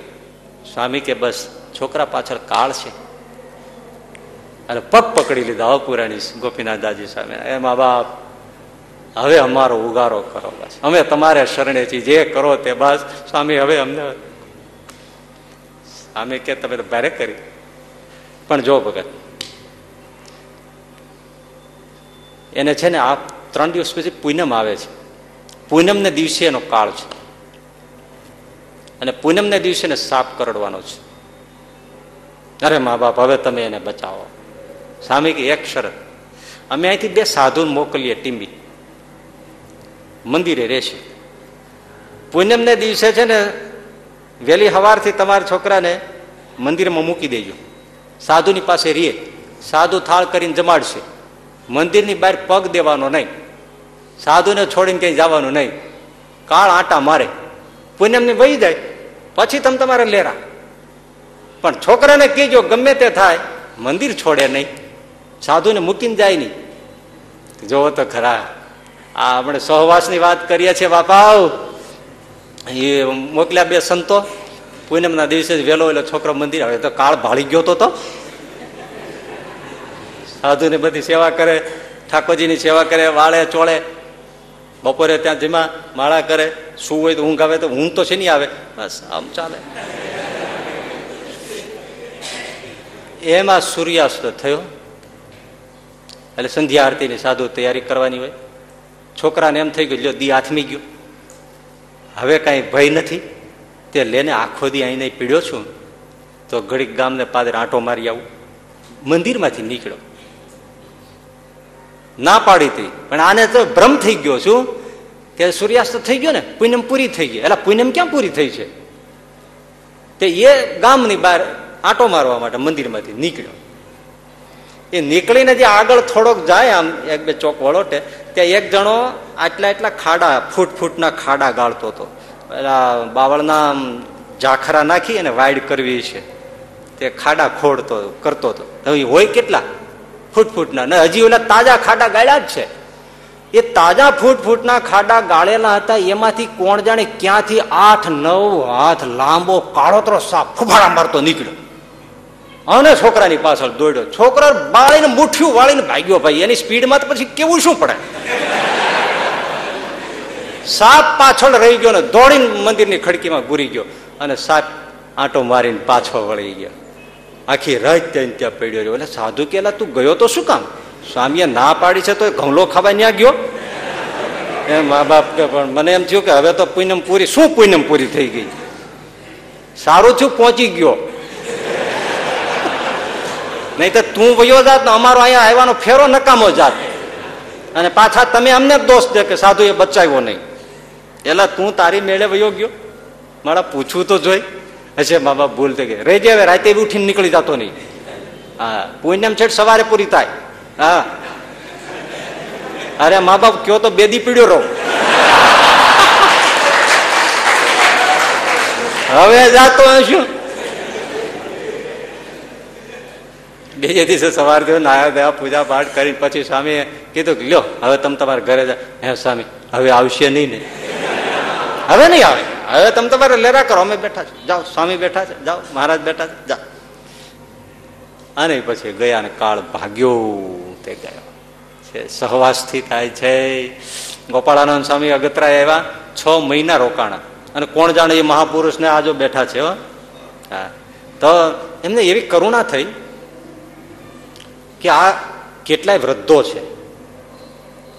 સ્વામી કે, બસ, છોકરા પાછળ કાળ છે. અને પગ પકડી લીધા પુરાણી ગોપીનાથ દાદી સામે. એ મા બાપ, હવે અમારો ઉગારો કરો બસ. અમે તમારે શરણે છીએ જે કરો તે બસ. સ્વામી, હવે અમને સ્વામી કે તમે તો ભારે કરી. પણ જો ભગત, એને છે ને આ ત્રણ દિવસ પછી પૂનમ આવે છે. પૂનમને દિવસે એનો કાળ છે. અને પૂનમને દિવસે એને સાપ કરડવાનો છે. અરે મા બાપ, હવે તમે એને બચાવો. સામે એક શરત, અમે અહીંથી બે સાધુ મોકલીએ ટીમી મંદિરે રહેશે. પૂનમને દિવસે છે ને વહેલી સવારથી તમારા છોકરાને મંદિરમાં મૂકી દેજો. સાધુની પાસે રીએ. સાધુ થાળ કરીને જમાડશે. મંદિરની બહાર પગ દેવાનો નહીં. સાધુને છોડીને ક્યાંય જવાનું નહીં. કાળ આટા મારે. પૂનમને વહી જાય. પછી તમે તમારે લેરા. પણ છોકરાને કહેજો, ગમે તે થાય, મંદિર છોડે નહીં. સાધુને મૂકીને જાય નહીં. જોવો તો ખરા. આ આપણે સહવાસની વાત કરીએ છીએ બાપા એ મોકલ્યા બે સંતો. પૂનમના દિવસે વહેલો એટલે છોકરો મંદિર આવે. તો કાળ ભાળી ગયો તો સાધુને બધી સેવા કરે, ઠાકોરજીની સેવા કરે, વાળે, ચોળે. બપોરે ત્યાં જેમાં, માળા કરે. શું હોય તો ઊંઘ આવે તો ઊંઘ તો છે નહીં આવે? બસ, આમ ચાલે. એમાં સૂર્યાસ્ત થયો. એટલે સંધ્યા આરતીની સાધુ તૈયારી કરવાની હોય. છોકરાને એમ થઈ ગયું, લ્યો, દી આથમી ગયો. હવે કાંઈ ભય નથી? તે લેને આખો દી અહીં પીડ્યો છું. તો ઘડીક ગામને પાદર આંટો મારી આવું. મંદિરમાંથી નીકળ્યો. ના પાડી હતી, પણ આને તો ભ્રમ થઈ ગયો શું કે સૂર્યાસ્ત થઈ ગયો ને, પૂનમ પૂરી થઈ ગઈ. એટલે પૂનમ ક્યાં પૂરી થઈ છે? તે એ ગામની બહાર આંટો મારવા માટે મંદિરમાંથી નીકળ્યો. એ નીકળીને જે આગળ થોડોક જાય, આમ એક બે ચોક વળોટે ત્યાં એક જણો આટલા એટલા ખાડા, ફૂટ ફૂટના ખાડા ગાળતો હતો. બાવળના ઝાખરા નાખી અને વાઈડ કરવી છે. તે ખાડા ખોડતો, કરતો હતો. હવે હોય કેટલા? ફૂટ ફૂટના. ને હજી ઓલા તાજા ખાડા ગાળ્યા જ છે. એ તાજા ફૂટ ફૂટના ખાડા ગાળેલા હતા. એમાંથી કોણ જાણે ક્યાંથી આઠ નવ હાથ લાંબો કાળોતરો સાપ ફુફાડા મારતો નીકળ્યો. અને છોકરાની પાછળ દોડ્યો. છોકરા બાળીને મુઠ્ઠિયું વાળીને ભાગ્યો ભાઈ. એની સ્પીડમાં તો પછી કેવું શું પડે? સાપ પાછળ રહી ગયો ને દોડીને મંદિરની ખડકીમાં ઘૂરી ગયો. અને સાપ આંટો મારીને પાછો વળી ગયો. આખી રાત ત્યાં ત્યાં પડ્યો રહ્યો. એટલે સાધુ કેલા તું ગયો તો શું કામ? સ્વામીએ ના પાડી છે તો ઘઉલો ખાવા ત્યાં ગયો? એ મા બાપ કે, પણ મને એમ થયું કે હવે તો પૂનમ પૂરી. શું પૂનમ પૂરી થઈ ગઈ? સારું થયું, પહોંચી ગયો. નહીં તો તું વયો જાત ને અમારો અહીંયા આવવાનો ફેરો નકામો જાત. અને પાછા તમે અમને દોષ દે કે સાધુ એ બચાવ્યો નહીં. એટલે તું તારી મેળે વયો ગયો? મારા પૂછવું તો જોઈ. હશે મા બાપ ભૂલ થઈ ગઈ. રેજે હવે, રાતે ઉઠીને નીકળી જતો નહીં. હા, પૂનમ છેટ સવારે પૂરી થાય. હા. અરે, મા બાપ, કયો તો બેદી પીડ્યો રહો. હવે જાતો શું બીજે દિવસે સવાર થયો નાયા દયા પૂજા પાઠ કરીને પછી સ્વામીએ કીધું કે, લ્યો, હવે તમે તમારા ઘરે જા હે સ્વામી, હવે આવશે નહીં ને. હવે નહીં આવે? હવે તમે તમારે લેરા કરો, અમે બેઠા છે જાઓ, સ્વામી બેઠા છે. જાઓ, મહારાજ બેઠા છે. જાઓ અને પછી ગયા ને કાળ ભાગ્યો, તે ગયો. છે, સહવાસથી થાય છે. ગોપાળાનંદ સ્વામી અગતરા એવા છ મહિના રોકાણા. અને કોણ જાણે એ મહાપુરુષને આજો બેઠા છે હા. તો એમને એવી કરુણા થઈ કે આ કેટલાય વૃદ્ધો છે.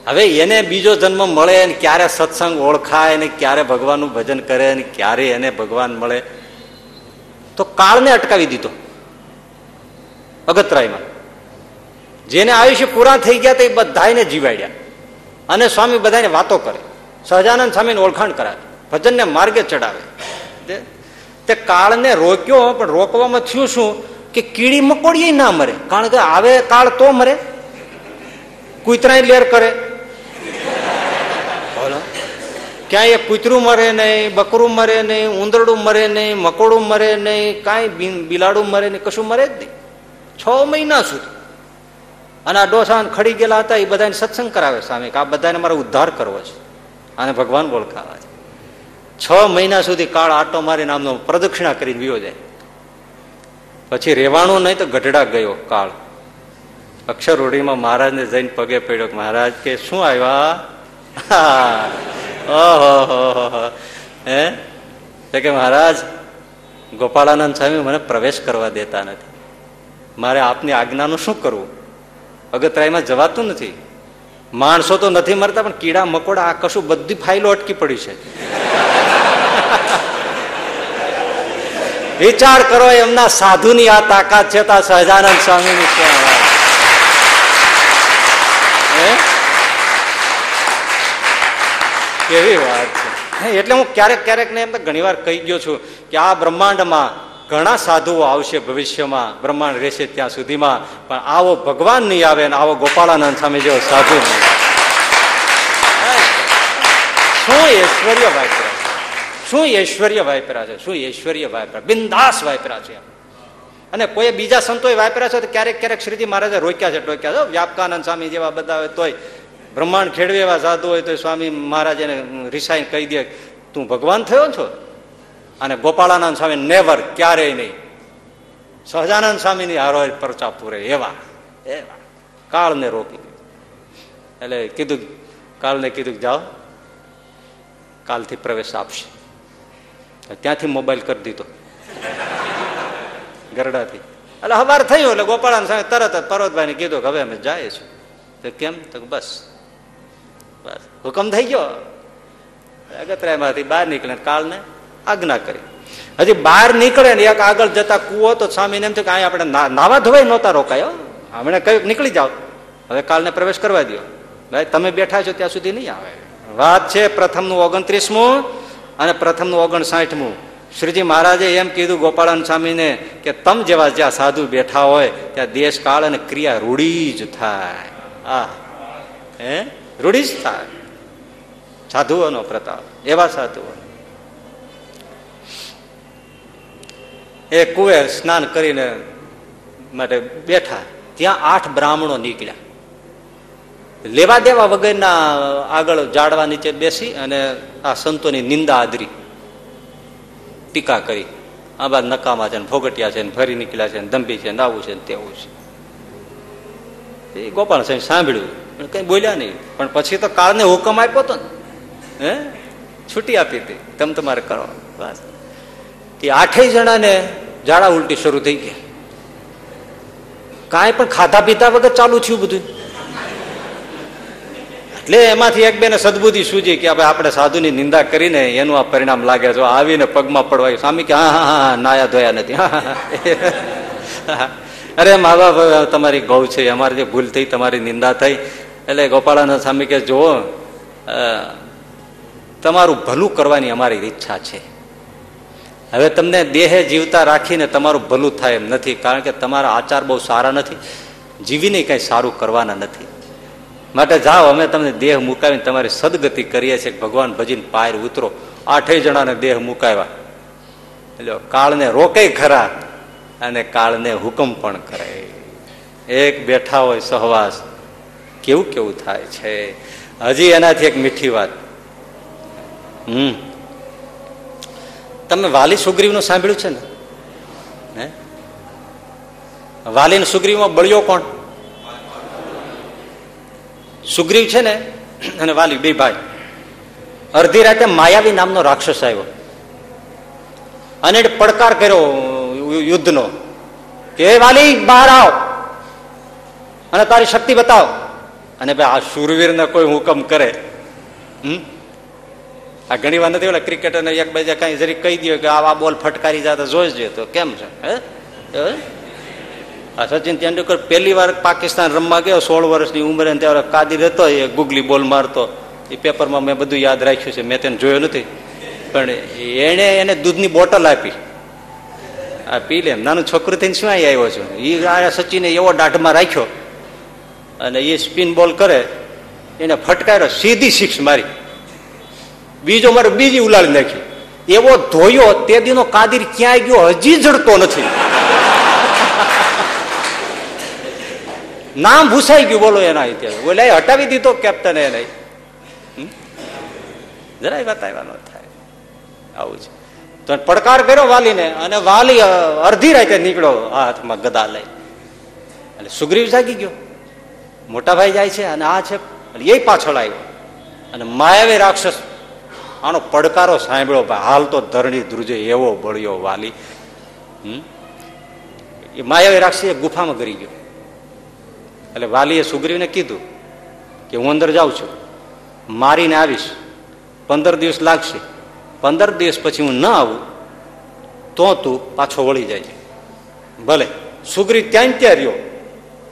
હવે એને બીજો જન્મ મળે ને ક્યારે સત્સંગ ઓળખાય ને ક્યારે ભગવાનનું ભજન કરે ને ક્યારે એને ભગવાન મળે, તો કાળને અટકાવી દીધો. અગતરાયમાં. જેને આયુષ્ય પૂરા થઈ ગયા તે બધાને જીવાડ્યા. અને સ્વામી બધાને વાતો કરે. સહજાનંદ સ્વામીને ઓળખાણ કરાવે. ભજનને માર્ગે ચડાવે. તે કાળને રોક્યો, પણ રોકવામાં થયું શું? કે કીડી મકોડીએ ના મરે. કારણ કે આવે કાળ તો મરે. કૂતરાય લેર કરે. ક્યાંય કૂતરું મરે નહીં, બકરું મરે નહીં, ઉંદરડું મરે નહીં, મકોડું મરે નહીં, કાંઈ બિલાડું મરે નહીં, કશું મરે જ નહીં. છ મહિના સુધી. અને આ ડોસાન ખડી ગયેલા હતા, એ બધાને સત્સંગ કરાવે સામે, કે આ બધાને મારે ઉદ્ધાર કરવો છે. અને ભગવાન બોલકાવા છે. છ મહિના સુધી કાળ આટો મારીને આમનો પ્રદક્ષિણા કરીને વિયો જાય. પછી રહેવાનું નહીં તો ગઢડા ગયો કાળ. અક્ષર રૂઢીમાં મહારાજને જઈને પગે પડ્યો કે મહારાજ કે શું આવ્યા? ઓહો, હે કે મહારાજ, ગોપાળાનંદ સ્વામી મને પ્રવેશ કરવા દેતા નથી. મારે આપની આજ્ઞાનું શું કરવું? અગતરાયમાં જવાતું નથી. માણસો તો નથી મરતા, પણ કીડા, મકોડા, આ કશું બધી ફાઇલો અટકી પડી છે. વિચાર કરો, એમના સાધુની આ તાકાત છે તા સહજાનંદ સ્વામીની કેવી વાત છે. એટલે હું ક્યારેક ક્યારેક ને એમ તો ઘણી વાર કહી ગયો છું કે આ બ્રહ્માંડમાં ઘણા સાધુઓ આવશે ભવિષ્યમાં, બ્રહ્માંડ રહેશે ત્યાં સુધીમાં, પણ આવો ભગવાન નહીં આવે ને આવો ગોપાળાનંદ સ્વામી જેવો સાધુ નહીં શું ઐશ્વર્ય વાપર્યા શું ઐશ્વર્ય વાપર્યા છે? શું ઐશ્વર્ય વાપર્યા બિંદાસ વાપર્યા છે અને કોઈ બીજા સંતોએ વાપર્યા છે તો ક્યારેક ક્યારેક શ્રીજી મહારાજે રોક્યા છે ટોક્યા છે. વ્યાપકાનંદ સ્વામી જેવા બધા હોય તોય, બ્રહ્માંડ ખેડવે એવા સાધુ હોય તો સ્વામી મહારાજને રિસાઈ કહી દે, તું ભગવાન થયો છો? અને ગોપાળાનંદ સ્વામી નેવર ક્યારેય નહીં. સહજાનંદ સ્વામીની હારો પરચા પૂરે, એવા એવા. કાળને રોકી એટલે કીધું, કાળને કીધું જાઓ, કાલથી પ્રવેશ આપશે. ત્યાંથી મોબાઈલ કરી દીધો. ગરડાથી. એટલે હવાર થયું એટલે ગોપાળાન સામે તરત જ પર્વતભાઈને કીધું કે હવે અમે જાય છું તો કેમ? તો બસ. બસ. હુકમ થઈ ગયો. અગતરાયમાંથી બહાર નીકળે કાળને આજ્ઞા કરી. હજી બહાર નીકળે ને એક આગળ જતા કુવો તો સ્વામીને એમ છે કે અહીં આપણે નાવા ધોવાય નહોતા રોકાયો. હમણાં કયું નીકળી જાઓ. હવે કાલને પ્રવેશ કરવા દો ભાઈ, તમે બેઠા છો ત્યાં સુધી નહીં આવે. વાત છે પ્રથમનું ઓગણત્રીસમું. અને પ્રથમનું ઓગણસાઠમું. શ્રીજી મહારાજે એમ કીધું ગોપાળન સ્વામીને કે તમ જેવા જ્યાં સાધુ બેઠા હોય, ત્યાં દેશ કાળ અને ક્રિયા રૂઢી જ થાય. આ હે? રૂઢી જ થાય. સાધુઓનો પ્રતાપ. એવા સાધુઓ. એ કુએ સ્નાન કરીને માટે બેઠા. ત્યાં આઠ બ્રાહ્મણો નીકળ્યા. લેવા દેવા વગરના આગળ જાડવા નીચે બેસી અને આ સંતોની નિંદા આદરી. ટીકા કરી. આ બાદ નકામા છે ને ફોગટિયા છે ફરી નીકળ્યા છે દંભી છે આવું છે તેવું છે. એ ગોપાલ સાહેબ સાંભળ્યું. કઈ બોલ્યા નહીં. પણ પછી તો કાળને હુકમ આપ્યો હતો ને. હે? છૂટી આપી હતી. તમ તમારે કરો. બસ. કે આઠેય જણાને ઝાડા ઉલટી શરૂ થઈ ગયા. કાંઈ પણ ખાધા પીધા વગર ચાલુ થયું બધું. એટલે એમાંથી એક બેને સદબુદ્ધિ સૂજી કે ભાઈ આપણે સાધુની નિંદા કરીને એનું આ પરિણામ લાગે જો આવીને પગમાં પડવાય. સ્વામી કે, હા હા હા નાયા ધોયા નથી. અરે મા બાપ તમારી ગૌ છે. અમારી જે ભૂલ થઈ, તમારી નિંદા થઈ. એટલે ગોપાળાના સ્વામી કે, જુઓ તમારું ભલું કરવાની અમારી ઈચ્છા છે. હવે તમને દેહે જીવતા રાખીને તમારું ભલું થાય એમ નથી. કારણ કે તમારા આચાર બહુ સારા નથી. જીવીને કઈ સારું કરવાના નથી. માટે જાઓ, અમે તમને દેહ મુકાવીને તમારી સદગતિ કરીએ છીએ ભગવાન ભજીને પાયર ઉતરો. આઠેય જણાને દેહ મુકાવ્યા. એટલે કાળને રોકે ખરા અને કાળને હુકમ પણ કરે. એક બેઠા હોય સહવાસ, કેવું કેવું થાય છે? હજી એનાથી એક મીઠી વાત. હમ. તમે વાલી સુગ્રીવનું સાંભળ્યું છે ને? વાલી સુગ્રીવમાં બળ્યો કોણ? સુગ્રીવ છે ને, અને વાલી બે ભાઈ. અડધી રાતે માયાવી નામનો રાક્ષસ આવ્યો. અને પડકાર કર્યો યુદ્ધનો. કે વાલી, બહાર આવ. અને તારી શક્તિ બતાવ. અને ભાઈ, આ શૂરવીરને કોઈ હુકમ કરે. હમ? આ ઘણી વાર નથી ઓલા ક્રિકેટરને એક બીજા કઈ જરી કહી દો કે, આવા બોલ ફટકારી જતા જોઈજે તો કેમ છે હે? આ સચિન તેંડુલકર પહેલી વાર પાકિસ્તાન રમવા ગયો, સોળ વર્ષની ઉંમરે ત્યારે કાદી રહેતો, એ ગુગલી બોલ મારતો. એ પેપરમાં મેં બધું યાદ રાખ્યું છે, મેં તેને જોયો નથી. પણ એણે એને દૂધની બોટલ આપી. આ પી લે, નાનું છોકરું થઈને શું આવ્યો છું? એ આ સચિને એવો દાઢમાં રાખ્યો. અને એ સ્પિન બોલ કરે, એને ફટકાર્યો, સીધી સિક્સ મારી. બીજો મારે બીજી ઉલાળી નાખી. એવો ધોયો, તે દીનો કાદીર ક્યાંય ગયો હજી જડતો નથી. નામ ભૂસાઈ ગયું, બોલો એના ઇતિહાસ. બોલે હટાવી દીધો કેપ્ટન એને. જરા વાત બતાવ્યા ન થાય. આવું છે. તો પડકાર કર્યો વાલીને અને વાલી અડધી રાતે નીકળ્યો હાથમાં ગદા લઈ એટલે સુગ્રીવ જાગી ગયો. મોટા ભાઈ જાય છે અને આ છે એ પાછળ આવ્યો અને માયાવી રાક્ષસ, આનો પડકારો સાંભળ્યો, ભાઈ, હાલ તો ધરણી ધ્રુજે એવો બળ્યો વાલી. હમ? એ માયાવી એ ગુફામાં ગરી ગયો. એટલે વાલીએ સુગ્રીવને કીધું કે હું અંદર જાઉં છું, મારીને આવીશ, પંદર દિવસ લાગશે, પંદર દિવસ પછી હું ન આવું, તો તું પાછો વળી જાય ભલે, સુગ્રીવ ત્યાં ત્યાં રહ્યો,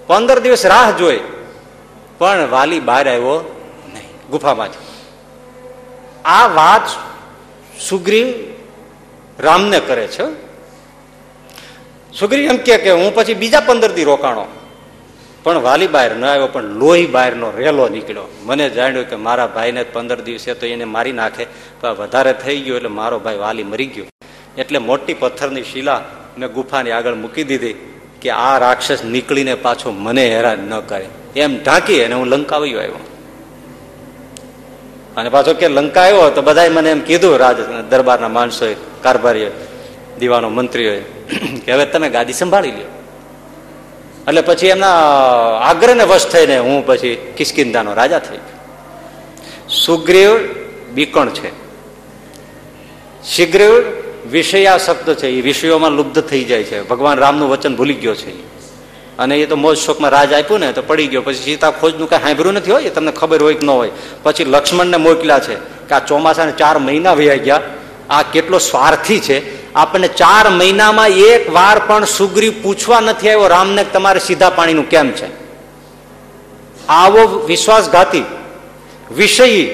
પંદર દિવસ રાહ જોઈ, પણ વાલી બહાર આવ્યો નહીં ગુફામાંથી આ વાત સુગ્રીવ રામને કરે છે. સુગ્રીવ એમ કે હું પછી બીજા પંદર દી રોકાણો. પણ વાલી બહાર ન આવ્યો, પણ લોહી બહારનો રેલો નીકળ્યો. મને જાણ્યું કે મારા ભાઈને પંદર દિવસે તો એને મારી નાખે, પણ વધારે થઈ ગયો એટલે મારો ભાઈ વાલી મરી ગયો. એટલે મોટી પથ્થરની શિલા મેં ગુફાની આગળ મૂકી દીધી કે આ રાક્ષસ નીકળીને પાછો મને હેરાન ન કરે. એમ ઢાંકી અને હું લંકાવી આવ્યો. અને પાછો કે લંકા આવ્યો તો બધાએ મને એમ કીધું, રાજ દરબારના માણસોએ કારભારીઓ દીવાનો મંત્રીઓએ, કે હવે તમે ગાદી સંભાળી લ્યો. એટલે પછી એમના આગ્રહને વશ થઈને હું પછી કિસ્કિંદાનો રાજા થઈ ગયો. સુગ્રીવ બીકણ છે. શીઘ્ર વિષયા શબ્દ છે. એ વિષયોમાં લુબ્ધ થઈ જાય છે. ભગવાન રામનું વચન ભૂલી ગયો છે અને એ તો મોજ શોકમાં રાજ આપ્યું ને, તો પડી ગયો. પછી સીતા ખોજનું કઈ સાંભળ્યું નથી હોય? તમને ખબર હોય કે ન હોય? પછી લક્ષ્મણને મોકલ્યા છે કે આ ચોમાસાને ચાર મહિના વયા ગયા. આ કેટલો સ્વાર્થી છે. આપણને ચાર મહિનામાં એક વાર પણ સુગ્રીવ પૂછવા નથી આવ્યો, રામને, તમારે સીધા પાણીનું કેમ છે? આવો વિશ્વાસઘાતી વિષયી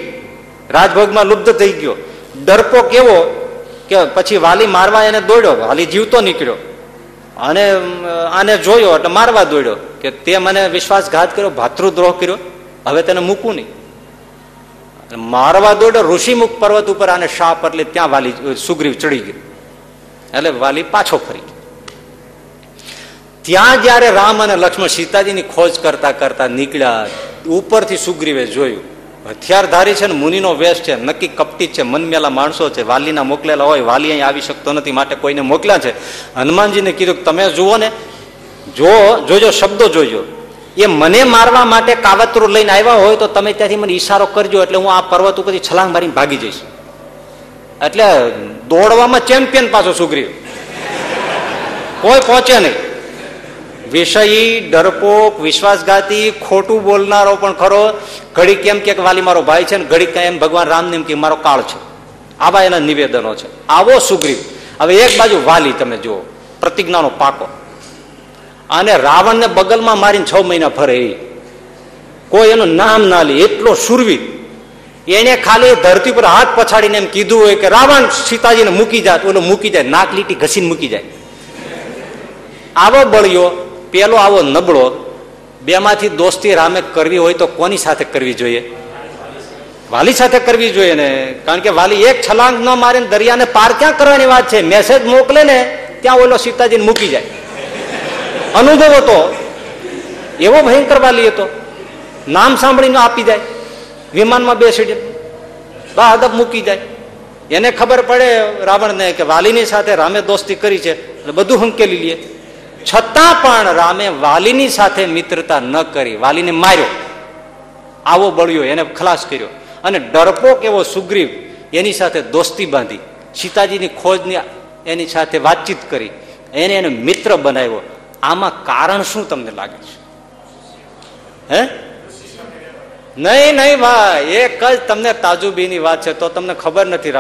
રાજભોગમાં લુપ્ત થઈ ગયો. ડરપો કેવો કે પછી વાલી મારવા એને દોડ્યો, વાલી જીવતો નીકળ્યો. અને આને જોયો એટલે મારવા દોડ્યો કે તે મને વિશ્વાસઘાત કર્યો, ભાતૃદ્રોહ કર્યો. હવે તેને મૂકું નહીં. મારવા દોડ્યો, ઋષિમુખ પર્વત ઉપર આને શાપ એટલે ત્યાં વાલી સુગ્રીવ ચડી ગયો. એટલે વાલી પાછો ફરી ત્યાં જયારે રામ અને લક્ષ્મણ સીતાજીની ખોજ કરતા કરતા નીકળ્યા, ઉપરથી સુગ્રીવે જોયું, હથિયારધારી છે ને, મુનિનો વેશ છે, નક્કી કપટી છે, મનમેલા માણસો છે, વાલીના મોકલેલા હોય, વાલી અહીં આવી શકતો નથી, માટે કોઈને મોકલ્યા છે. હનુમાનજીને કીધું તમે જુઓ ને, જો, જોજો, શબ્દો જોજો. એ મને મારવા માટે કાવતરું લઈને આવ્યા હોય તો તમે ત્યાંથી મને ઈશારો કરજો, એટલે હું આ પર્વત ઉપરથી છલાંગ મારીને ભાગી જઈશ. એટલે દોડવામાં ચેમ્પિયન પાછો સુગ્રીવ. કોઈ પહોંચે નહીં. વિષયી, ડરપોક, વિશ્વાસઘાતી, ખોટું બોલનારો પણ ખરો. ઘડી કેમ કે વાલી, મારો ભાઈ છે ને ઘડી કેમ ભગવાન રામને એમ કે, મારો કાળ છે. આવા એના નિવેદનો છે. આવો સુગ્રીવ. હવે એક બાજુ વાલી તમે જુઓ. પ્રતિજ્ઞાનો પાકો. અને રાવણને બગલમાં મારીને છ મહિના ફરે. કોઈ એનું નામ ના લે. એટલો સુરવીર. એને ખાલી ધરતી પર હાથ પછાડીને એમ કીધું હોય કે રાવણ સીતાજીને મૂકી જાય ઓલો મૂકી જાય નાક લીટી ઘસીને મૂકી જાય. આવો બળ્યો, પેલો આવો નબળો, બેમાંથી દોસ્તી રામે કરવી હોય તો કોની સાથે કરવી જોઈએ? વાલી સાથે કરવી જોઈએ ને? કારણ કે વાલી એક છલાંગ ન મારે દરિયાને પાર ક્યાં કરવાની વાત છે? મેસેજ મોકલે ને, ત્યાં ઓલો સીતાજીને મૂકી જાય. અનુભવ હતો. એવો ભયંકર વાલી હતો. નામ સાંભળીને આપી જાય. વિમાનમાં બેસી બા અદબ મૂકી જાય. એને ખબર પડે રાવણને કે વાલીની સાથે રામે દોસ્તી કરી છે, એટલે બધું હંકેલી લે. છતાં પણ રામે વાલીની સાથે મિત્રતા ન કરી, વાલીને માર્યો. આવો બળ્યો, એને ખલાસ કર્યો. અને ડરપોક એવો સુગ્રીવ એની સાથે દોસ્તી બાંધી. સીતાજીની ખોજની એની સાથે વાતચીત કરી. એને એને મિત્ર બનાવ્યો. આમાં કારણ શું તમને લાગે છે? હે? નહીં નહીં, ભાઈ. એક જ તમને તાજુબીની વાત છે, તો તમને ખબર નથી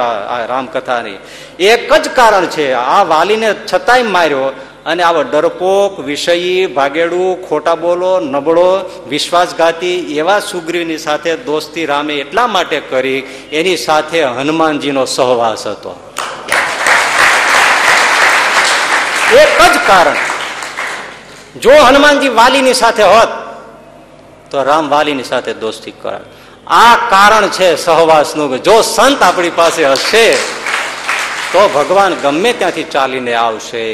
રામકથાની. એક જ કારણ છે, આ વાલીને છતાંય માર્યો અને આવો ડરપોક, વિષયી, ભાગેડું, ખોટા બોલો, નબળો, વિશ્વાસઘાતી એવા સુગ્રીવની સાથે દોસ્તી રામે એટલા માટે કરી, એની સાથે હનુમાનજીનો સહવાસ હતો. એક જ કારણ. જો હનુમાનજી વાલીની સાથે હોત તો રામ વાલીની સાથે દોસ્તી કરાય. આ કારણ છે સહવાસનું જો સંત આપણી પાસે હશે, તો ભગવાન ગમે ત્યાંથી ચાલીને આવશે.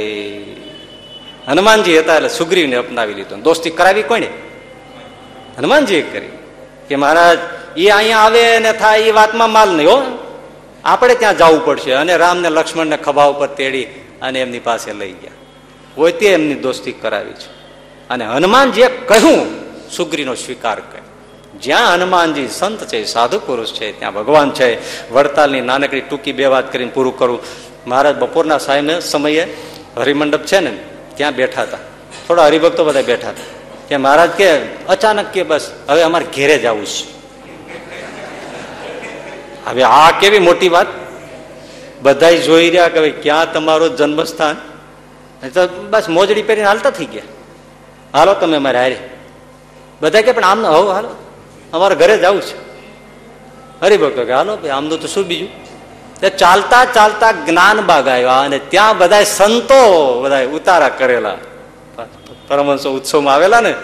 હનુમાનજી હતા એટલે સુગ્રીવને અપનાવી લીધો. દોસ્તી કરાવી કોને હનુમાનજીએ કરી. કે મહારાજ એ અહીંયા આવે ને થાય એ વાતમાં માલ નહીં હો. આપણે ત્યાં જવું પડશે અને રામને લક્ષ્મણને ખભા ઉપર તેડી અને એમની પાસે લઈ ગયા. હોય તે એમની દોસ્તી કરાવી છે. અને હનુમાનજીએ કહ્યું સુગ્રીનો સ્વીકાર કર્યો જ્યાં હનુમાનજી સંત છે, સાધુ પુરુષ છે, ત્યાં ભગવાન છે. વડતાલની નાનકડી ટૂંકી બે વાત કરીને પૂરું કરું. મહારાજ બપોરના સાહેબ સમયે હરિમંડપ છે ને, ત્યાં બેઠા હતા. થોડા હરિભક્તો બધા બેઠા હતા. કે મહારાજ કે, અચાનક કે બસ, હવે અમારે ઘેરે જવું છે. હવે આ કેવી મોટી વાત? બધા જોઈ રહ્યા કે ભાઈ, ક્યાં તમારું જન્મસ્થાન? તો બસ મોજડી પહેરીને હાલતા થઈ ગયા. હાલો, તમે મારે હારે. બધા કે પણ આમ હો હાલો. અમારે ઘરે જવું છે. હરિભક્તો કે હાલો, ભાઈ, આમનું તો શું બીજું? તે ચાલતા ચાલતા જ્ઞાન બાગ આવ્યા અને ત્યાં બધા સંતો બધા ઉતારા કરેલા. પરમહંસો ઉત્સવમાં આવેલા ને,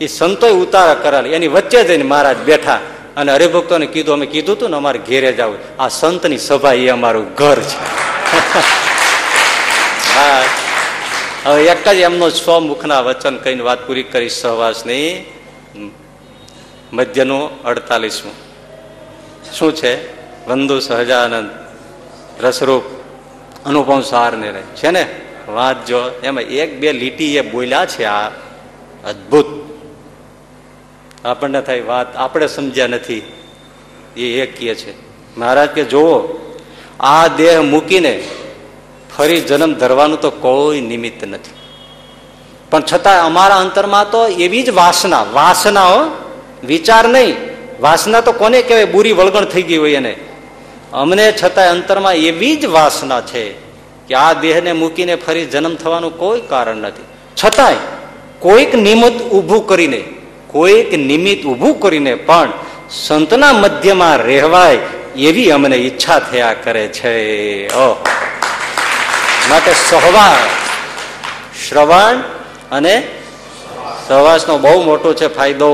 એ સંતોએ ઉતારા કરેલા. એની વચ્ચે જઈને મહારાજ બેઠા અને હરિભક્તોને કીધું, અમે કીધું હતું ને, અમારે ઘેરે જવું આ સંતની સભા એ અમારું ઘર છે. હા. હવે એક જ એમનો સ્વમુખના વચન કહીને વાત પૂરી કરી, સહવાસની. મધ્યનું અડતાલીસમું. શું છે? વંદુ સહજાનંદ, રસરૂપ અનુપમ સાર નિર્ણય છે ને? વાત જો એમાં એક બે લીટી એ બોલ્યા છે આ અદભુત. આપણને થાય વાત આપણે સમજ્યા નથી. એ એક કહે છે. મહારાજ કે, જુઓ, આ દેહ મૂકીને ફરી જન્મ ધરવાનું તો કોઈ નિમિત્ત નથી. પણ છતાં અમારા અંતરમાં તો એવી જ વાસના, વાસનાઓ વિચાર નહીં. વાસના તો કોને કહેવાય? બુરી વળગણ થઈ ગઈ હોય એને. અમને છતાં અંતરમાં એવી જ વાસના છે કે આ દેહને મૂકીને ફરી જન્મ થવાનું કોઈ કારણ નથી. છતાંય કોઈક નિમિત્ત ઊભું કરીને, કોઈક નિમિત્ત ઊભું કરીને પણ સંતના મધ્યમાં રહેવાય એવી અમને ઈચ્છા થયા કરે છે. માટે સહવાસ, શ્રવણ અને સહવાસનો બહુ મોટો છે ફાયદો.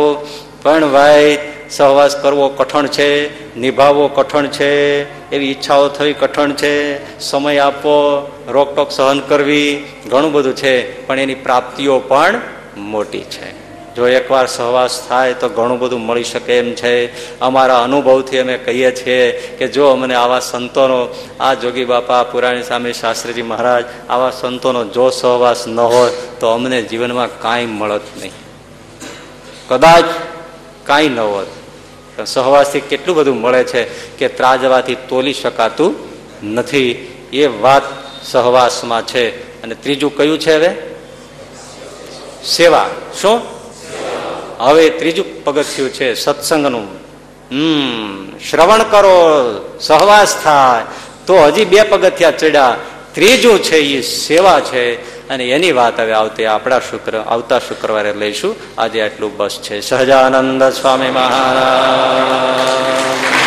પણ ભાઈ, સહવાસ કરવો કઠણ છે, નિભાવવો કઠણ છે, એવી ઈચ્છાઓ થવી કઠણ છે, સમય આપવો રોકટોક સહન કરવી, ઘણું બધું છે, પણ એની પ્રાપ્તિઓ પણ મોટી છે. જો એકવાર સહવાસ થાય તો ઘણું બધું મળી શકે એમ છે. અમારા અનુભવથી અમે કહીએ છીએ કે જો અમને આવા સંતોનો, આ જોગી બાપા પુરાણી સ્વામી શાસ્ત્રીજી મહારાજ, આવા સંતોનો જો સહવાસ ન હોય તો અમને જીવનમાં કાંઈ મળત નહીં. કદાચ કાંઈ ન હોત. સહવાસથી કેટલું બધું મળે છે કે ત્રાજવાથી તોલી શકાતું નથી. એ વાત સહવાસમાં છે. અને ત્રીજું કયું છે હવે? સેવા. શું? હવે ત્રીજું પગથિયું છે સત્સંગનું. હમ, શ્રવણ કરો, સહવાસ થાય. તો હજી બે પગથિયા ચડ્યા. ત્રીજું છે એ સેવા છે. અને એની વાત હવે આવતી આપણા શુક્ર, આવતા શુક્રવારે લઈશું. આજે આટલું બસ છે. સહજાનંદ સ્વામી મહારાજ.